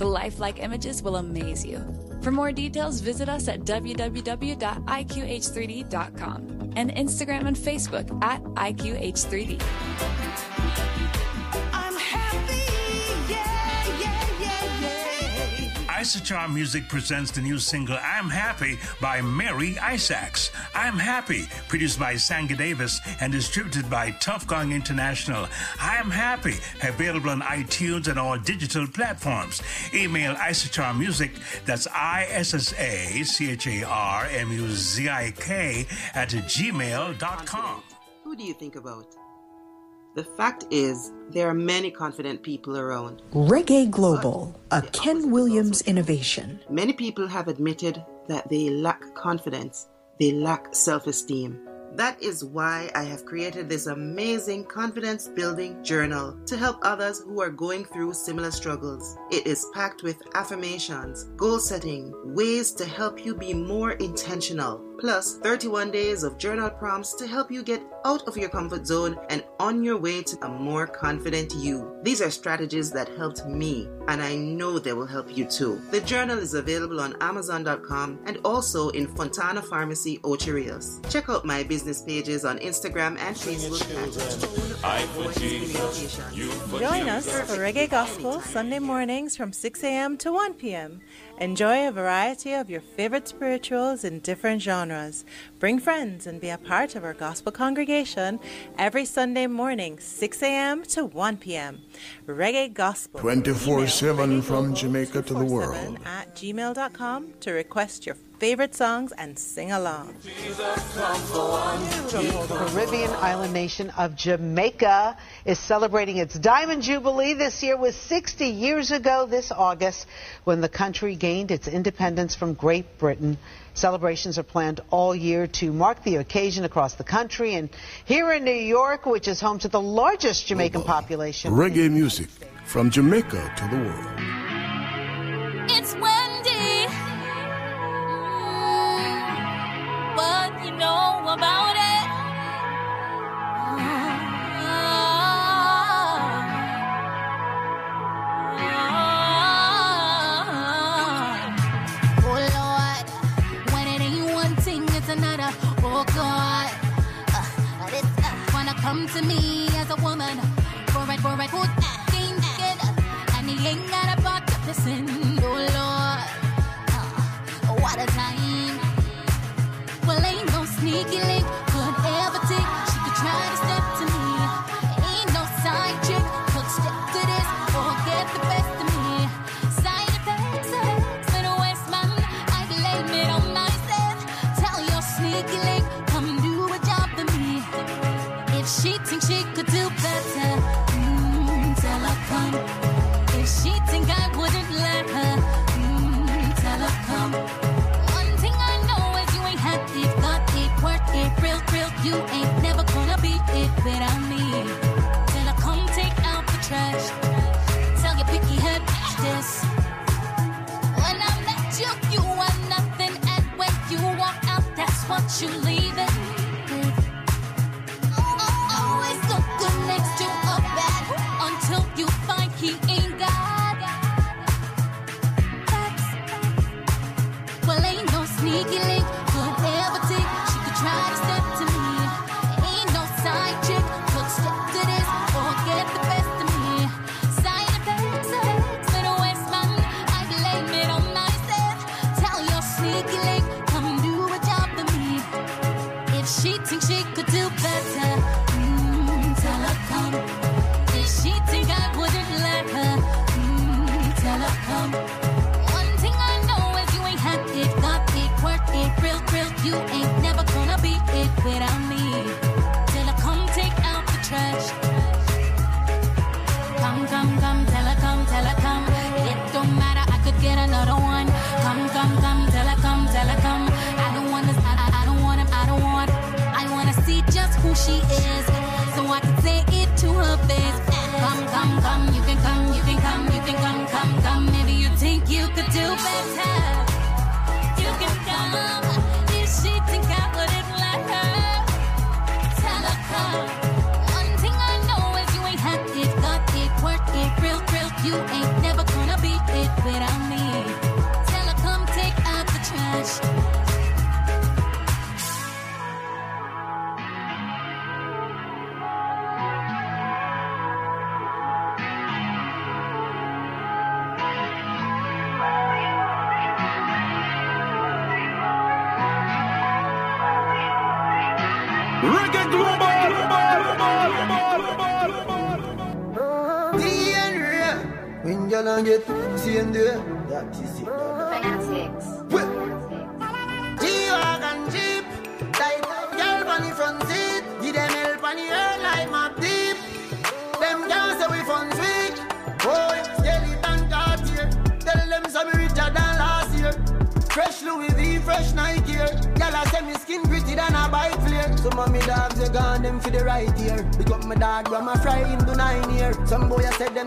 The lifelike images will amaze you. For more details, visit us at www.iqh3d.com and Instagram and Facebook at IQH3D. Issachar Muzik presents the new single I'm Happy by Mary Isaacs. I'm Happy, produced by Sangie Davis and distributed by Tuff Gong International. I'm Happy, available on iTunes and all digital platforms. Email Issachar Muzik, that's I S S A C H A R M U Z I K, at gmail.com. Who do you think about? The fact is, there are many confident people around. Reggae Global, a Ken Williams innovation. Many people have admitted that they lack confidence, they lack self esteem. That is why I have created this amazing confidence building journal to help others who are going through similar struggles. It is packed with affirmations, goal setting, ways to help you be more intentional, plus 31 days of journal prompts to help you get out of your comfort zone and on your way to a more confident you. These are strategies that helped me, and I know they will help you too. The journal is available on Amazon.com and also in Fontana Pharmacy, Ocho Rios. Check out my business pages on Instagram and Facebook Join us for Reggae Gospel Sunday mornings from 6 a.m. to 1 p.m. Enjoy a variety of your favorite spirituals in different genres. Bring friends and be a part of our gospel congregation every Sunday morning, 6 a.m. to 1 p.m. Reggae Gospel. 24 7 from Jamaica to the world. At gmail.com to request your favorite songs and sing along. The Caribbean island nation of Jamaica is celebrating its Diamond Jubilee this year was 60 years ago this August when the country gained its independence from Great Britain. Celebrations are planned all year to mark the occasion across the country and here in New York, which is home to the largest Jamaican population. Reggae music from Jamaica to the world. It's Wendy. What you know about it? Oh Lord, when it ain't one thing, it's another. Oh God, uh, uh, wanna come to me as a woman for it, for it, good thing, and he ain't got a part to listen. Oh Lord, uh, what a time. No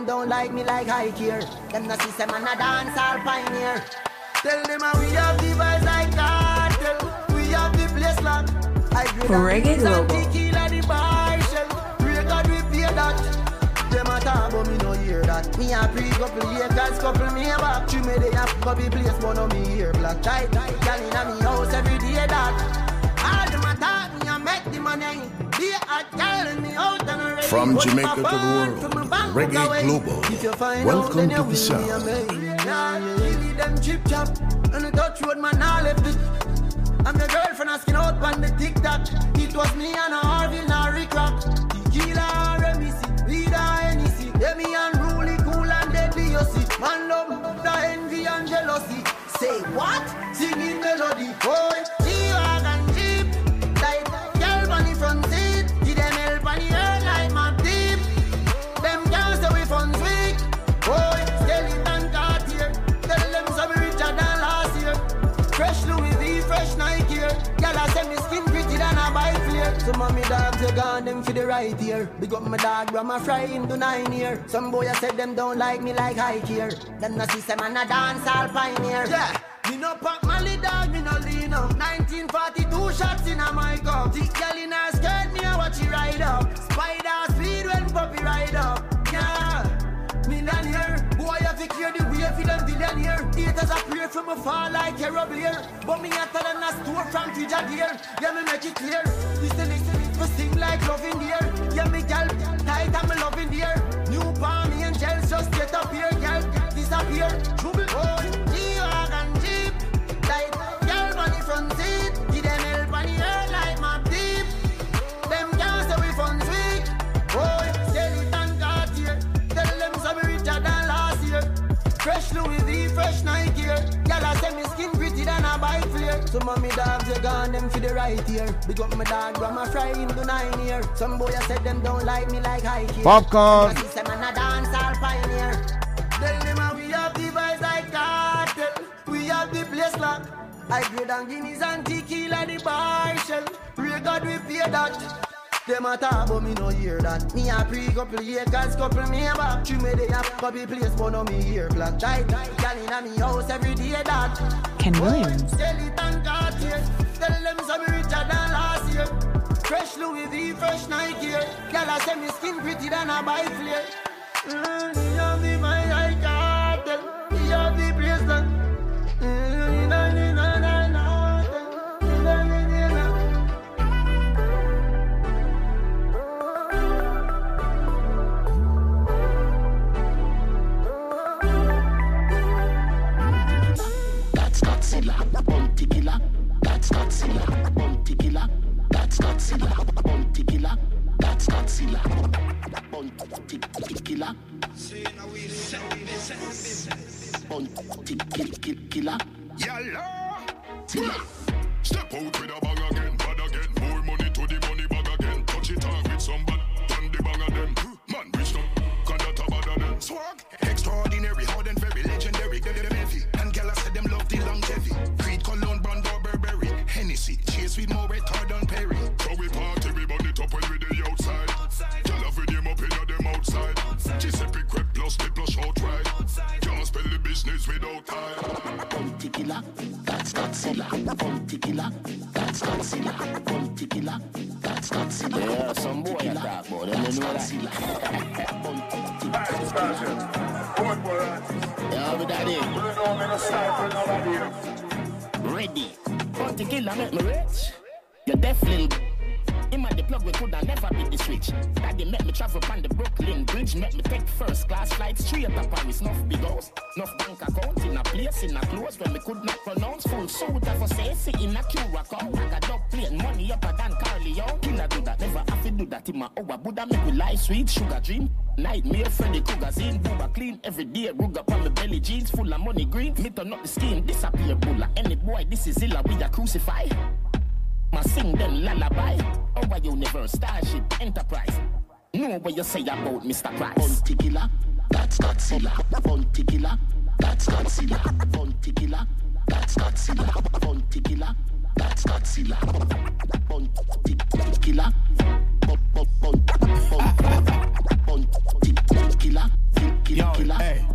them don't like me like high here. Them not see man a dance all pioneer. Tell them we have the vibes like cartel. We have the place locked. I Reggae Global. tequila the bar shell. God we pay that. Them a talk but me no hear that. Me a pre couple Lakers, couple me back. Three me they a copy place, but no me hear black tight. Girl inna me house every day that. All them a talk, me a make the money. They a telling me out and. From Jamaica to the world, Reggae Global. Welcome to the South. I'm the girlfriend asking out on the TikTok. It was me and a Harvey and a Rick Rock. Tequila, Remisi, Vida, Hennessy. Demi and Ruly, cool and deadly, you see. Man love, the envy and jealousy. Say what? Singing melody, boy. Some of me dogs, they gone them for the right here. Big up my dog, grandma fry him to nine year. Some boy, I said them don't like me like high here. Them no see some man a dance all pioneer. Yeah. Me no pack Mali dog, me no lean up 1942 shots in a my cup Thick girl in her skirt, me a watch it ride up Spider speed when puppy ride up for them billionaire Haters a pray from a fall like a Blair But me hotter than a store from Brigadier Yeah, me make it clear. Listen, listen, me sing like love in the air. Yeah, me gal, tight and me love in the air. New palm angels just get up here, gal, disappear. Trouble, boy, Fresh Louis V, fresh Nike here I say me skin pretty than a bike flare. Some of me dogs, they gone them for the right ear. Big up my dog, grandma fry him to nine year Some boy, I said them don't like me like high here Popcorn. See some man a dance all pioneer. Tell them we have the vibes like cartel. We have the place locked. I grade and guineas and tequila the bar shell. Pray God we pay that them a talk but me no hear that. Me a pre couple acres, couple me a back. Three me they a copy place but no me hear black. Tight, gal inna me house every day that Ken Williams. Skeleton Cartier Tell them some richer than last year. Fresh Louis V, fresh Nike. Gal I say me skin pretty than a bike flare Mm, Me have the my eye cartel Me have the place that Godzilla, bounty killer. That's Godzilla, bounty killer. That's Godzilla, bounty killer. That's Godzilla, bounty killer. Bounty kill kill killer. Step out with a bag again, bad again. More money to the money bag again. Touch it off with some bad on the bag of them. Man, rich them, can that a bad of them. Swag, Hennessy, chase with more red card on Perry. So we party, we burn it up when we the outside. Tell her for them up in them outside. Giuseppe Crep plus the plus outright. Can't spell the business without time. Bounty killer. That's Godzilla, bounty killer. That's Godzilla, bounty killer. That's Godzilla. Yeah, some boy killer. attack, boy. Them That's know that. Godzilla. Bounty Yeah, we daddy ready. Want to kill and make me rich? You're definitely. Him and the plug we coulda never be the switch. Daddy make me travel on the Brooklyn Bridge. Make me take first class flight straight to Paris. Enough big house, enough bank account in a place in a close when me could not pronounce. Full suit of a say in a queue account. Like a dog plane money up a than Carly Young. Killer do that, never have to do that in my hour. Buddha make me life sweet, sugar dream. Nightmare, Freddy Krueger's in. Booba clean every day. Rug up on my belly jeans full of money green. Me turn up the scheme, disappear bulla. Any boy, this is illa, we a crucify. Ma sing them lullaby. Our universe, starship, enterprise. Know what you say about Mr. Price. Bounty killer, that's Godzilla. Bounty killer, that's Godzilla. Bounty killer, That's Godzilla. Bounty killer. That's Godzilla. Bounty killer. Bounty killer. Kill killer. Hey.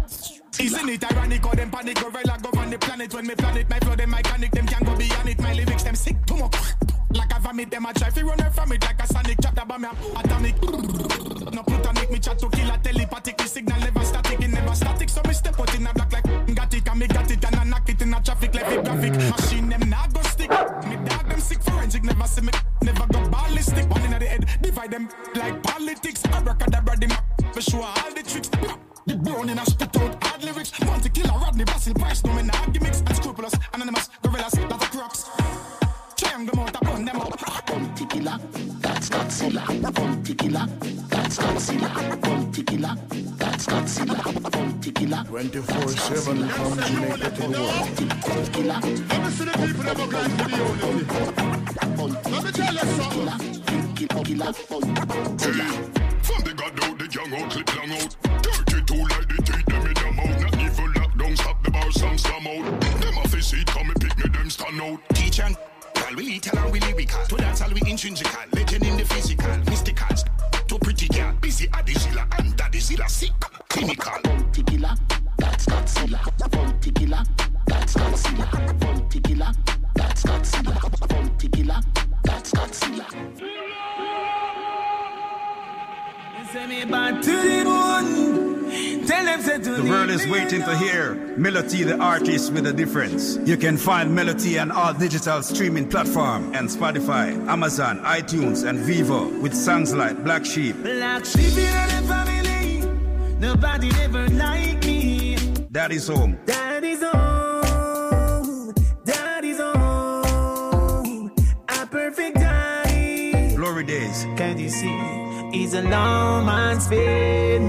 Isn't it ironic how them panic gorilla govern the planet when me planet my flow them mechanic them can go beyond it my lyrics them sick too much like a vomit them a try fi run away from it. Like a sonic chapter bomb me atomic. No plutonic me chat to kill a telepathic. The signal never static it never static. So me step out in a black like got it and me got it and I knock it in a traffic like a graphic machine them nah go stick. Me dog them sick. Forensic never see me. Never go ballistic. One in the head divide them like politics. Abracadabra them for sure all the tricks. The brown in a spit out hard lyrics. Want to kill a Rodney Basil Price, no men have gimmicks. Unscrupulous, anonymous, gorillas, lot of crocs. Triangle them burn them up. Bounty killer. That's Godzilla. Bounty killer. That's Godzilla. Bounty killer. That's Godzilla. Bounty killer. 24 7 from Jamaica to the world. Killer. Let me see the people have gone to the Let something. Killer. From the god out, the young out, clip long out. 32 like the teeth, them in your mouth. Not even lockdown, stop the bar, some slam out. Them off his seat, come and pick me, them stand out. Teach Well, we little and we lyrical. To dance all we intrinsical. Legend in the physical. Mysticals. To pretty girl. Busy at the zilla. And daddy zilla sick. Clinical. Bounty killer. That's Godzilla. Bounty killer. That's Godzilla. Bounty killer. That's Godzilla. That's Godzilla. The world is waiting to hear Melody, the artist with a difference. You can find Melody on all digital streaming platform and Spotify, Amazon, iTunes, and Vivo with songs like Black Sheep, Black sheep in the family. Nobody ever like me. Daddy's Home, Daddy's home. Daddy's home. A perfect daddy. Glory Days, Can you see? He's a long man's spin.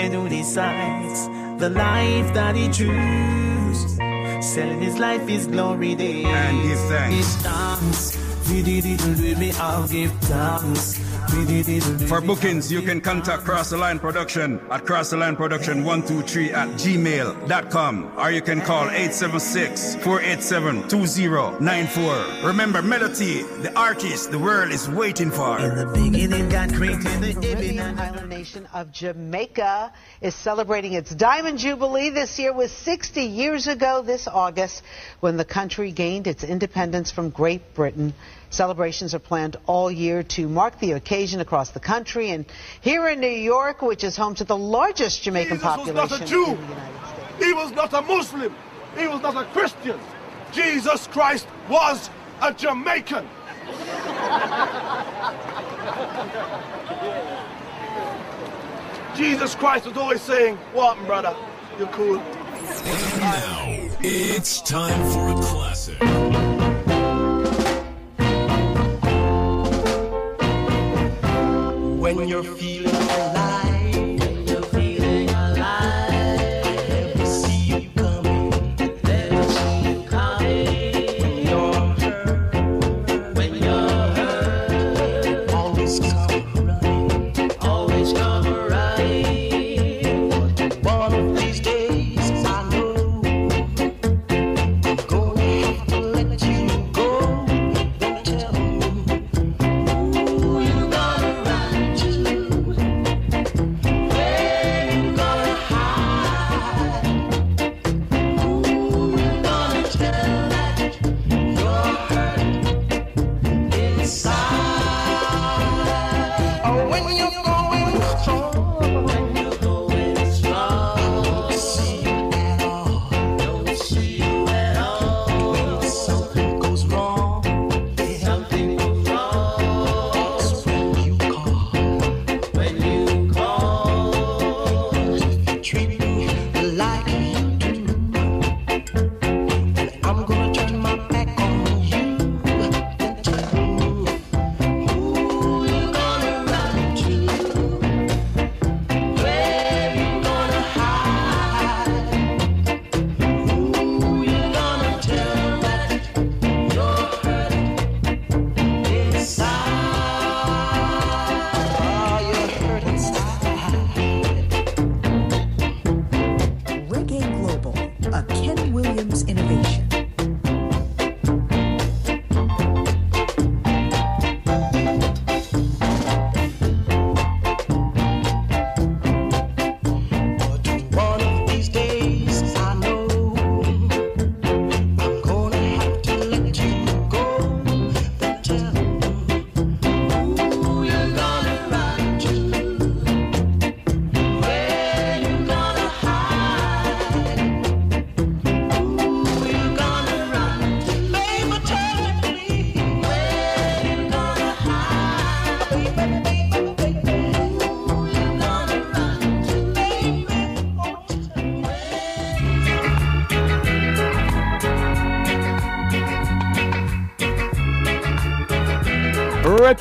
And who decides the life that he chooses? Selling his life is glory days. And give thanks. Give thanks. We did it with me, I'll give thanks. We did it with For bookings, you can contact Cross the Line Production at Cross the Line Production 123 at gmail.com or you can call 876 487 2094. Remember, Melody, the artist the world is waiting for. In the beginning, God created the Caribbean island nation of Jamaica is celebrating its Diamond Jubilee this year was 60 years ago this August when the country gained its independence from Great Britain. Celebrations are planned all year to mark the occasion across the country and here in New York, which is home to the largest Jamaican Jesus was population. not a Jew. in the United States. He was not a Muslim. He was not a Christian. Jesus Christ was a Jamaican. Jesus Christ was always saying, What, brother? You're cool. Now, it's time for a classic. When you're feeling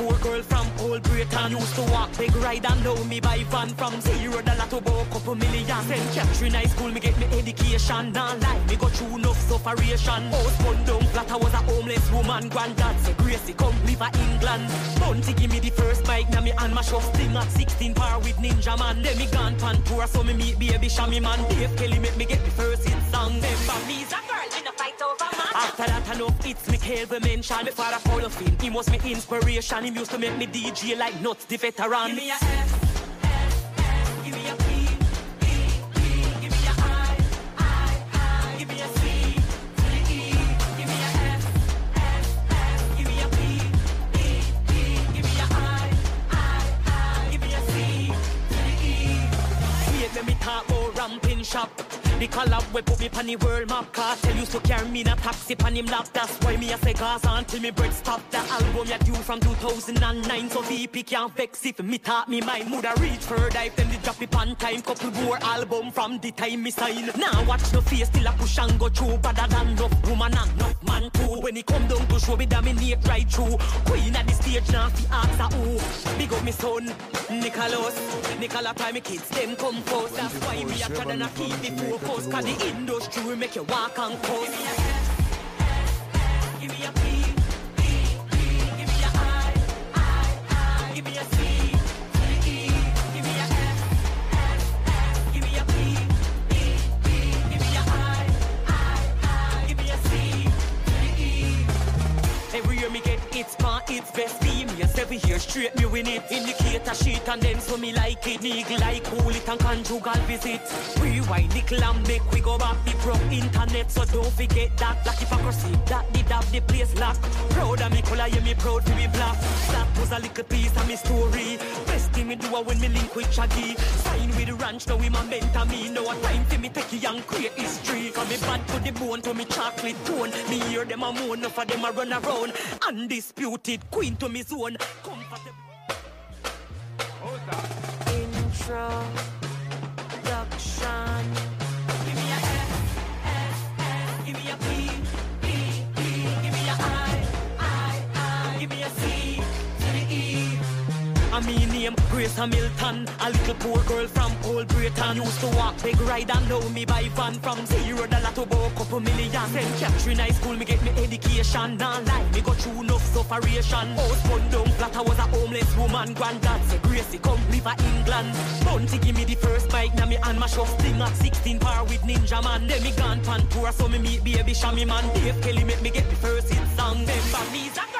Poor girl from Old Braeton used to walk big ride and know me buy van from zero dollar to about couple million. Then Catherine High School me get me education. Now like me go through enough sufferation. Old burned down flat I was a homeless woman. Granddad say Gracie come live in England. Bounty give me the first bike now me and my shop thing at 16 par with Ninja Man. Then me gone pan tour so me meet baby Shammy man. Dave Kelly make me get the first hit song. Remember me love hits me Kelvin mention Me father Paul of him He was my inspiration He used to make me DJ like nuts The veteran. Give me a F shop. The collab we put me on the world map, cause used to carry me in a taxi on him lap. That's why me a say Gaza until me bread stop. The album ya due from 2009. So VP can't vex if me talk me mind. Woulda reach further if them did drop it on time. Couple more album from the time me sign. Now watch no face till I push and go through. Better than enough woman and. When he come down to show me dominate right through. Queen at the stage now fi ask who. Big up son, Nicholas. Nicola time me kids them come first. That's why me a try to keep the focus. Cause the industry make you walk and coast. And then so me like it. Niggle like cool it and conjugal visit. Rewind nickel and make we go back the pro internet. So don't forget that black hypocrisy. That did have the place lock. Proud of me color, yeah me proud to be black. That was a little piece of me story. Best thing me do when me link with Shaggy. Sign with the ranch, now we my mentor me. Now a time for me take it and create history. Cause me bad to the bone to me chocolate tone. Me hear them a moan, of them a run around. Undisputed queen to me zone. Comfortable. Grace Hamilton A little poor girl from Old Braeton. Used to walk big ride and know me by van From zero dollar to about couple million. St. Catherine High School me get me education. Now lie, me go through enough sufferation House bun down flat, I was a homeless woman. Granddad said Gracie come live a England Bounty give me the first bike Now me and my shuff sting at 16 par with Ninja Man. Then me gone pan tour so me meet baby Shammy man. Dave Kelly make me get the first hit song. Them back a